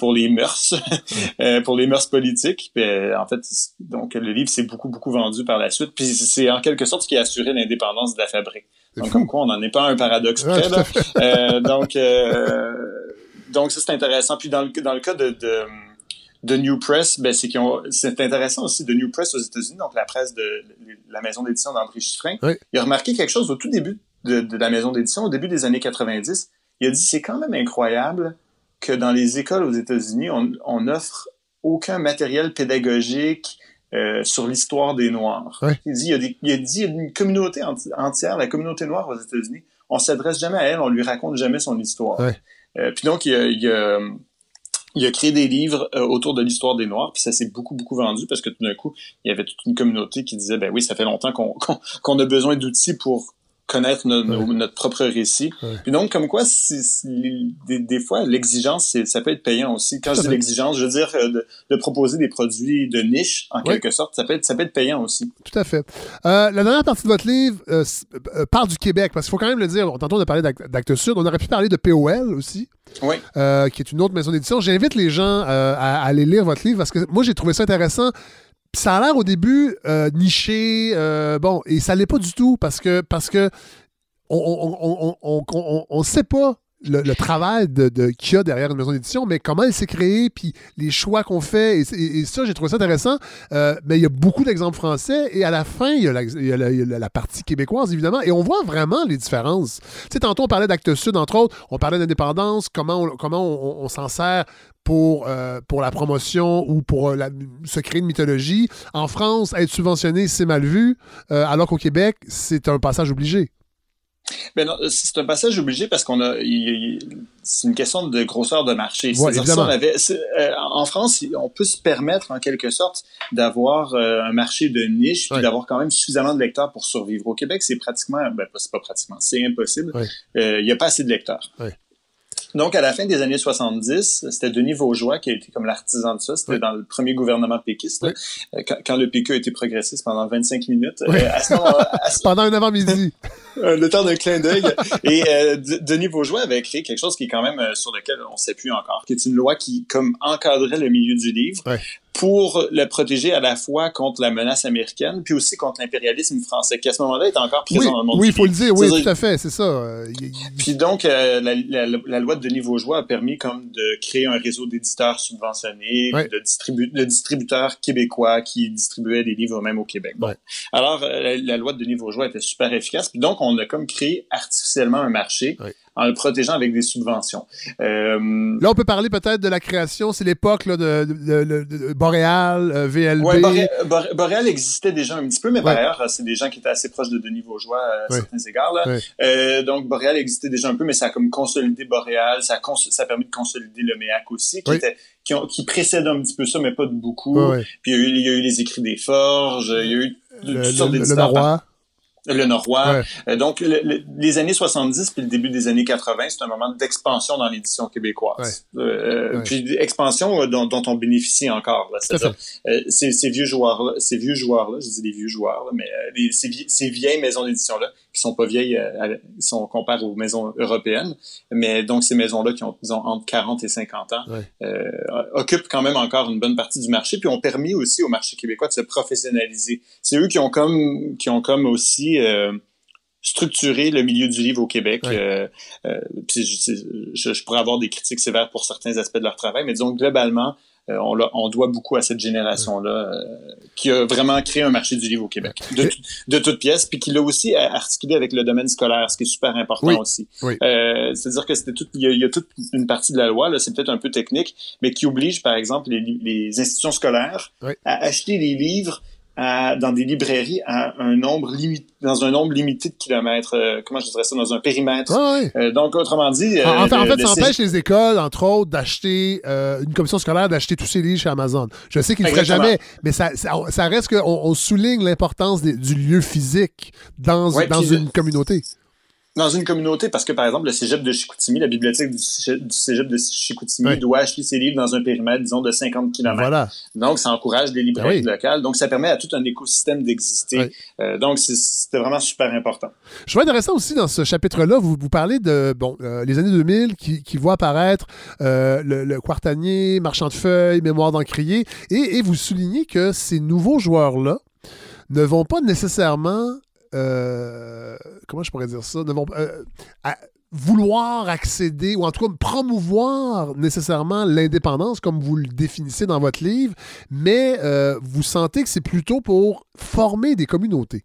pour les mœurs, pour les mœurs politiques. Puis, en fait, donc le livre s'est beaucoup, beaucoup vendu par la suite. Puis c'est en quelque sorte ce qui a assuré l'indépendance de la fabrique. Donc, comme quoi, on n'en est pas un paradoxe près. Là. Euh, donc, euh, donc, ça, c'est intéressant. Puis, dans le, dans le cas de, de, de New Press, ben, c'est qu'ils ont, c'est intéressant aussi de New Press aux États-Unis, donc la presse de la maison d'édition d'André Chiffrin. Il a remarqué quelque chose au tout début de, de la maison d'édition, au début des années 90. Il a dit, c'est quand même incroyable que dans les écoles aux États-Unis, on, on offre aucun matériel pédagogique, euh, sur l'histoire des Noirs. Il, dit, il, y a des, il, a dit, il y a une communauté entière, la communauté noire aux États-Unis, on s'adresse jamais à elle, on lui raconte jamais son histoire. Euh, puis donc, il a, il, a, il a, créé des livres euh, autour de l'histoire des Noirs, puis ça s'est beaucoup, beaucoup vendu parce que tout d'un coup, il y avait toute une communauté qui disait, ben oui, ça fait longtemps qu'on qu'on a besoin d'outils pour connaître notre propre récit. Puis donc, comme quoi, des, fois, l'exigence, ça peut être payant aussi. Quand je dis l'exigence, je veux dire euh, de, proposer des produits de niche, en quelque sorte, ça peut, être, ça peut être payant aussi. Tout à fait. Euh, la dernière partie de votre livre euh, parle du Québec, parce qu'il faut quand même le dire. Tantôt, on a parlé d'Actes Sud. On aurait pu parler de POL aussi. Oui. qui est une autre maison d'édition. J'invite les gens à, aller lire votre livre parce que moi, j'ai trouvé ça intéressant ça a l'air au début niché, bon, et ça l'est pas du tout parce que parce que on ne sait pas le, travail de, qu'il y a derrière une maison d'édition, mais comment elle s'est créée, puis les choix qu'on fait. Et, ça, j'ai trouvé ça intéressant. Euh, mais il y a beaucoup d'exemples français. Et à la fin, il y, a la, partie québécoise, évidemment. Et on voit vraiment les différences. Tu sais, tantôt, on parlait d'Actes Sud, entre autres. On parlait d'indépendance, comment on, comment on, s'en sert pour, euh, pour la promotion ou pour la, se créer une mythologie. En France, être subventionné, c'est mal vu, euh, alors qu'au Québec, c'est un passage obligé. Ben non, c'est un passage obligé parce qu'on a, c'est une question de grosseur de marché. Euh, en France, on peut se permettre en quelque sorte d'avoir euh, un marché de niche puis d'avoir quand même suffisamment de lecteurs pour survivre. Au Québec, c'est pratiquement, ben c'est pas pratiquement, c'est impossible. Euh, il n'y a pas assez de lecteurs. Donc, à la fin des années 70, c'était Denis Vaugeois qui a été comme l'artisan de ça. C'était dans le premier gouvernement péquiste, euh, quand, le PQ a été progressiste pendant 25 minutes. Euh, pendant un avant-midi. Euh, le temps d'un clin d'œil. Et Denis Vaugeois avait créé quelque chose qui est quand même sur lequel on ne sait plus encore, qui est une loi qui, comme, encadrait le milieu du livre pour le protéger à la fois contre la menace américaine, puis aussi contre l'impérialisme français, qui à ce moment-là est encore présent oui, dans le monde. Oui, il faut le dire, oui, tout à fait, c'est ça. Puis donc, euh, la, la, loi de Denis Vaugeois a permis comme de créer un réseau d'éditeurs subventionnés, de, de, distributeurs québécois qui distribuaient des livres même au Québec. Bon. Alors, euh, la, loi de Denis Vaugeois était super efficace, puis donc on a comme créé artificiellement un marché en le protégeant avec des subventions. Euh, là, on peut parler peut-être de la création, c'est l'époque de, de, Boréal, euh, VLB. Oui, Boréal, existait déjà un petit peu, mais par ailleurs, c'est des gens qui étaient assez proches de Denis Vaugeois à certains égards. Là. Euh, donc, Boréal existait déjà un peu, mais ça a comme consolidé Boréal, ça a, ça a permis de consolider le MEAC aussi, qui, était, qui, ont, qui précède un petit peu ça, mais pas de beaucoup. Puis il y, a eu, il y, a eu, les écrits des Forges, il y a eu sortes d'éditeurs. Le Norois. Euh, donc, les années 70 puis le début des années 80, c'est un moment d'expansion dans l'édition québécoise. Euh, puis expansion euh, dont, on bénéficie encore. C'est-à-dire, ces, vieux joueurs-là, ces vieux joueurs-là, je dis les vieux joueurs, mais ces, vieilles maisons d'édition-là, qui sont pas vieilles si on compare aux maisons européennes, mais donc ces maisons-là qui ont, disons, entre 40 et 50 ans, occupent quand même encore une bonne partie du marché, puis ont permis aussi au marché québécois de se professionnaliser. C'est eux qui ont comme, qui ont comme aussi euh, structurer le milieu du livre au Québec. Euh, euh, je, pourrais avoir des critiques sévères pour certains aspects de leur travail, mais disons globalement, on, on, doit beaucoup à cette génération-là qui a vraiment créé un marché du livre au Québec. De, de toutes pièces, puis qui l'a aussi articulé avec le domaine scolaire, ce qui est super important aussi. C'est-à-dire que c'était tout, il y, a, toute une partie de la loi, là, c'est peut-être un peu technique, mais qui oblige, par exemple, les, les institutions scolaires à acheter des livres dans des librairies à un nombre limité, dans un nombre limité de kilomètres. Euh, comment je dirais ça, dans un périmètre. Euh, donc, autrement dit, euh, en, fait, ça empêche les écoles, entre autres, d'acheter une commission scolaire d'acheter tous ces livres chez Amazon. Je sais qu'ils ne le feraient jamais, mais ça, ça, reste qu'on on souligne l'importance du lieu physique dans, dans une communauté dans une communauté, parce que par exemple, le cégep de Chicoutimi, la bibliothèque du cégep, de Chicoutimi doit acheter ses livres dans un périmètre, disons, de 50 km. Voilà. Donc, ça encourage des librairies ben locales. Donc, ça permet à tout un écosystème d'exister. Euh, donc, c'était vraiment super important. Je trouve intéressant aussi dans ce chapitre-là, vous, vous parlez de bon, euh, les années 2000 qui, qui voient apparaître euh, le, le, Quartanier, Marchand de feuilles, Mémoire d'encrier, et, et vous soulignez que ces nouveaux joueurs-là ne vont pas nécessairement euh, comment je pourrais dire ça, euh, vouloir accéder, ou en tout cas promouvoir nécessairement l'indépendance comme vous le définissez dans votre livre, mais euh, vous sentez que c'est plutôt pour former des communautés.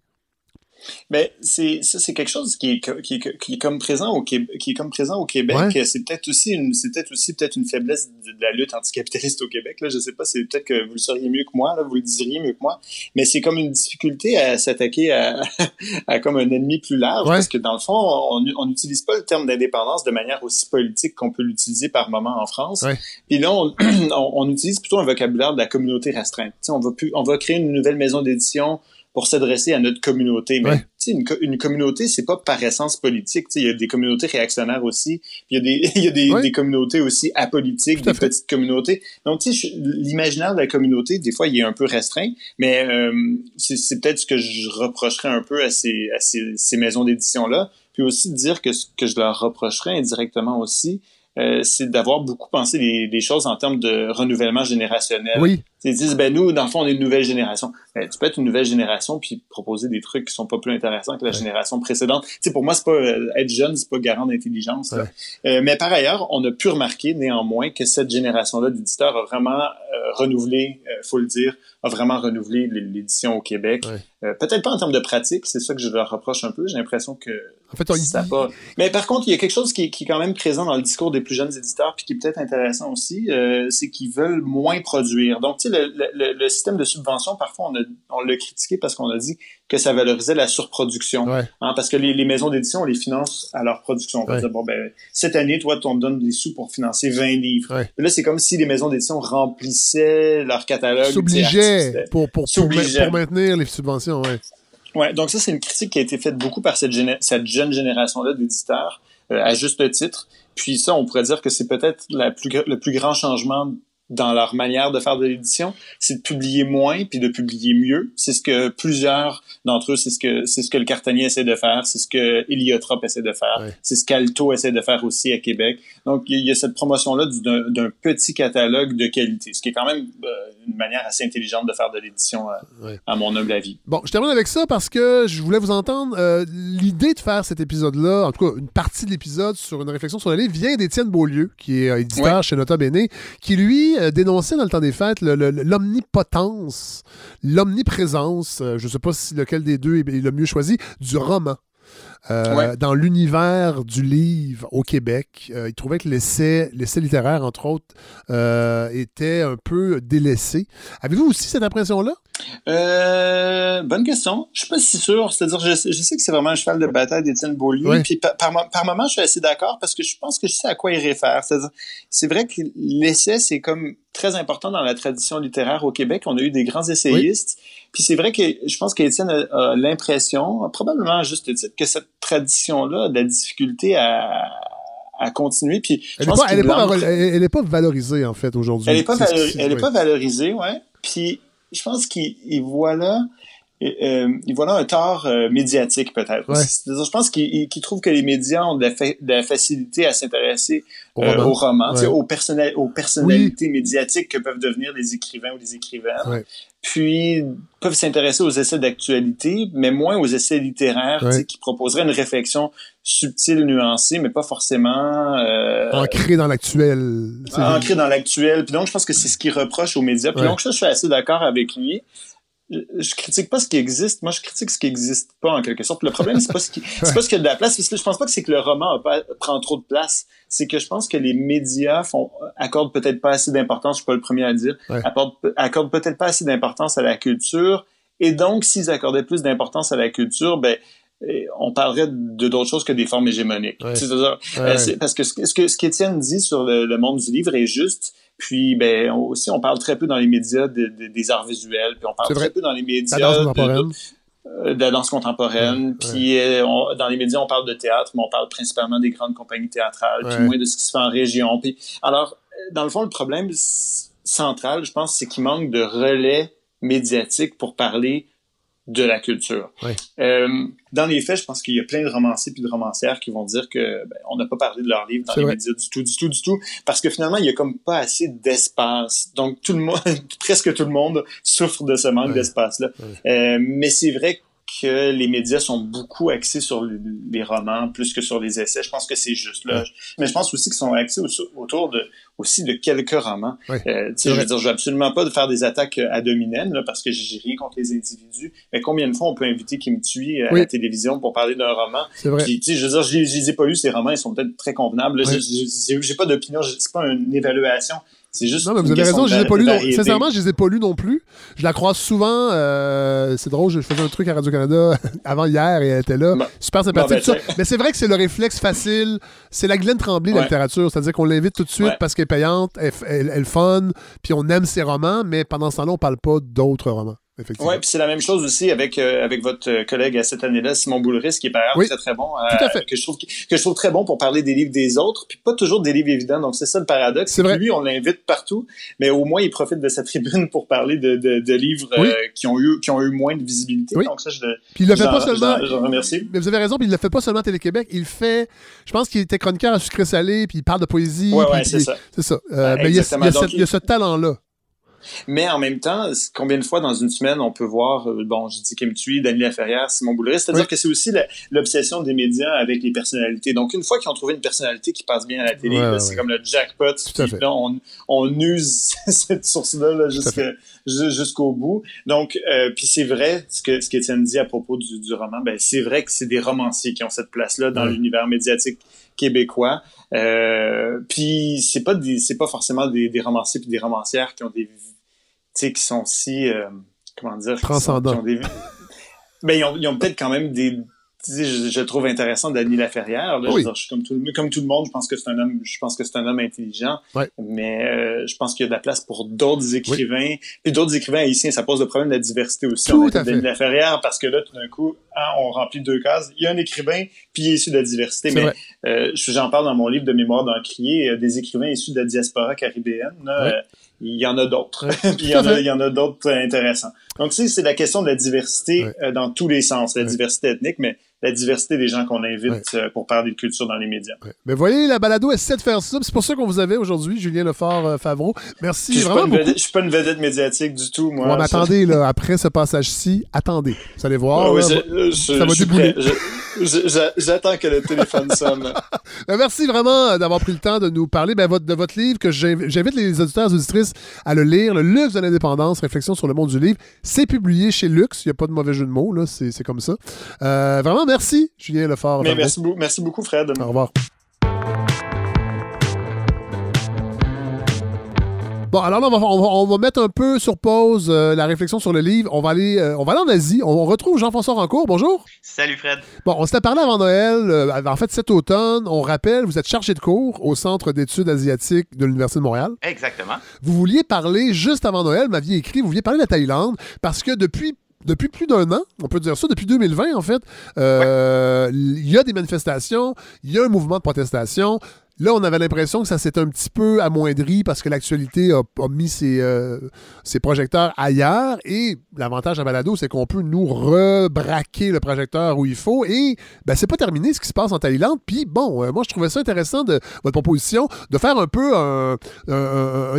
Mais c'est ça, c'est quelque chose qui est, qui, qui est comme présent au Québec, qui est comme présent au Québec. C'est peut-être aussi une, c'est peut-être aussi peut-être une faiblesse de, la lutte anticapitaliste au Québec. Là, je sais pas, c'est peut-être que vous le sauriez mieux que moi, là, vous le diriez mieux que moi. Mais c'est comme une difficulté à s'attaquer à, à comme un ennemi plus large, parce que dans le fond, on n'utilise pas le terme d'indépendance de manière aussi politique qu'on peut l'utiliser par moment en France. Puis là, on, on, utilise plutôt un vocabulaire de la communauté restreinte. on va plus, on va créer une nouvelle maison d'édition pour s'adresser à notre communauté. Mais une, une communauté, c'est pas par essence politique. Il y a des communautés réactionnaires aussi. Il y a des, il y a des, des communautés aussi apolitiques, des petites communautés. Donc, tu sais, l'imaginaire de la communauté, des fois, il est un peu restreint, mais euh, c'est peut-être ce que je reprocherais un peu à ces, à ces, ces maisons d'édition-là. Puis aussi dire que ce que je leur reprocherais indirectement aussi, euh, c'est d'avoir beaucoup pensé les, choses en termes de renouvellement générationnel. Oui. Ils disent, ben nous, dans le fond, on est une nouvelle génération. Ben, tu peux être une nouvelle génération puis proposer des trucs qui sont pas plus intéressants que la génération précédente. Tu pour moi, c'est pas euh, être jeune, c'est pas garant d'intelligence. Euh, mais par ailleurs, on a pu remarquer néanmoins que cette génération-là d'éditeurs a vraiment renouvelé, faut le dire, a vraiment renouvelé l'édition au Québec. Peut-être pas en termes de pratique, c'est ça que je leur reproche un peu. J'ai l'impression que en fait, ça pas. Mais par contre, il y a quelque chose qui, qui, est quand même présent dans le discours des plus jeunes éditeurs, puis qui est peut-être intéressant aussi, c'est qu'ils veulent moins produire. Donc, tu sais, le, système de subvention, parfois, on, on l'a critiqué parce qu'on a dit que ça valorisait la surproduction. Hein, parce que les, maisons d'édition, on les finance à leur production. On va dire, bon, ben, cette année, toi, tu me donnes des sous pour financer 20 livres. Là, c'est comme si les maisons d'édition remplissaient leur catalogue. S'obligeaient pour, pour, pour, maintenir les subventions, ouais. Ouais, donc ça, c'est une critique qui a été faite beaucoup par cette, cette jeune génération-là d'éditeurs, euh, à juste titre. Puis ça, on pourrait dire que c'est peut-être plus, le plus grand changement dans leur manière de faire de l'édition, c'est de publier moins puis de publier mieux. C'est ce que plusieurs d'entre eux, c'est ce que c'est ce que le cartonnier essaie de faire, c'est ce que Heliotrope essaie de faire, c'est ce qu'Alto essaie de faire aussi à Québec. Donc il y a cette promotion là d'un petit catalogue de qualité, ce qui est quand même euh, une manière assez intelligente de faire de l'édition euh, à mon humble avis. Bon, je termine avec ça parce que je voulais vous entendre euh, l'idée de faire cet épisode là, en tout cas une partie de l'épisode sur une réflexion sur le livre vient d'Étienne Beaulieu qui est éditeur chez Nota Bene, qui lui euh, dénoncer dans le temps des fêtes l'omnipotence, l'omniprésence, euh, je ne sais pas si lequel des deux est, le mieux choisi, du roman. Euh, dans l'univers du livre au Québec. il trouvait que l'essai, l'essai littéraire, entre autres, était un peu délaissé. Avez-vous aussi cette impression-là? bonne question. Je suis pas si sûr. C'est-à-dire, je, sais que c'est vraiment un cheval de bataille d'Étienne Beaulieu. Puis par, par, moment, je suis assez d'accord parce que je pense que je sais à quoi il réfère. C'est-à-dire, c'est vrai que l'essai, c'est comme très important dans la tradition littéraire au Québec. On a eu des grands essayistes. Puis c'est vrai que je pense qu'Étienne a, l'impression, probablement à juste titre, que cette tradition-là a de la difficulté à, à continuer. Puis elle n'est pas, pas, pas, valorisée, en fait, aujourd'hui. Elle n'est pas, elle est pas valorisée, ouais. Puis je pense qu'il voit là euh, il voit là un tort euh, médiatique peut-être. Je pense qu'il trouve que les médias ont de la, facilité à s'intéresser au euh, roman, aux, personnel, aux personnalités médiatiques que peuvent devenir les écrivains ou les écrivaines. Puis peuvent s'intéresser aux essais d'actualité, mais moins aux essais littéraires qui proposeraient une réflexion subtile, nuancée, mais pas forcément euh, ancrée dans l'actuel. Ancrée dans l'actuel. Puis donc je pense que c'est ce qu'il reproche aux médias. Puis donc ça, je suis assez d'accord avec lui je, critique pas ce qui existe, moi je critique ce qui existe pas en quelque sorte. Le problème c'est pas ce qui c'est pas ce qui a de la place. Je pense pas que c'est que le roman prend trop de place. C'est que je pense que les médias font accordent peut-être pas assez d'importance. Je suis pas le premier à le dire. Accordent, peut-être pas assez d'importance à la culture. Et donc s'ils accordaient plus d'importance à la culture, ben eh, on parlerait de d'autres choses que des formes hégémoniques. C'est-à-dire, euh, parce que ce que ce qu'Étienne dit sur le, monde du livre est juste puis, ben, aussi, on parle très peu dans les médias des arts visuels, puis on parle très peu dans les médias de, la danse contemporaine. puis euh, dans les médias, on parle de théâtre, mais on parle principalement des grandes compagnies théâtrales, puis moins de ce qui se fait en région. Puis, alors, dans le fond, le problème central, je pense, c'est qu'il manque de relais médiatiques pour parler de la culture. Euh, dans les faits, je pense qu'il y a plein de romanciers puis de romancières qui vont dire que ben, on n'a pas parlé de leur livre dans les médias du tout, du tout, du tout, parce que finalement, il y a comme pas assez d'espace. Donc tout le monde, presque tout le monde souffre de ce manque d'espace-là. Euh, mais c'est vrai que les médias sont beaucoup axés sur les, romans plus que sur les essais. Je pense que c'est juste là. Mais je pense aussi qu'ils sont axés autour de aussi de quelques romans. Euh, je veux dire, je veux absolument pas de faire des attaques à dominem là, parce que j'ai rien contre les individus. Mais combien de fois on peut inviter Kim Thuy à la télévision pour parler d'un roman? Je veux dire, je, les ai pas lus ces romans, ils sont peut-être très convenables. J'ai pas d'opinion, c'est pas une évaluation. C'est juste. Non, mais vous avez raison, je les ai pas lus. Non... Sincèrement, je les ai pas lus non plus. Je la croise souvent. Euh, c'est drôle, je faisais un truc à Radio-Canada avant hier et elle était là. Super sympathique. Ben, mais c'est vrai que c'est le réflexe facile. C'est la Glenn Tremblay de la littérature. C'est-à-dire qu'on l'invite tout de suite parce qu'elle est payante, elle, est fun, puis on aime ses romans, mais pendant ce temps-là, on parle pas d'autres romans. Oui, puis c'est la même chose aussi avec, euh, avec votre collègue à cette année-là, Simon Boulris, qui est par ailleurs très, très bon. Tout à fait. Que je, trouve, que je trouve très bon pour parler des livres des autres, puis pas toujours des livres évidents. Donc, c'est ça le paradoxe. C'est vrai. Lui, on l'invite partout, mais au moins, il profite de sa tribune pour parler de, de, de livres qui, ont eu, qui ont eu moins de visibilité. Donc, ça, je le, puis il le fait pas seulement. Je, remercie. Mais vous avez raison, puis il le fait pas seulement à Télé-Québec. Il fait. Je pense qu'il était chroniqueur à Sucré-Salé, puis il parle de poésie. Ouais, ouais, c'est ça. C'est ça. mais il y a, il y a ce talent-là. Mais en même temps, combien de fois dans une semaine on peut voir, euh, bon, je dis Kim Thuy, Daniel Laferrière, Simon Boulris, c'est-à-dire que c'est aussi l'obsession des médias avec les personnalités. Donc, une fois qu'ils ont trouvé une personnalité qui passe bien à la télé, c'est comme le jackpot. Puis, là, on, on, use cette source-là jusqu'au bout. Donc, euh, puis c'est vrai, ce que ce qu'Étienne dit à propos du, du roman, ben c'est vrai que c'est des romanciers qui ont cette place-là dans l'univers médiatique québécois. Euh, puis c'est pas c'est pas forcément des, des romanciers puis des romancières qui ont des sais, qui sont si, euh, comment dire, transcendants. Des... Ben, ils ont, ils ont peut-être quand même des, je, je, trouve intéressant Dany Laferrière. Là, je, suis comme tout, comme tout le monde, je pense que c'est un homme, je pense que c'est un homme intelligent. Mais euh, je pense qu'il y a de la place pour d'autres écrivains. Puis d'autres écrivains haïtiens, ça pose le problème de la diversité aussi. Tout on a Dany Laferrière parce que là, tout d'un coup, hein, on remplit deux cases. Il y a un écrivain, puis il est issu de la diversité. Mais euh, j'en parle dans mon livre de mémoire d'un crier, euh, des écrivains issus de la diaspora caribéenne. Là, euh, il y en a d'autres. puis il y en a, il y en a d'autres intéressants. Donc, tu sais, c'est la question de la diversité dans tous les sens, la diversité ethnique, mais la diversité des gens qu'on invite euh, pour parler de culture dans les médias. Mais voyez, la balado essaie de faire ça. C'est pour ça qu'on vous avait aujourd'hui, Julien Lefort-Favreau. Euh, Merci je vraiment beaucoup. je suis pas une vedette médiatique du tout, moi. mais attendez, là, après ce passage-ci, attendez. Vous allez voir. ça va débouler. J'attends que le téléphone sonne. Ben, merci vraiment d'avoir pris le temps de nous parler ben, de votre livre que j'invite les auditeurs et auditrices à le lire. Le luxe de l'indépendance, réflexion sur le monde du livre. C'est publié chez Luxe. Il n'y a pas de mauvais jeu de mots, là. C'est comme ça. Euh, vraiment, merci, Julien Lefort. Mais merci, merci beaucoup, Fred. Au revoir. Bon, alors là, on va, mettre un peu sur pause euh, la réflexion sur le livre. On va aller, euh, on va aller en Asie. On, retrouve Jean-François Rancourt. Bonjour. Salut, Fred. Bon, on s'était parlé avant Noël. Euh, en fait, cet automne, on rappelle, vous êtes chargé de cours au Centre d'études asiatiques de l'Université de Montréal. Exactement. Vous vouliez parler, juste avant Noël, m'aviez écrit, vous vouliez parler de la Thaïlande parce que depuis depuis plus d'un an, on peut dire ça, depuis 2020 en fait, il y a des manifestations, il y a un mouvement de protestation. Là, on avait l'impression que ça s'est un petit peu amoindri parce que l'actualité a, mis euh, ses, projecteurs ailleurs. Et l'avantage à Balado, c'est qu'on peut nous rebraquer le projecteur où il faut. Et ben, c'est pas terminé ce qui se passe en Thaïlande. Puis bon, euh, moi, je trouvais ça intéressant de votre proposition de faire un peu un,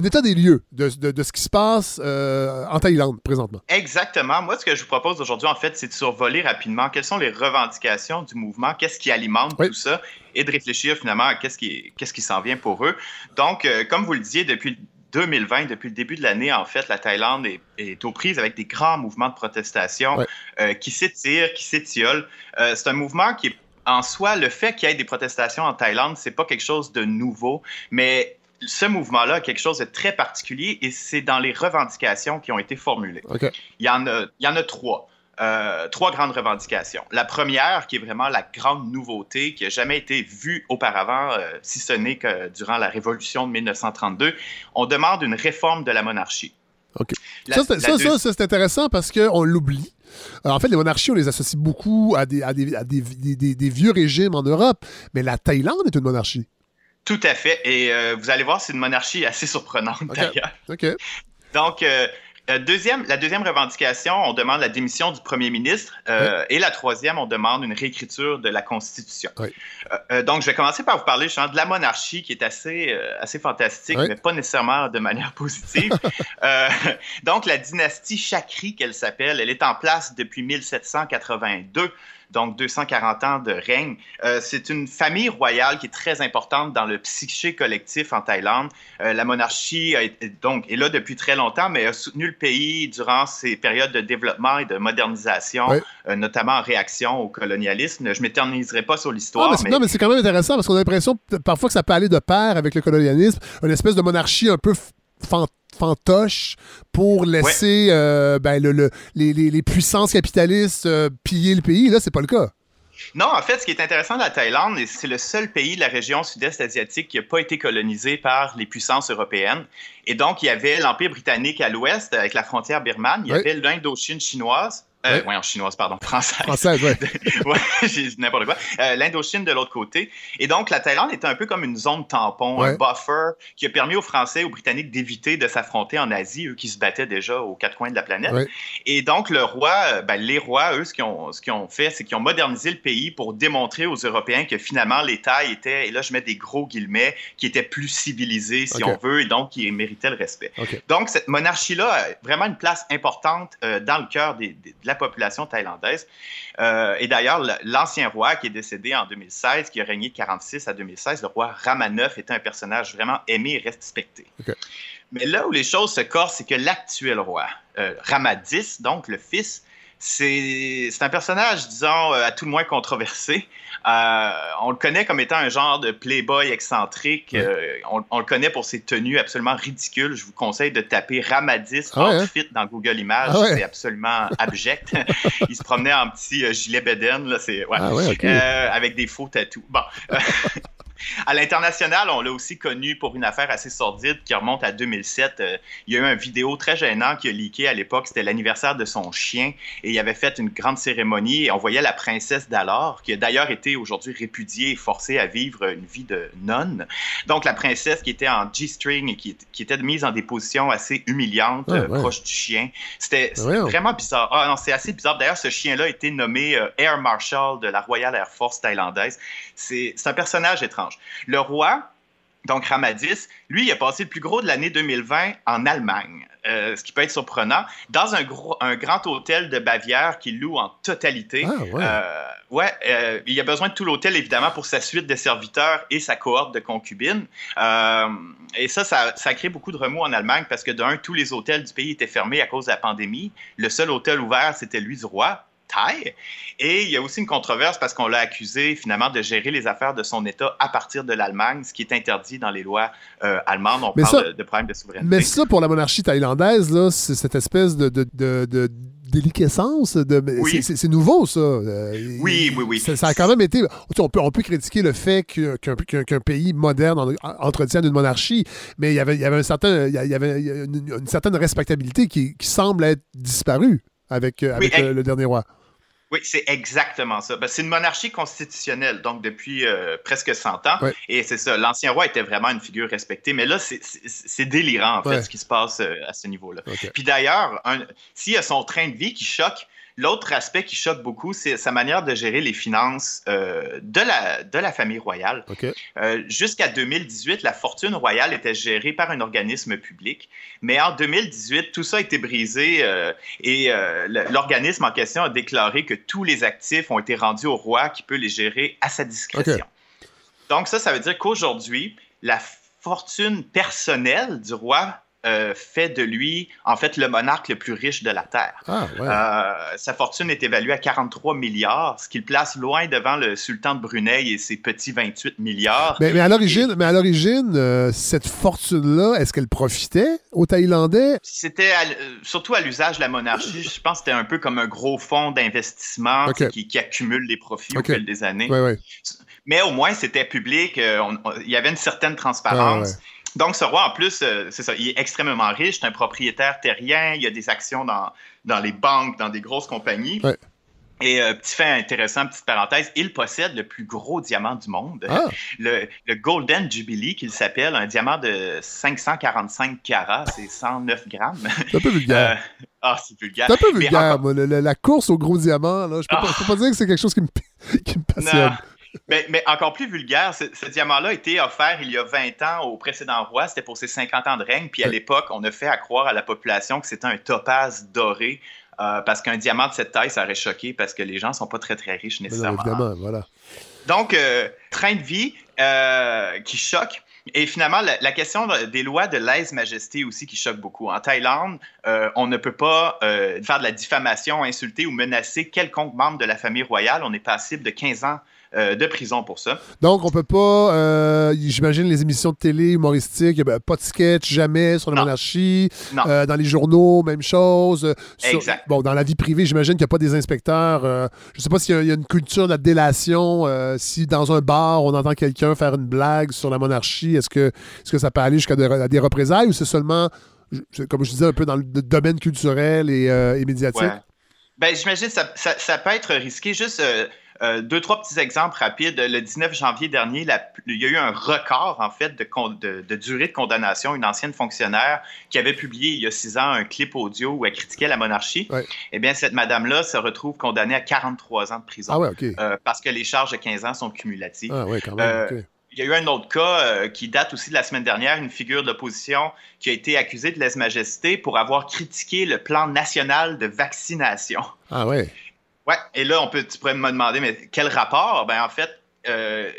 état des lieux de, ce qui se passe euh, en Thaïlande présentement. Exactement. Moi, ce que je vous propose aujourd'hui, en fait, c'est de survoler rapidement quelles sont les revendications du mouvement, qu'est-ce qui alimente tout ça et de réfléchir finalement à qu'est-ce qui, qu'est-ce qui s'en vient pour eux. Donc, euh, comme vous le disiez, depuis 2020, depuis le début de l'année, en fait, la Thaïlande est, aux prises avec des grands mouvements de protestation euh, qui s'étirent, qui s'étiolent. Euh, c'est un mouvement qui est en soi, le fait qu'il y ait des protestations en Thaïlande, c'est pas quelque chose de nouveau, mais ce mouvement-là a quelque chose de très particulier et c'est dans les revendications qui ont été formulées. Il, y en a, il y en a trois. Euh, trois grandes revendications. La première, qui est vraiment la grande nouveauté, qui n'a jamais été vue auparavant, euh, si ce n'est que durant la Révolution de 1932, on demande une réforme de la monarchie. OK. ça, c'est intéressant parce qu'on l'oublie. Euh, en fait, les monarchies, on les associe beaucoup à, des, à, des, des, vieux régimes en Europe, mais la Thaïlande est une monarchie. Tout à fait. Et vous allez voir, c'est une monarchie assez surprenante d'ailleurs. OK. Donc, euh, deuxième, la deuxième revendication, on demande la démission du premier ministre. Euh, et la troisième, on demande une réécriture de la Constitution. Euh, donc, je vais commencer par vous parler de la monarchie, qui est assez, assez fantastique, mais pas nécessairement de manière positive. donc, la dynastie Chakri, qu'elle s'appelle, elle est en place depuis 1782 donc 240 ans de règne. Euh, c'est une famille royale qui est très importante dans le psyché collectif en Thaïlande. Euh, la monarchie donc, est là depuis très longtemps, mais a soutenu le pays durant ses périodes de développement et de modernisation, euh, notamment en réaction au colonialisme. Je ne m'éterniserai pas sur l'histoire. Ah, non, mais c'est quand même intéressant parce qu'on a l'impression parfois que ça peut aller de pair avec le colonialisme, une espèce de monarchie un peu fantoche pour laisser euh, ben, le, les, les, puissances capitalistes euh, piller le pays. Là, c'est pas le cas. Non, en fait, ce qui est intéressant de la Thaïlande, c'est le seul pays de la région sud-est asiatique qui n'a pas été colonisé par les puissances européennes. Et donc, il y avait l'Empire britannique à l'ouest, avec la frontière birmane. Il y avait l'Indochine chinoise. Euh, en chinoise, pardon, française. Française, oui. ouais, j'ai n'importe quoi. Euh, L'Indochine de l'autre côté. Et donc, la Thaïlande était un peu comme une zone tampon, un buffer qui a permis aux Français, aux Britanniques d'éviter de s'affronter en Asie, eux qui se battaient déjà aux quatre coins de la planète. Et donc, le roi, euh, ben, les rois, eux, ce qu'ils ont, ce ont fait, c'est qu'ils ont modernisé le pays pour démontrer aux Européens que finalement, l'État était, et là, je mets des gros guillemets, qui était plus civilisé, si on veut, et donc qui méritait le respect. Donc, cette monarchie-là a vraiment une place importante dans le cœur des, de la population thaïlandaise. Euh, et d'ailleurs, l'ancien roi qui est décédé en 2016, qui a régné de 46 à 2016, le roi Rama IX, était un personnage vraiment aimé et respecté. Mais là où les choses se corsent, c'est que l'actuel roi, euh, Rama X, donc le fils, c'est un personnage, disons, euh, à tout le moins controversé. Euh, on le connaît comme étant un genre de playboy excentrique. Euh, on, le connaît pour ses tenues absolument ridicules. Je vous conseille de taper Ramadis ah hein? outfit dans Google Images. Ah c'est absolument abject. Il se promenait en petit gilet Beden, là, ah avec des faux tatous. Bon. À l'international, on l'a aussi connu pour une affaire assez sordide qui remonte à 2007. Euh, il y a eu une vidéo très gênant qui a leaké à l'époque. C'était l'anniversaire de son chien et il avait fait une grande cérémonie et on voyait la princesse d'alors, qui a d'ailleurs été aujourd'hui répudiée et forcée à vivre une vie de nonne. Donc la princesse qui était en G-string et qui, était mise en des positions assez humiliantes, euh, proche du chien. C'était vraiment bizarre. Ah non, c'est assez bizarre. D'ailleurs, ce chien-là a été nommé euh, Air Marshal de la Royal Air Force thaïlandaise. C'est un personnage étrange. Le roi, donc Ramadis, lui, il a passé le plus gros de l'année 2020 en Allemagne, euh, ce qui peut être surprenant, dans un, un grand hôtel de Bavière qu'il loue en totalité. Ah, ouais. Euh, ouais euh, il a besoin de tout l'hôtel, évidemment, pour sa suite de serviteurs et sa cohorte de concubines. et ça, ça, ça, a créé beaucoup de remous en Allemagne parce que, d'un, tous les hôtels du pays étaient fermés à cause de la pandémie. Le seul hôtel ouvert, c'était lui du roi. Et il y a aussi une controverse parce qu'on l'a accusé finalement de gérer les affaires de son État à partir de l'Allemagne, ce qui est interdit dans les lois euh, allemandes. On parle de, problème de souveraineté. Mais ça, pour la monarchie thaïlandaise, c'est cette espèce de, de, déliquescence. De, C'est nouveau, ça. Euh, oui, oui, oui. Ça, a quand même été. On peut, on peut critiquer le fait qu'un pays moderne entretienne une monarchie, mais il y avait, il y avait, un certain, il y avait une, certaine respectabilité qui, semble être disparue avec, euh, avec le dernier roi. Oui, c'est exactement ça. Ben, c'est une monarchie constitutionnelle, donc depuis euh, presque 100 ans. Et c'est ça, l'ancien roi était vraiment une figure respectée. Mais là, c'est délirant, en fait, ce qui se passe euh, à ce niveau-là. Puis d'ailleurs, s'il y a son train de vie qui choque, L'autre aspect qui choque beaucoup, c'est sa manière de gérer les finances euh, de, la, de la famille royale. Euh, jusqu'à 2018, la fortune royale était gérée par un organisme public, mais en 2018, tout ça a été brisé euh, et l'organisme en question a déclaré que tous les actifs ont été rendus au roi qui peut les gérer à sa discrétion. Donc ça, ça veut dire qu'aujourd'hui, la fortune personnelle du roi euh, fait de lui, en fait, le monarque le plus riche de la Terre. Ah, euh, sa fortune est évaluée à 43 milliards, ce qui le place loin devant le sultan de Brunei et ses petits 28 milliards. Mais, à l'origine, mais à l'origine, euh, cette fortune-là, est-ce qu'elle profitait aux Thaïlandais? C'était surtout à l'usage de la monarchie. Je pense que c'était un peu comme un gros fonds d'investissement qui, accumule les profits au fil des années. Mais au moins, c'était public. Il y avait une certaine transparence. Ah, donc, ce roi, en plus, euh, c'est ça, il est extrêmement riche, c'est un propriétaire terrien, il a des actions dans, dans les banques, dans des grosses compagnies. Et euh, petit fait intéressant, petite parenthèse, il possède le plus gros diamant du monde, ah. le, Golden Jubilee qu'il s'appelle, un diamant de 545 carats, c'est 109 grammes. C'est un peu vulgaire. Euh, ah, c'est vulgaire. C'est un peu vulgaire, la, course au gros diamant, là, je peux, peux pas dire que c'est quelque chose qui me, qui me passionne. Mais, encore plus vulgaire, ce, diamant-là a été offert il y a 20 ans au précédent roi. C'était pour ses 50 ans de règne. Puis à l'époque, on a fait à croire à la population que c'était un topaz doré. Euh, parce qu'un diamant de cette taille, ça aurait choqué parce que les gens ne sont pas très, très riches nécessairement. évidemment, voilà. Donc, euh, train de vie euh, qui choque. Et finalement, la, question des lois de lèse-majesté aussi qui choque beaucoup. En Thaïlande, on ne peut pas faire de la diffamation, insulter ou menacer quelconque membre de la famille royale. On est passible de 15 ans de prison pour ça. Donc, on peut pas, euh, j'imagine, les émissions de télé humoristiques, pas de sketch jamais sur la monarchie. Euh, dans les journaux, même chose. exact. Bon, dans la vie privée, j'imagine qu'il n'y a pas des inspecteurs. je sais pas s'il y, a une culture de la délation. si dans un bar, on entend quelqu'un faire une blague sur la monarchie, est-ce que, est que ça peut aller jusqu'à des, représailles ou c'est seulement, comme je disais, un peu dans le domaine culturel et, médiatique? Ben, j'imagine que ça, ça, peut être risqué. Juste euh, deux, trois petits exemples rapides. Le 19 janvier dernier, il y a eu un record, en fait, de, de, durée de condamnation. Une ancienne fonctionnaire qui avait publié il y a six ans un clip audio où elle critiquait la monarchie. Eh bien, cette madame-là se retrouve condamnée à 43 ans de prison. Ah ouais, euh, parce que les charges de 15 ans sont cumulatives. Ah ouais, quand même. Euh, il y a eu un autre cas qui date aussi de la semaine dernière, une figure de l'opposition qui a été accusée de lèse-majesté pour avoir critiqué le plan national de vaccination. Ah ouais. Ouais, et là, on peut, tu pourrais me demander, mais quel rapport? Ben, en fait, euh,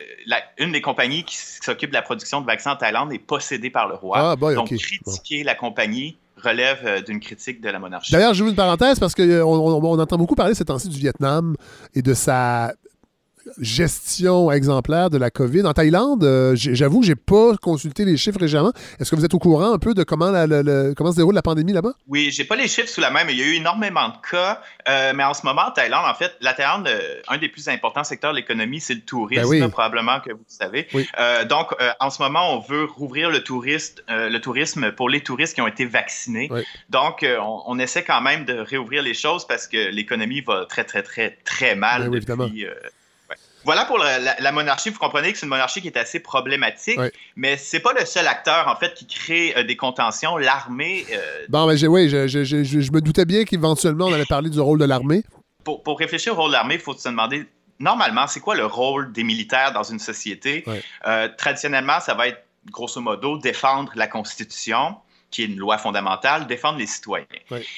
une des compagnies qui s'occupe de la production de vaccins en Thaïlande est possédée par le roi. Ah, Donc, critiquer la compagnie relève euh, d'une critique de la monarchie. D'ailleurs, je vous une parenthèse parce qu'on euh, on entend beaucoup parler ces temps-ci du Vietnam et de sa gestion exemplaire de la COVID. En Thaïlande, euh, j'avoue que je n'ai pas consulté les chiffres récemment. Est-ce que vous êtes au courant un peu de comment, comment se déroule la pandémie là-bas? Oui, j'ai pas les chiffres sous la main, mais il y a eu énormément de cas. Euh, mais en ce moment, en Thaïlande, en fait, la Thaïlande, euh, un des plus importants secteurs de l'économie, c'est le tourisme, ben probablement que vous le savez. donc, en ce moment, on veut rouvrir le, touriste, le tourisme pour les touristes qui ont été vaccinés. Donc, on, essaie quand même de réouvrir les choses parce que l'économie va très, très, très, très mal ben depuis voilà pour la, monarchie. Vous comprenez que c'est une monarchie qui est assez problématique, mais c'est pas le seul acteur, en fait, qui crée euh, des contentions. L'armée. Euh, bon, ben, oui, je, me doutais bien qu'éventuellement, on allait parler du rôle de l'armée. Pour, réfléchir au rôle de l'armée, il faut se demander normalement, c'est quoi le rôle des militaires dans une société? Euh, traditionnellement, ça va être, grosso modo, défendre la Constitution, qui est une loi fondamentale, défendre les citoyens.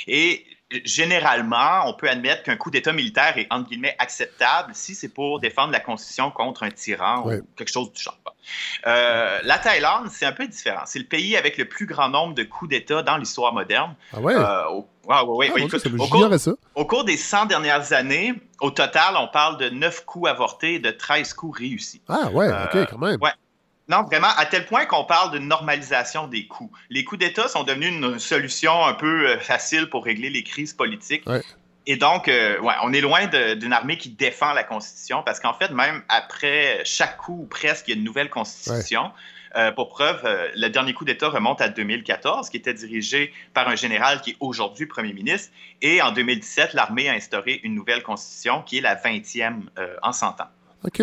Et généralement, on peut admettre qu'un coup d'État militaire est, entre guillemets, acceptable si c'est pour défendre la Constitution contre un tyran ou quelque chose du genre. Euh, la Thaïlande, c'est un peu différent. C'est le pays avec le plus grand nombre de coups d'État dans l'histoire moderne. Ah ouais? Euh, au, cours, des 100 dernières années, au total, on parle de 9 coups avortés et de 13 coups réussis. Ah ouais, OK, euh, quand même. Ouais. Non, vraiment, à tel point qu'on parle de normalisation des coûts. Les coûts d'État sont devenus une solution un peu euh, facile pour régler les crises politiques. Et donc, euh, ouais, on est loin d'une armée qui défend la Constitution, parce qu'en fait, même après chaque coup, ou presque, il y a une nouvelle Constitution. Euh, pour preuve, le dernier coup d'État remonte à 2014, qui était dirigé par un général qui est aujourd'hui premier ministre. Et en 2017, l'armée a instauré une nouvelle constitution qui est la 20e en 100 ans. OK.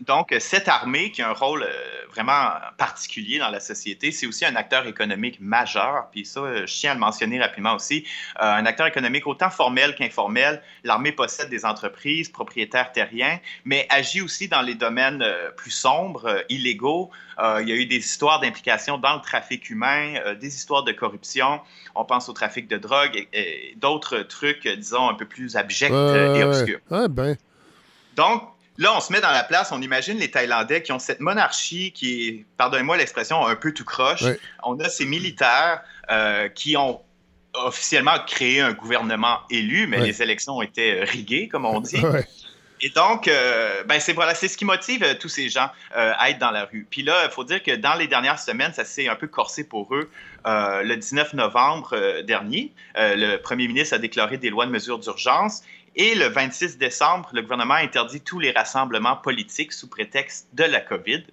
Donc, cette armée qui a un rôle euh, vraiment particulier dans la société, c'est aussi un acteur économique majeur. Puis ça, euh, je tiens à le mentionner rapidement aussi. Euh, un acteur économique autant formel qu'informel. L'armée possède des entreprises, propriétaires terriens, mais agit aussi dans les domaines plus sombres, illégaux. il y a eu des histoires d'implication dans le trafic humain, des histoires de corruption. On pense au trafic de drogue et, d'autres trucs, disons, un peu plus abjects et obscurs. Ah ben. Donc, Là, on se met dans la place, on imagine les Thaïlandais qui ont cette monarchie qui est, pardonnez-moi l'expression, un peu tout croche. On a ces militaires euh, qui ont officiellement créé un gouvernement élu, mais les élections ont été riguées, comme on dit. Et donc, euh, ben c'est voilà, c'est ce qui motive euh, tous ces gens à être dans la rue. Puis là, il faut dire que dans les dernières semaines, ça s'est un peu corsé pour eux. le 19 novembre dernier, le premier ministre a déclaré des lois de mesures d'urgence et le 26 décembre, le gouvernement a interdit tous les rassemblements politiques sous prétexte de la COVID.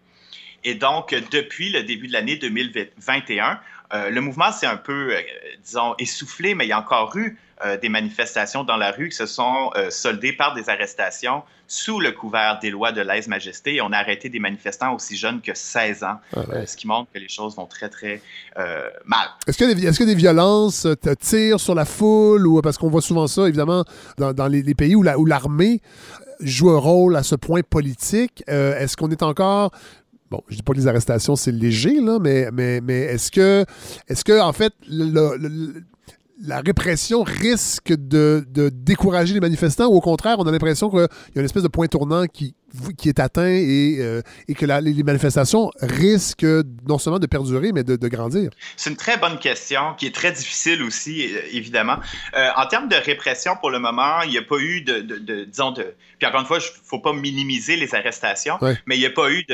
Et donc, depuis le début de l'année 2021, euh, le mouvement s'est un peu, euh, disons, essoufflé, mais il y a encore eu euh, des manifestations dans la rue qui se sont soldées par des arrestations sous le couvert des lois de lèse-majesté. On a arrêté des manifestants aussi jeunes que 16 ans, ah ce qui montre que les choses vont très, très mal. Est-ce que, est que, des violences tirent sur la foule? ou Parce qu'on voit souvent ça, évidemment, dans, les, pays où l'armée joue un rôle à ce point politique. Est-ce qu'on est encore bon, je dis pas que les arrestations, c'est léger, là, mais, mais, mais est-ce que, est-ce que, en fait, la répression risque de, décourager les manifestants ou au contraire, on a l'impression qu'il y a une espèce de point tournant qui, qui est atteint et, euh, que les manifestations risquent non seulement de perdurer, mais de, grandir? C'est une très bonne question qui est très difficile aussi, euh, évidemment. Euh, en termes de répression, pour le moment, il n'y a pas eu de, disons, de... Puis encore une fois, il ne faut pas minimiser les arrestations, mais il n'y a pas eu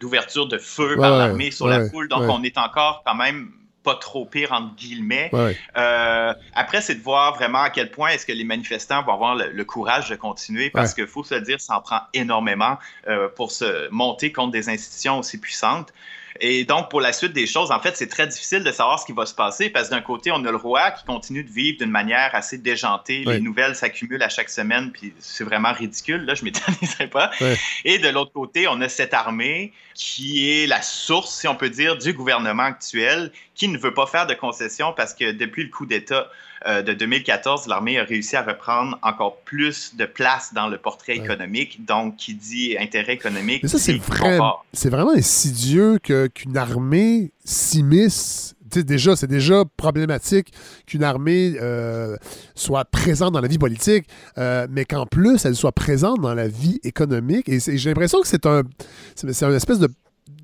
d'ouverture de, feu par l'armée sur la foule. Donc, on est encore quand même pas trop pire, entre guillemets. Euh, après, c'est de voir vraiment à quel point est-ce que les manifestants vont avoir le, courage de continuer, parce qu'il faut se dire, ça en prend énormément euh, pour se monter contre des institutions aussi puissantes. Et donc, pour la suite des choses, en fait, c'est très difficile de savoir ce qui va se passer parce d'un côté, on a le roi qui continue de vivre d'une manière assez déjantée. Les nouvelles s'accumulent à chaque semaine, puis c'est vraiment ridicule. Là, je m'éterniserai pas. Et de l'autre côté, on a cette armée qui est la source, si on peut dire, du gouvernement actuel, qui ne veut pas faire de concessions parce que depuis le coup d'État, euh, de 2014, l'armée a réussi à reprendre encore plus de place dans le portrait économique. Donc, qui dit intérêt économique. Mais ça, c'est vraiment insidieux qu'une armée s'immisce déjà, c'est déjà problématique qu'une armée euh, soit présente dans la vie politique, euh, mais qu'en plus, elle soit présente dans la vie économique. Et j'ai l'impression que c'est un, c'est un espèce de,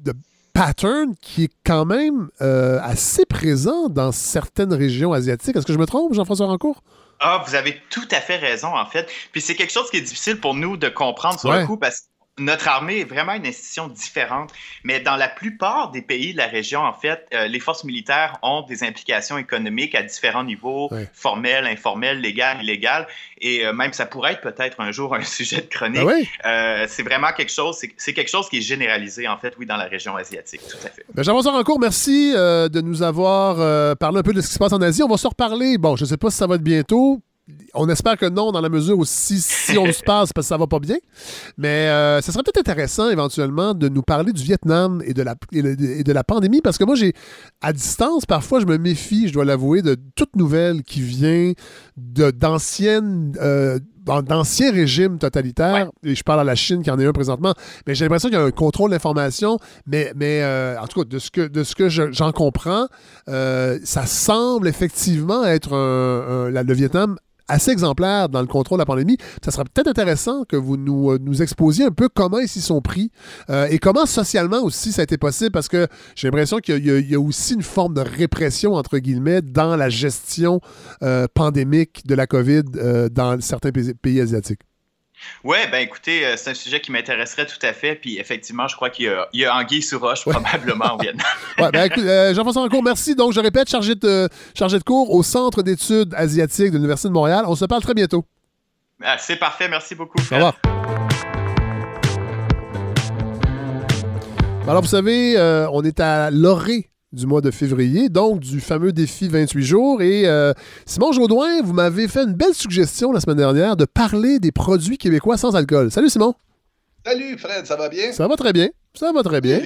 de pattern qui est quand même euh, assez présent dans certaines régions asiatiques. Est-ce que je me trompe, Jean-François Rancourt? Ah, vous avez tout à fait raison, en fait. Puis c'est quelque chose qui est difficile pour nous de comprendre sur le coup parce que notre armée est vraiment une institution différente, mais dans la plupart des pays de la région, en fait, euh, les forces militaires ont des implications économiques à différents niveaux, formels, informels, légal, illégal, et euh, même ça pourrait être peut-être un jour un sujet de chronique. Ah euh, c'est vraiment quelque chose, c'est quelque chose qui est généralisé, en fait, oui, dans la région asiatique, tout à fait. Ben, Rancourt, merci de nous avoir parlé un peu de ce qui se passe en Asie. On va se reparler. Bon, je ne sais pas si ça va être bientôt on espère que non, dans la mesure où si, on se passe, parce que ça va pas bien. Mais euh, ça serait peut-être intéressant éventuellement de nous parler du Vietnam et de la, de la pandémie, parce que moi, j'ai à distance, parfois, je me méfie, je dois l'avouer, de toute nouvelle qui vient d'anciennes. Euh, d'anciens régimes totalitaires, et je parle à la Chine qui en est un présentement, mais j'ai l'impression qu'il y a un contrôle d'information, mais, mais euh, en tout cas, de ce que, de ce que j'en comprends, ça semble effectivement être le Vietnam assez exemplaire dans le contrôle de la pandémie. Ça serait peut-être intéressant que vous nous, euh, nous exposiez un peu comment ils s'y sont pris euh, et comment socialement aussi ça a été possible parce que j'ai l'impression qu'il y, a aussi une forme de répression, entre guillemets, dans la gestion euh, pandémique de la COVID dans certains pays asiatitiques. Oui, ben écoutez, euh, c'est un sujet qui m'intéresserait tout à fait. Puis effectivement, je crois qu'il y, a, anguille sous roche probablement au Vietnam. ouais, ben, euh, Jean-François Rancourt, merci. Donc, je répète, chargé de, chargé de cours au Centre d'études asiatiques de l'Université de Montréal. On se parle très bientôt. Ah, c'est parfait. Merci beaucoup. Au revoir. Alors, vous savez, euh, on est à l'orée du mois de février, donc du fameux défi 28 jours. Et euh, Simon Jaudoin, vous m'avez fait une belle suggestion la semaine dernière de parler des produits québécois sans alcool. Salut Simon. Salut Fred, ça va bien? Ça va très bien. Ça va très bien.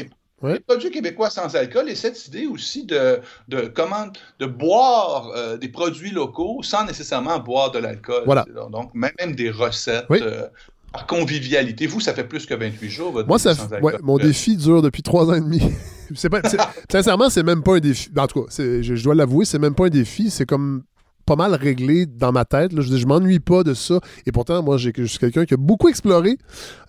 Les, produits québécois sans alcool et cette idée aussi de, de comment de boire euh, des produits locaux sans nécessairement boire de l'alcool. Voilà. Donc, même des recettes. Euh, par convivialité. Vous, ça fait plus que 28 jours, votre Moi, ça mon défi dure depuis trois ans et demi. sincèrement, c'est même pas un défi. En tout cas, je, dois l'avouer, c'est même pas un défi. C'est comme pas mal réglé dans ma tête. Je, je m'ennuie pas de ça. Et pourtant, moi, j'ai, je suis quelqu'un qui a beaucoup exploré.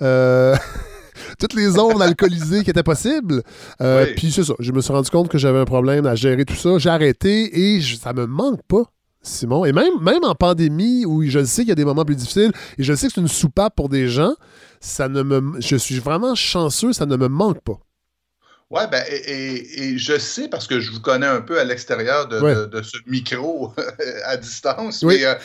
Euh, toutes les zones alcoolisées qui étaient possibles. Euh, puis c'est ça, je me suis rendu compte que j'avais un problème à gérer tout ça. J'ai arrêté et ça me manque pas. Simon. Et même, en pandémie, où je sais qu'il y a des moments plus difficiles, et je sais que c'est une soupape pour des gens, ça ne me, je suis vraiment chanceux, ça ne me manque pas. Oui, ben, et, je sais parce que je vous connais un peu à l'extérieur de, ce micro à distance. Mais, euh,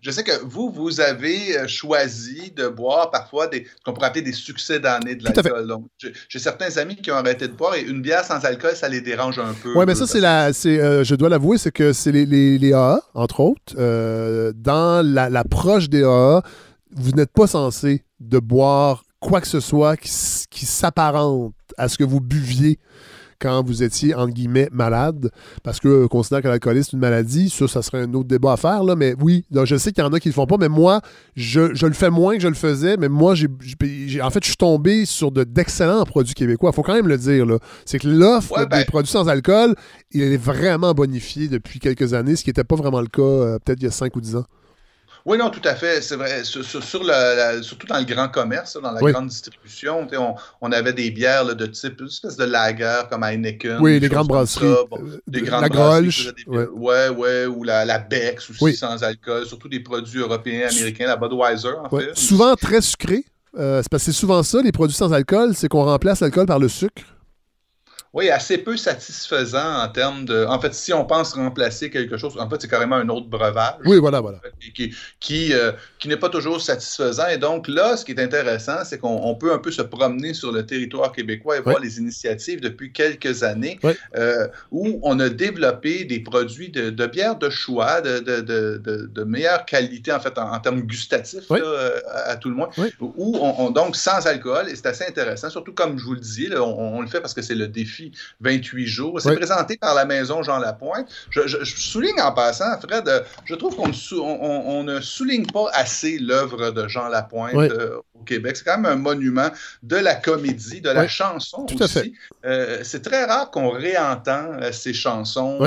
je sais que vous, vous avez euh, choisi de boire parfois des, ce qu'on pourrait appeler des succès d'année de l'alcool. J'ai certains amis qui ont arrêté de boire et une bière sans alcool, ça les dérange un peu. Oui, mais ça, c'est la. Euh, je dois l'avouer, c'est que c'est les, les, AA, entre autres. dans l'approche des AA, vous n'êtes pas censé de boire quoi que ce soit qui, qui s'apparente à ce que vous buviez quand vous étiez, entre guillemets, malade, parce que considère que l'alcoolisme est une maladie. Ça, ça serait un autre débat à faire, là, mais oui, je sais qu'il y en a qui le font pas, mais moi, je, je, le fais moins que je le faisais, mais moi, j'ai, en fait, je suis tombé sur de, d'excellents produits québécois. Il faut quand même le dire, là. C'est que l'offre des ben produits sans alcool, il est vraiment bonifié depuis quelques années, ce qui n'était pas vraiment le cas euh, peut-être il y a 5 ou 10 ans. Oui, non, tout à fait. C'est vrai. Sur, le, surtout dans le grand commerce, dans la grande distribution, on, on, avait des bières de type, une espèce de lager comme Heineken. Oui, les grandes brasseries. Euh, des grandes la Grolsch. Ouais. ouais, ouais, ou la, la Bex aussi sans alcool. Surtout des produits européens, américains, la Budweiser, en fait. Souvent très sucré. Euh, c'est parce que c'est souvent ça, les produits sans alcool, c'est qu'on remplace l'alcool par le sucre. Oui, assez peu satisfaisant en termes de. En fait, si on pense remplacer quelque chose, en fait, c'est carrément un autre breuvage. Oui, voilà, voilà. Qui, qui, euh, qui n'est pas toujours satisfaisant. Et donc, là, ce qui est intéressant, c'est qu'on peut un peu se promener sur le territoire québécois et voir les initiatives depuis quelques années euh, où on a développé des produits de, de bière de choix, de, de, de, meilleure qualité, en fait, en, termes gustatifs, là, à, tout le monde, où on, donc sans alcool. Et c'est assez intéressant, surtout comme je vous le dis, on le fait parce que c'est le défi 28 jours. C'est présenté par la maison Jean Lapointe. Je, souligne en passant, Fred, euh, je trouve qu'on on, ne souligne pas assez l'œuvre de Jean Lapointe euh, au Québec. C'est quand même un monument de la comédie, de la chanson Tout aussi. Euh, c'est très rare qu'on réentend ces chansons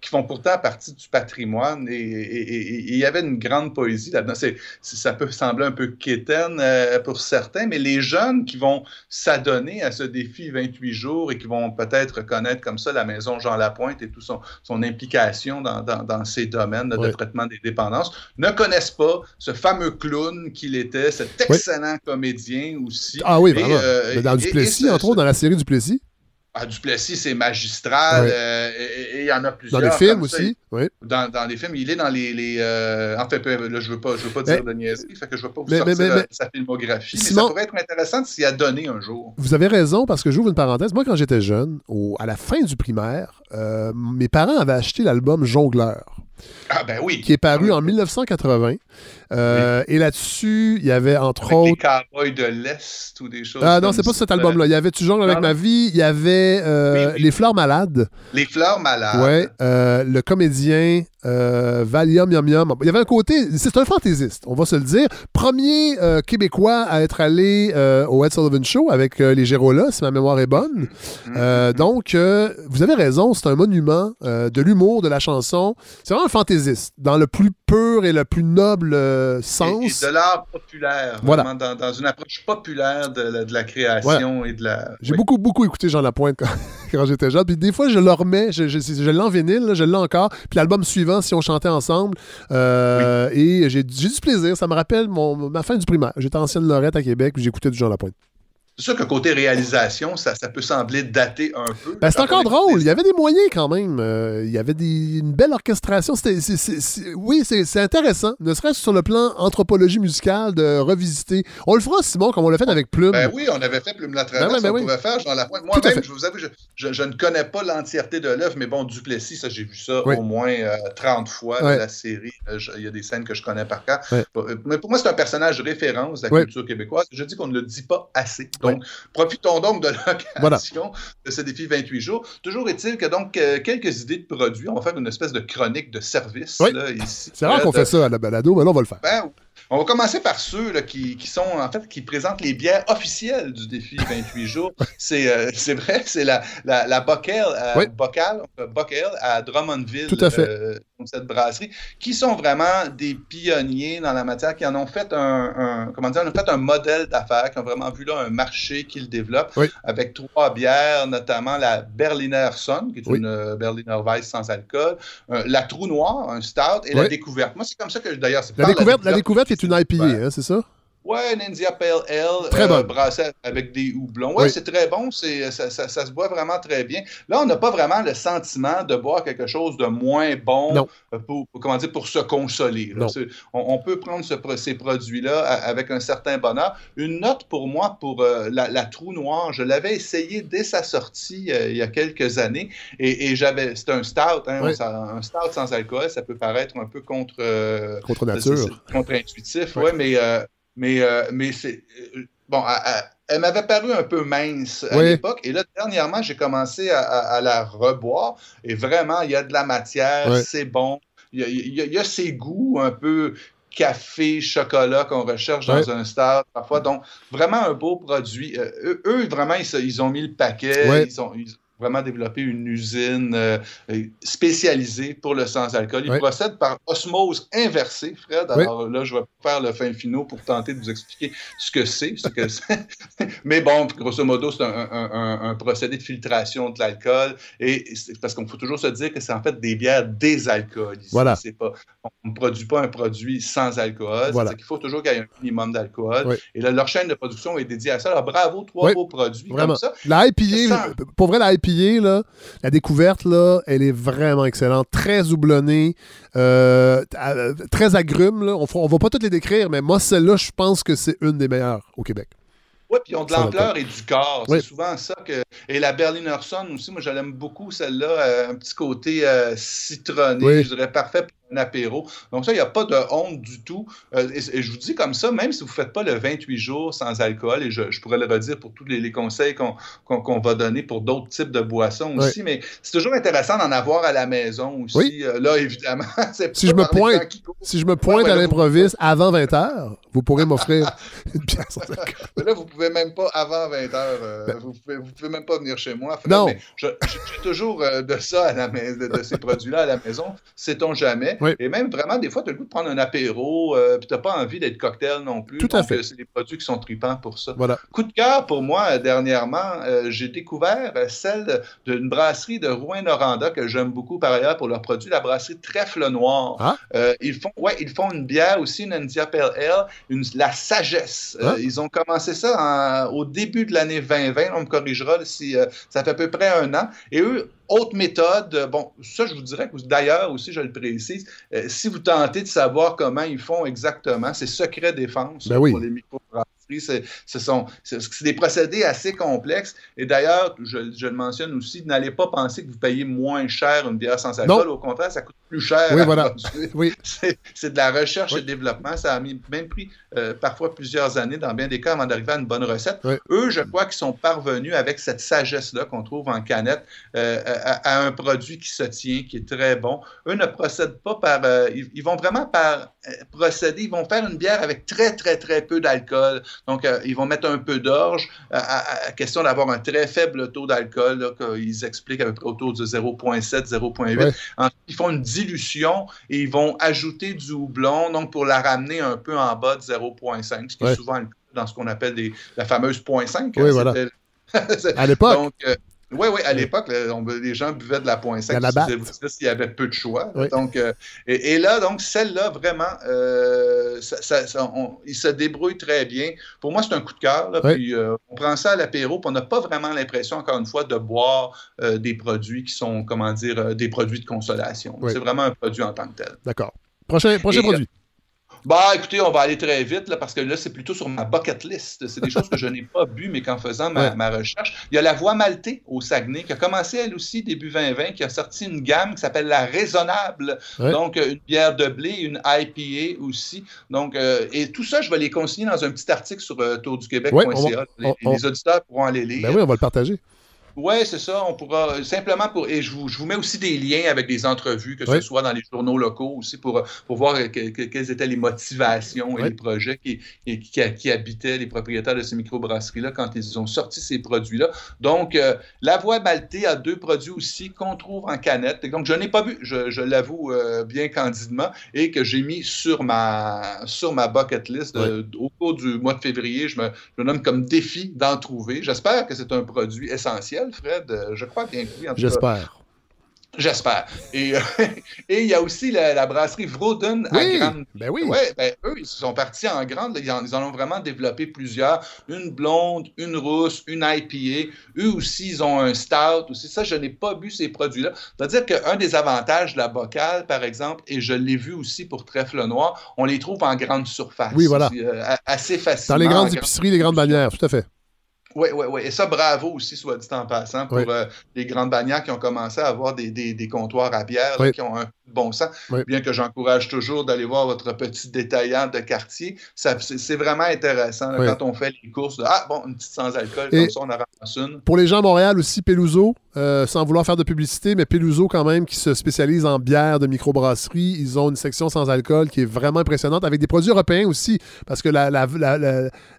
qui font pourtant partie du patrimoine et il y avait une grande poésie là-dedans. ça peut sembler un peu quétaine pour certains, mais les jeunes qui vont s'adonner à ce défi 28 jours et qui vont peut-être connaître comme ça la maison Jean Lapointe et toute son, son, implication dans, dans, ces domaines de traitement des dépendances, ne connaissent pas ce fameux clown qu'il était, cet excellent comédien aussi. Ah oui, vraiment. Euh, dans Duplessis, entre autres, dans la série Duplessis. Ah, Duplessis, c'est magistral. Euh, et il y en a plusieurs. Dans les films aussi, oui. Dans, dans, les films, il est dans les... les euh... En fait, là, je ne veux pas, je veux pas dire de niaiserie, fait que je ne veux pas vous sortir mais, sa filmographie, mais ça pourrait être intéressant de s'y adonner un jour. Vous avez raison, parce que j'ouvre une parenthèse. Moi, quand j'étais jeune, au, à la fin du primaire, euh, mes parents avaient acheté l'album Jongleur. Ah ben oui. Qui est paru en 1980. Euh, et là-dessus, il y avait entre avec autres. Des cowboys de l'Est ou des choses. Ah non, c'est pas cet album-là. Il y avait toujours avec ma vie. Il y avait euh, Les Fleurs Malades. Les Fleurs Malades. Ouais. Euh, le comédien Valium Yum Yum. Il y avait un côté. C'est un fantaisiste, on va se le dire. Premier Québécois à être allé au Ed Sullivan Show avec les Gérolas, si ma mémoire est bonne. Mm-hmm. donc, vous avez raison, c'est un monument de l'humour, de la chanson. C'est vraiment un fantaisiste, dans le plus pur et le plus noble sens. de l'art populaire, vraiment dans, une approche populaire de, la, création et de la. J'ai beaucoup, beaucoup écouté Jean Lapointe quand, quand j'étais jeune. Puis des fois, je le remets, je, je, je l'ai en vinyle, je l'ai encore. Puis l'album suivant, si on chantait ensemble. Euh, et j'ai du plaisir. Ça me rappelle mon, ma fin du primaire. J'étais ancienne Lorette à Québec, puis j'écoutais du Jean Lapointe. C'est sûr que côté réalisation, ça, ça, peut sembler dater un peu. Ben, c'est encore drôle. Il y avait des moyens quand même. Euh, il y avait des, une belle orchestration. C'était, oui, c'est intéressant. Ne serait-ce sur le plan anthropologie musicale de revisiter. On le fera, Simon, comme on l'a fait avec Plume. Ben oui, on avait fait Plume la Traverse. Ben, on pouvait faire Jean Lapointe. Moi-même, je vous avoue, je, je, ne connais pas l'entièreté de l'œuvre, mais bon, Duplessis, ça, j'ai vu ça au moins 30 euh, fois dans la série. Euh, il y a des scènes que je connais par cœur. Mais pour moi, c'est un personnage référence de la culture québécoise. Je dis qu'on ne le dit pas assez. Donc, profitons donc de l'occasion de ce défi 28 jours. Toujours est-il que donc euh, quelques idées de produits. On va faire une espèce de chronique de service ici. C'est rare qu'on fait ça à la balado, mais là, on va le faire. Ben, on va commencer par ceux qui, qui, sont, en fait, qui présentent les bières officielles du défi 28 jours. C'est euh, vrai, c'est la, la, la Bockel, euh, à Drummondville, Tout à fait. Euh, cette brasserie, qui sont vraiment des pionniers dans la matière, qui en ont fait un, comment dire, ont fait un modèle d'affaires, qui ont vraiment vu là un marché qu'ils développent, avec trois bières, notamment la Berliner Sonne, qui est une euh, Berliner Weiss sans alcool, la Trou Noire, un stout, et la Découverte. Moi, c'est comme ça que, d'ailleurs, la, découverte, la découverte est une IPA, hein, c'est ça? Ouais, une India Pale Ale, très euh, avec des houblons. Ouais, c'est très bon, c'est, ça, ça, ça, se boit vraiment très bien. Là, on n'a pas vraiment le sentiment de boire quelque chose de moins bon euh, pour, comment dire, pour se consoler. On, peut prendre ce, ces produits-là avec un certain bonheur. Une note pour moi pour euh, la, la, Trou Noire, je l'avais essayé dès sa sortie il y a quelques années et, j'avais, c'est un stout, hein, un stout sans alcool, ça peut paraître un peu contre... contre nature. Contre-intuitif, oui, mais mais, euh, mais c'est. Euh, bon, elle m'avait paru un peu mince à l'époque. Et là, dernièrement, j'ai commencé à, la reboire. Et vraiment, il y a de la matière, c'est bon. Il y, a, ces goûts un peu café, chocolat qu'on recherche dans un stade parfois. Donc, vraiment un beau produit. Euh, eux, vraiment, ils, ont mis le paquet. Ils, ont, vraiment développer une usine euh, spécialisée pour le sans-alcool. Ils procèdent par osmose inversée, Fred. Alors là, je vais faire le fin finaux pour tenter de vous expliquer ce que c'est. Ce que Mais bon, grosso modo, c'est un, procédé de filtration de l'alcool. Et parce qu'on faut toujours se dire que c'est en fait des bières désalcoolisées. Voilà. Pas, on ne produit pas un produit sans alcool. Voilà. C'est qu'il faut toujours qu'il y ait un minimum d'alcool. Et là, leur chaîne de production est dédiée à ça. Alors, bravo, trois beaux produits Vraiment. comme ça. La pour vrai, la la découverte, là, elle est vraiment excellente. Très houblonnée, euh, très agrume. On ne va pas toutes les décrire, mais moi, celle-là, je pense que c'est une des meilleures au Québec. Oui, puis ils ont de l'ampleur et du corps. C'est souvent ça que. Et la Berliner Son aussi, moi, je l'aime beaucoup, celle-là. Euh, un petit côté euh, citronné, je dirais parfait apéro. Donc ça, il n'y a pas de honte du tout. Euh, et, je vous dis comme ça, même si vous ne faites pas le 28 jours sans alcool, et je, pourrais le redire pour tous les, conseils qu'on va donner pour d'autres types de boissons aussi, mais c'est toujours intéressant d'en avoir à la maison aussi. Euh, là, évidemment, si je, me pointe, si je me pointe à l'improviste avant 20 h vous pourrez m'offrir une pièce là, vous ne pouvez même pas avant 20 h euh, ben vous ne pouvez, même pas venir chez moi. non. j'ai toujours de ça à la de, de ces produits-là à la maison, sait-on jamais. Et même vraiment, des fois, tu as le goût de prendre un apéro, euh, puis tu n'as pas envie d'être cocktail non plus. Tout à fait. Euh, c'est des produits qui sont tripants pour ça. Voilà. Coup de cœur pour moi, euh, dernièrement, j'ai découvert celle d'une brasserie de Rouen-Noranda que j'aime beaucoup par ailleurs pour leurs produits, la brasserie Trèfle Noir. Ah. ils, font, ouais, ils font une bière aussi, une India Pale Ale, une, la sagesse. Ah. ils ont commencé ça au début de l'année 2020. On me corrigera si ça fait à peu près un an. Et eux, autre méthode, bon, ça je vous dirais que d'ailleurs aussi, je le précise, euh, si vous tentez de savoir comment ils font exactement, c'est secret défense ben pour les microbrasseries. Ce sont c'est des procédés assez complexes. Et d'ailleurs, je, le mentionne aussi, n'allez pas penser que vous payez moins cher une bière sans alcool. Au contraire, ça coûte plus cher. Oui, voilà. Oui. C'est de la recherche et développement. Ça a mis, même pris euh, parfois plusieurs années, dans bien des cas, avant d'arriver à une bonne recette. Eux, je crois qu'ils sont parvenus avec cette sagesse-là qu'on trouve en canette euh, à, un produit qui se tient, qui est très bon. Eux ne procèdent pas par... Euh, ils, vont vraiment par procéder, ils vont faire une bière avec très, très, très peu d'alcool. Donc, ils vont mettre un peu d'orge, à, question d'avoir un très faible taux d'alcool, qu'ils expliquent à peu près autour de 0,7, 0,8. Ils font une dilution et ils vont ajouter du houblon, donc pour la ramener un peu en bas de 0,5, ce qui est souvent dans ce qu'on appelle la fameuse 0,5. Oui, voilà. à l'époque. Euh, oui, oui, à l'époque, les gens buvaient de la point sec. S'il y avait peu de choix. Donc, euh, et, là, donc, celle-là, vraiment, euh, ça, il se débrouille très bien. Pour moi, c'est un coup de cœur. Puis, euh, on prend ça à l'apéro, puis on n'a pas vraiment l'impression, encore une fois, de boire des produits qui sont, comment dire, des produits de consolation. C'est vraiment un produit en tant que tel. D'accord. Prochain, prochain produit. Bah, écoutez, on va aller très vite là, parce que là, c'est plutôt sur ma bucket list. C'est des choses que je n'ai pas bu, mais qu'en faisant ma, recherche, il y a la Voix Maltée au Saguenay qui a commencé elle aussi début 2020, qui a sorti une gamme qui s'appelle la Raisonnable. Donc, euh, une bière de blé, une IPA aussi. Donc, euh, et tout ça, je vais les consigner dans un petit article sur euh, tourduquebec.ca. les, auditeurs pourront aller lire. Ben oui, on va le partager. Oui, c'est ça. On pourra simplement pour. Et je vous, je vous, mets aussi des liens avec des entrevues, que ce soit dans les journaux locaux aussi, pour, pour voir quelles étaient les motivations et les projets qui, qui, habitaient les propriétaires de ces microbrasseries-là quand ils ont sorti ces produits-là. Donc, euh, la Voix Maltais a deux produits aussi qu'on trouve en canette. Donc, je n'ai pas vu, je, l'avoue euh, bien candidement, et que j'ai mis sur ma, sur ma bucket list au cours du mois de février. Je me, je me nomme comme défi d'en trouver. J'espère que c'est un produit essentiel. Fred? Euh, je crois bien que oui. J'espère. J'espère. Et, euh, et il y a aussi la, brasserie Vroden à Grande. Ben oui. Ouais, ben, eux, ils sont partis en grande. Ils en, ont vraiment développé plusieurs. Une blonde, une rousse, une IPA. Eux aussi, ils ont un stout aussi. Ça, je n'ai pas bu ces produits-là. C'est-à-dire qu'un des avantages de la bocale, par exemple, et je l'ai vu aussi pour Trèfle Noir, on les trouve en grande surface. Oui, voilà. Euh, assez facilement. Dans les grandes épiceries, les grandes bannières, tout à fait. Oui, oui, oui. Et ça, bravo aussi, soit dit en passant, pour euh, les grandes bannières qui ont commencé à avoir des, des, des comptoirs à bière, qui ont un bon sens. Bien que j'encourage toujours d'aller voir votre petit détaillant de quartier, c'est vraiment intéressant quand on fait les courses de Ah, bon, une petite sans alcool, comme ça, on en ramasse une. Pour les gens à Montréal aussi, Peluso, euh, sans vouloir faire de publicité, mais Peluso, quand même, qui se spécialise en bière de microbrasserie, ils ont une section sans alcool qui est vraiment impressionnante, avec des produits européens aussi, parce que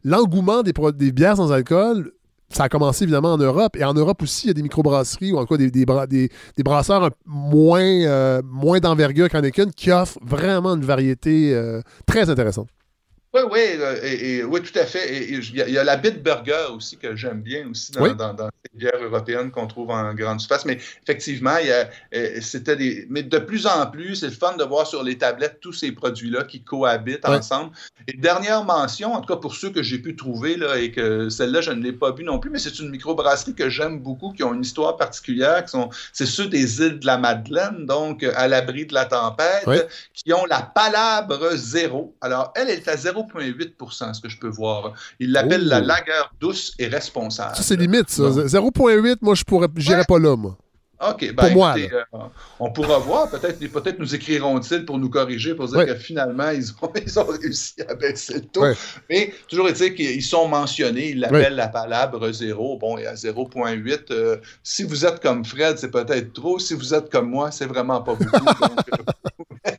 l'engouement des, des bières sans alcool ça a commencé évidemment en Europe. Et en Europe aussi, il y a des microbrasseries ou en quoi des, des, brasseurs moins, euh, moins d'envergure qu'Anneken qui offrent vraiment une variété euh, très intéressante. Oui, oui, euh, et, oui, tout à fait. Il y, a la Bitburger aussi que j'aime bien aussi dans, dans, ces bières européennes qu'on trouve en grande surface. Mais effectivement, il y a, euh, c'était des. Mais de plus en plus, c'est le fun de voir sur les tablettes tous ces produits-là qui cohabitent ensemble. Et dernière mention, en tout cas pour ceux que j'ai pu trouver, là, et que celle-là, je ne l'ai pas bu non plus, mais c'est une microbrasserie que j'aime beaucoup, qui ont une histoire particulière. Qui sont, c'est ceux des îles de la Madeleine, donc à l'abri de la tempête, qui ont la palabre zéro. Alors, elle, elle est à zéro 0,8 ce que je peux voir. Il l'appelle la lagueur douce et responsable. Ça, c'est limite, ça. 0,8, moi, je pourrais, j'irais pas là, moi. OK. Ben, pour moi, euh, on pourra voir. Peut-être peut nous écriront-ils pour nous corriger, pour dire que finalement, ils ont, ils ont, réussi à baisser le taux. Mais toujours est-il qu'ils sont mentionnés. Ils l'appellent la palabre zéro. Bon, et à 0,8, euh, si vous êtes comme Fred, c'est peut-être trop. Si vous êtes comme moi, c'est vraiment pas beaucoup. Euh,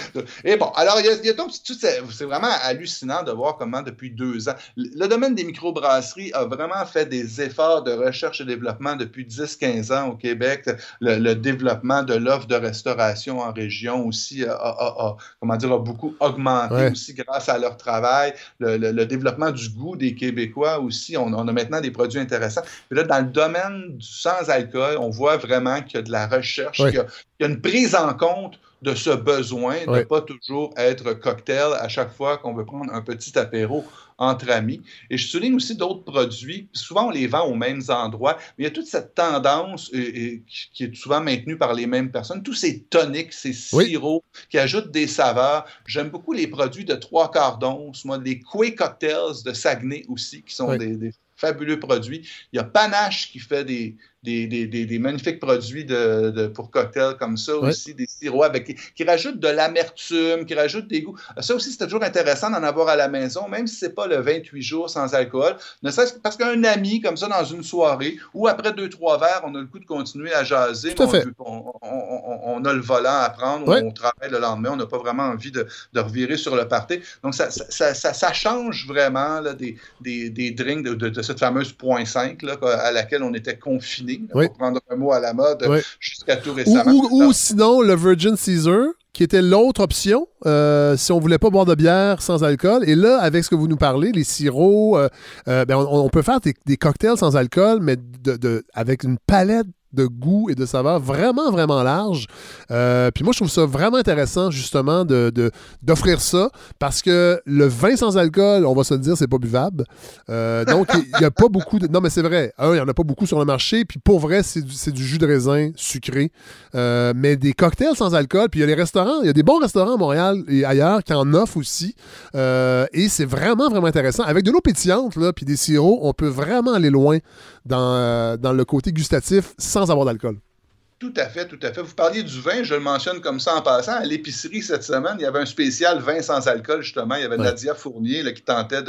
et bon, alors, il y a, donc, c'est vraiment hallucinant de voir comment, depuis deux ans, le domaine des microbrasseries a vraiment fait des efforts de recherche et développement depuis 10-15 ans au Québec. Le, développement de l'offre de restauration en région aussi a, comment dire, a beaucoup augmenté aussi grâce à leur travail. Le, développement du goût des Québécois aussi, on, a maintenant des produits intéressants. Puis là, dans le domaine du sans-alcool, on voit vraiment qu'il y a de la recherche, qu'il y, a une prise en compte de ce besoin de ne pas toujours être cocktail à chaque fois qu'on veut prendre un petit apéro entre amis. Et je souligne aussi d'autres produits. Souvent, on les vend aux mêmes endroits, mais il y a toute cette tendance qui est souvent maintenue par les mêmes personnes. Tous ces toniques, ces sirops qui ajoutent des saveurs. J'aime beaucoup les produits de trois quarts d'once. Moi, les Quay Cocktails de Saguenay aussi, qui sont des, fabuleux produits. Il y a Panache qui fait des, des, des, des, magnifiques produits de, de, pour cocktails comme ça aussi, des sirops avec, qui rajoutent de l'amertume, qui rajoutent des goûts. Ça aussi, c'est toujours intéressant d'en avoir à la maison, même si c'est pas le 28 jours sans alcool. Ne serait-ce parce qu'un ami, comme ça, dans une soirée, ou après deux, trois verres, on a le coup de continuer à jaser, on, on, a le volant à prendre, on travaille le lendemain, on n'a pas vraiment envie de, de, revirer sur le party. Donc, ça, ça, ça, ça change vraiment là, des, des, des, drinks de, de, cette fameuse point 5 là, à laquelle on était confiné pour prendre un mot à la mode, jusqu'à tout récemment. Ou, sinon, le Virgin Caesar, qui était l'autre option euh, si on voulait pas boire de bière sans alcool. Et là, avec ce que vous nous parlez, les sirops, euh, euh, ben on, peut faire des, cocktails sans alcool, mais de, avec une palette de goût et de saveur vraiment, vraiment large. Euh, puis moi, je trouve ça vraiment intéressant, justement, d'offrir ça, parce que le vin sans alcool, on va se le dire, c'est pas buvable. Euh, donc, il n'y a pas beaucoup de... Non, mais c'est vrai. il n'y en a pas beaucoup sur le marché. Puis pour vrai, c'est du, du, jus de raisin sucré. Euh, mais des cocktails sans alcool, puis il y a les restaurants, il y a des bons restaurants à Montréal et ailleurs qui en offrent aussi. et c'est vraiment, vraiment intéressant. Avec de l'eau pétillante, là, puis des sirops, on peut vraiment aller loin dans, dans le côté gustatif sans avoir d'alcool. Tout à fait, tout à fait. Vous parliez du vin, je le mentionne comme ça en passant. À l'épicerie cette semaine, il y avait un spécial vin sans alcool, justement. Il y avait Nadia Fournier qui tentait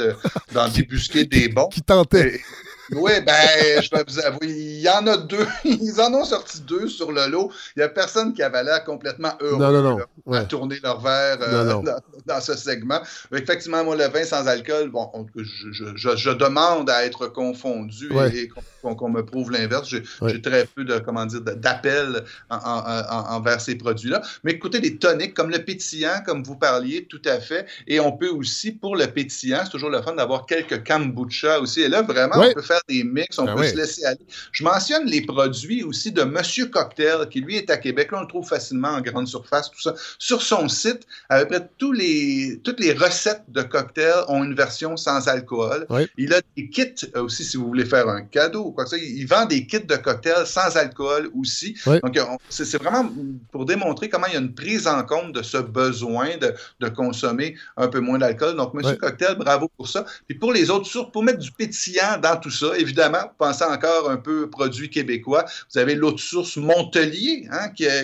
d'en débusquer des bons. Qui tentait. Oui, ben, je vais vous avouer, il y en a deux. Ils en ont sorti deux sur le lot. Il n'y a personne qui avait l'air complètement heureux à tourner leur verre euh, dans, ce segment. Effectivement, moi, le vin sans alcool, bon, je, demande à être confondu et, qu'on me prouve l'inverse. J'ai très peu de, comment dire, d'appels envers ces produits-là. Mais écoutez, des toniques comme le pétillant, comme vous parliez, tout à fait. Et on peut aussi, pour le pétillant, c'est toujours le fun d'avoir quelques kombucha aussi. Et là, vraiment, on peut faire des mix, on ben peut se laisser aller. Je mentionne les produits aussi de Monsieur Cocktail, qui lui est à Québec. Là, on le trouve facilement en grande surface, tout ça. Sur son site, à peu près tous les, toutes les recettes de cocktails ont une version sans alcool. Il a des kits euh, aussi, si vous voulez faire un cadeau ou quoi que ça. Il vend des kits de cocktails sans alcool aussi. Donc, c'est vraiment pour démontrer comment il y a une prise en compte de ce besoin de, de consommer un peu moins d'alcool. Donc, Monsieur Cocktail, bravo pour ça. Et pour les autres, pour mettre du pétillant dans tout ça, ça. Évidemment, pensez encore un peu produits québécois. Vous avez l'autre source Montelier, hein, qui, est,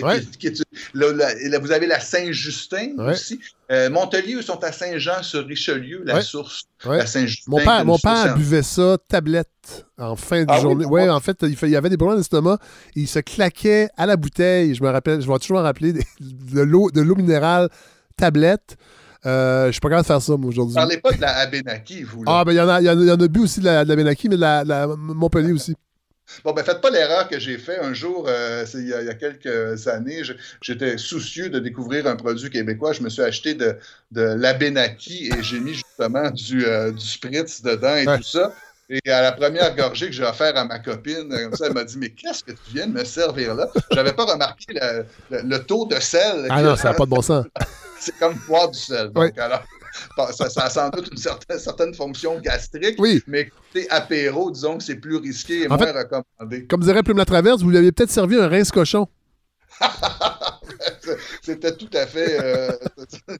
vous avez la Saint-Justin aussi. Euh, Montelier, eux, sont à Saint-Jean-sur-Richelieu, la source. La Saint-Justin. Mon père, mon père buvait ça tablette en fin de ah journée. Oui, en fait, il, y avait des problèmes d'estomac. Il se claquait à la bouteille. Je me rappelle, je vais toujours me rappeler de l'eau minérale tablette. Euh, je suis pas capable de faire ça, moi, aujourd'hui. Parlez pas de la Abenaki, vous. Là. Ah, ben, il y, en a, y, en a bu aussi de la, de mais de la, Montpellier aussi. Bon, ben, faites pas l'erreur que j'ai fait un jour, euh, il, y a, quelques années. J'étais soucieux de découvrir un produit québécois. Je me suis acheté de, de l'Abenaki et j'ai mis justement du, euh, du spritz dedans et tout ça. Et à la première gorgée que j'ai offert à ma copine, comme ça, elle m'a dit Mais qu'est-ce que tu viens de me servir là? J'avais pas remarqué le, taux de sel. Ah non, ça n'a pas de bon sens. C'est comme boire du sel. Donc, alors, ça, ça, a sans doute une certaine, certaine fonction gastrique. Oui. Mais écoutez, apéro, disons que c'est plus risqué et moins recommandé. Comme dirait Plume la Traverse, vous lui aviez peut-être servi un rince cochon. C'était tout à fait euh,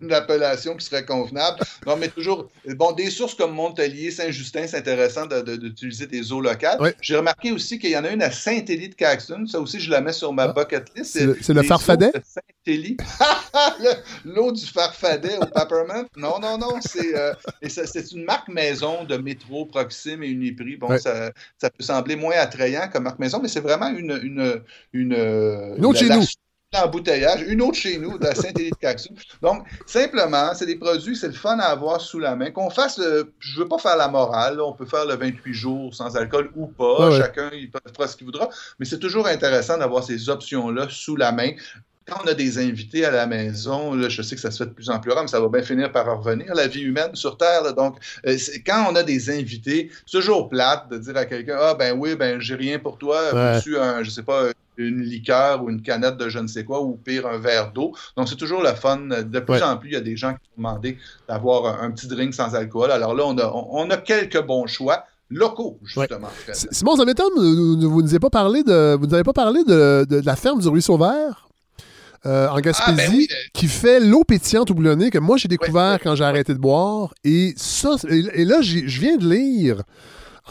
une appellation qui serait convenable. Non, mais toujours, bon, des sources comme Montpellier, Saint-Justin, c'est intéressant d'utiliser des eaux locales. J'ai remarqué aussi qu'il y en a une à Saint-Élie de Caxton. Ça aussi, je la mets sur ma ah. bucket list. C'est le, farfadet? Saint-Élie. L'eau du farfadet au peppermint? Non, non, non. C'est euh, une marque maison de métro, Proxime et Uniprix. Bon, ça, ça, peut sembler moins attrayant comme marque maison, mais c'est vraiment une, une, une, une autre chez nous embouteillage, une autre chez nous, de la Saint-Élie de Donc, simplement, c'est des produits, c'est le fun à avoir sous la main. Qu'on fasse, je veux pas faire la morale, on peut faire le 28 jours sans alcool ou pas, chacun il fera ce qu'il voudra, mais c'est toujours intéressant d'avoir ces options-là sous la main quand on a des invités à la maison, là, je sais que ça se fait de plus en plus rare, mais ça va bien finir par revenir, la vie humaine sur Terre. donc, euh, quand on a des invités, c'est toujours plate de dire à quelqu'un Ah, ben oui, ben j'ai rien pour toi, ouais. tu un, je sais pas, une liqueur ou une canette de je ne sais quoi, ou pire, un verre d'eau. Donc, c'est toujours le fun. De plus en plus, il y a des gens qui ont demandé d'avoir un, petit drink sans alcool. Alors là, on a, on a quelques bons choix locaux, justement. Simon, ça m'étonne, vous ne nous avez pas parlé de, vous n'avez pas parlé de, de, la ferme du Ruisseau Vert? Euh, en Gaspésie, ah, ben qui fait l'eau pétillante au boulonné que moi j'ai découvert quand j'ai arrêté de boire. Et ça, et, là, je viens de lire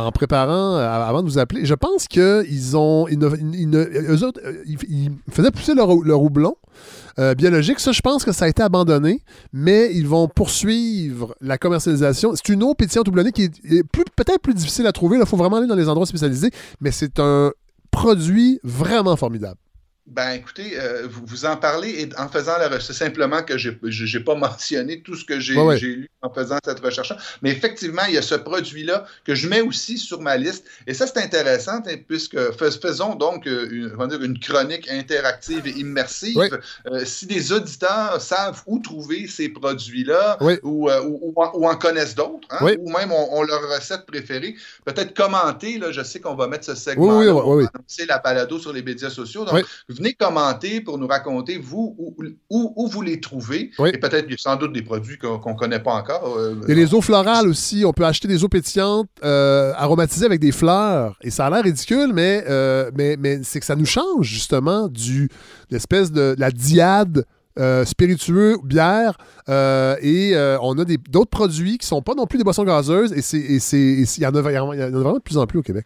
en préparant, euh, avant de vous appeler, je pense qu'ils ont. Ils, eux autres, euh, ils, faisaient pousser leur, houblon biologique. Ça, je pense que ça a été abandonné, mais ils vont poursuivre la commercialisation. C'est une eau pétillante au boulonné qui est, peut-être plus difficile à trouver. Il faut vraiment aller dans les endroits spécialisés, mais c'est un produit vraiment formidable. Ben, écoutez, euh, vous, vous, en parlez et en faisant la recherche, simplement que je n'ai pas mentionné tout ce que j'ai lu en faisant cette recherche. Mais effectivement, il y a ce produit-là que je mets aussi sur ma liste. Et ça, c'est intéressant, hein, puisque faisons donc euh, une, une, chronique interactive et immersive. Euh, si des auditeurs savent où trouver ces produits-là ou, ou, ou, en connaissent d'autres, hein, ou même ont, leur recette préférée, peut-être commenter. Là, je sais qu'on va mettre ce segment là, c'est la palado sur les médias sociaux. Donc, venez commenter pour nous raconter, vous, où, où, vous les trouvez. Et peut-être, sans doute, des produits qu'on ne connaît pas encore. Euh, et les eaux florales aussi. On peut acheter des eaux pétillantes euh, aromatisées avec des fleurs. Et ça a l'air ridicule, mais, euh, mais, mais c'est que ça nous change, justement, du l'espèce de la diade spiritueux, bière, et on a d'autres produits qui ne sont pas non plus des boissons gazeuses, et il y, en a vraiment de plus en plus au Québec.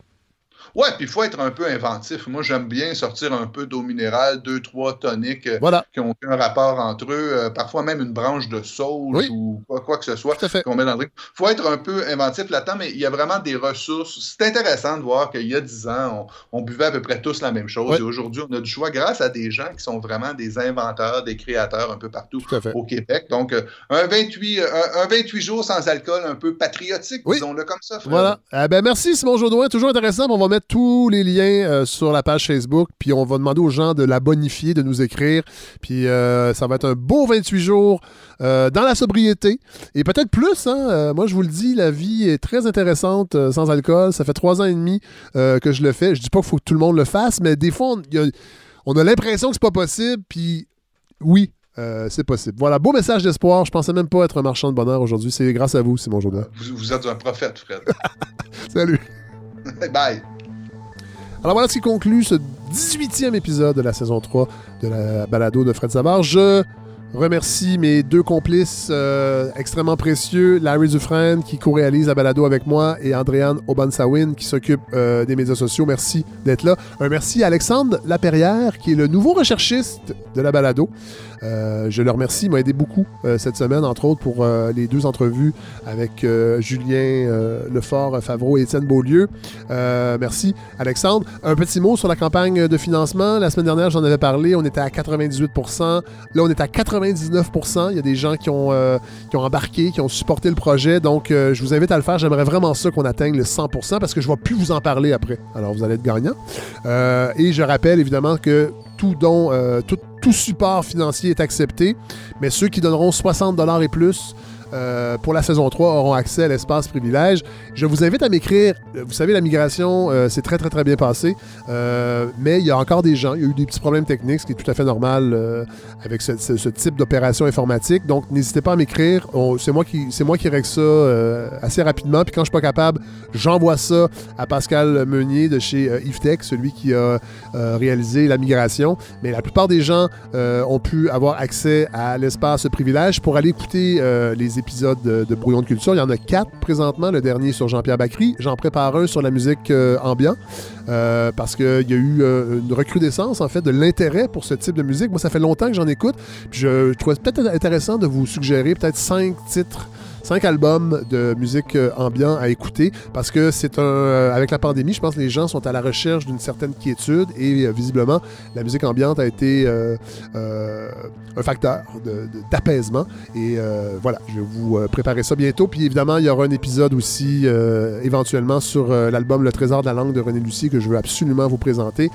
Ouais, puis il faut être un peu inventif. Moi, j'aime bien sortir un peu d'eau minérale, deux, trois toniques euh, qui ont un rapport entre eux, euh, parfois même une branche de sauge ou quoi, que ce soit qu'on met dans le Il faut être un peu inventif là-dedans, mais il y a vraiment des ressources. C'est intéressant de voir qu'il y a dix ans, on, buvait à peu près tous la même chose. Et aujourd'hui, on a du choix grâce à des gens qui sont vraiment des inventeurs, des créateurs un peu partout au Québec. Donc, euh, un, 28, un, 28 jours sans alcool un peu patriotique, disons-le comme ça. Voilà. Eh ben, merci Simon Jodoin, toujours intéressant. On va mettre tous les liens euh, sur la page Facebook, puis on va demander aux gens de la bonifier, de nous écrire. Puis euh, ça va être un beau 28 jours euh, dans la sobriété. Et peut-être plus, hein? moi je vous le dis, la vie est très intéressante sans alcool. Ça fait trois ans et demi que je le fais. Je dis pas qu'il faut que tout le monde le fasse, mais des fois, on, a, l'impression que c'est pas possible, puis oui, c'est possible. Voilà, beau message d'espoir. Je pensais même pas être un marchand de bonheur aujourd'hui. C'est grâce à vous, Simon Jourdain. Vous, vous êtes un prophète, Fred. Salut. Bye. Alors voilà ce qui conclut ce 18e épisode de la saison 3 de la balado de Fred Savard. Je remercie mes deux complices extrêmement précieux, Larry Dufresne qui co-réalise la balado avec moi et Andréane Obansawin qui s'occupe des médias sociaux. Merci d'être là. Un merci à Alexandre Laperrière qui est le nouveau recherchiste de la balado. Euh, je le remercie, il m'a aidé beaucoup euh, cette semaine, entre autres pour euh, les deux entrevues avec Julien Lefort, Favreau et Étienne Beaulieu. merci, Alexandre. Un petit mot sur la campagne de financement. La semaine dernière, j'en avais parlé, on était à 98 Là, on est à 99 Il y a des gens qui ont, qui ont embarqué, qui ont supporté le projet. Donc, je vous invite à le faire. J'aimerais vraiment ça qu'on atteigne le 100% parce que je ne vais plus vous en parler après. Alors, vous allez être gagnant. et je rappelle évidemment que tout don, tout, support financier est accepté, mais ceux qui donneront 60 dollars et plus euh, pour la saison 3 auront accès à l'espace privilège. Je vous invite à m'écrire. Vous savez, la migration, euh, c'est très, très, très bien passé. Euh, mais il y a encore des gens. Il y a eu des petits problèmes techniques, ce qui est tout à fait normal avec ce, type d'opération informatique. Donc, n'hésitez pas à m'écrire. C'est moi, qui, moi qui règle ça assez rapidement. Puis quand je suis pas capable, j'envoie ça à Pascal Meunier de chez Yves celui qui a réalisé la migration. Mais la plupart des gens ont pu avoir accès à l'espace privilège pour aller écouter les épisodes de, Brouillon de Culture. Il y en a quatre présentement, le dernier sur Jean-Pierre Bacry. J'en prépare un sur la musique euh, ambiant euh, parce qu'il y a eu euh, une recrudescence en fait de l'intérêt pour ce type de musique. Moi, ça fait longtemps que j'en écoute. je, je trouvais peut-être intéressant de vous suggérer peut-être cinq titres cinq albums de musique euh, ambiant à écouter parce que c'est un. Euh, avec la pandémie, je pense que les gens sont à la recherche d'une certaine quiétude et euh, visiblement, la musique ambiante a été un facteur d'apaisement. et voilà, je vais vous préparer ça bientôt. Puis évidemment, il y aura un épisode aussi éventuellement sur l'album Le Trésor de la langue de René Lucie que je veux absolument vous présenter.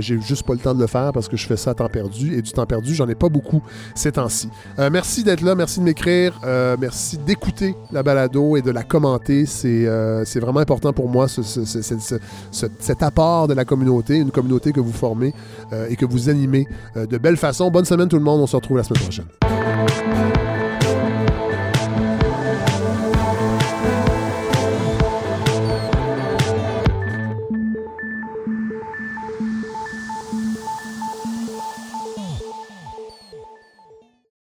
J'ai juste pas le temps de le faire parce que je fais ça à temps perdu et du temps perdu, j'en ai pas beaucoup ces temps-ci. merci d'être là, merci de m'écrire, merci d'être d'écouter la balado et de la commenter. C'est euh, vraiment important pour moi, cet apport de la communauté, une communauté que vous formez euh, et que vous animez euh, de belle façon. Bonne semaine tout le monde, on se retrouve la semaine prochaine.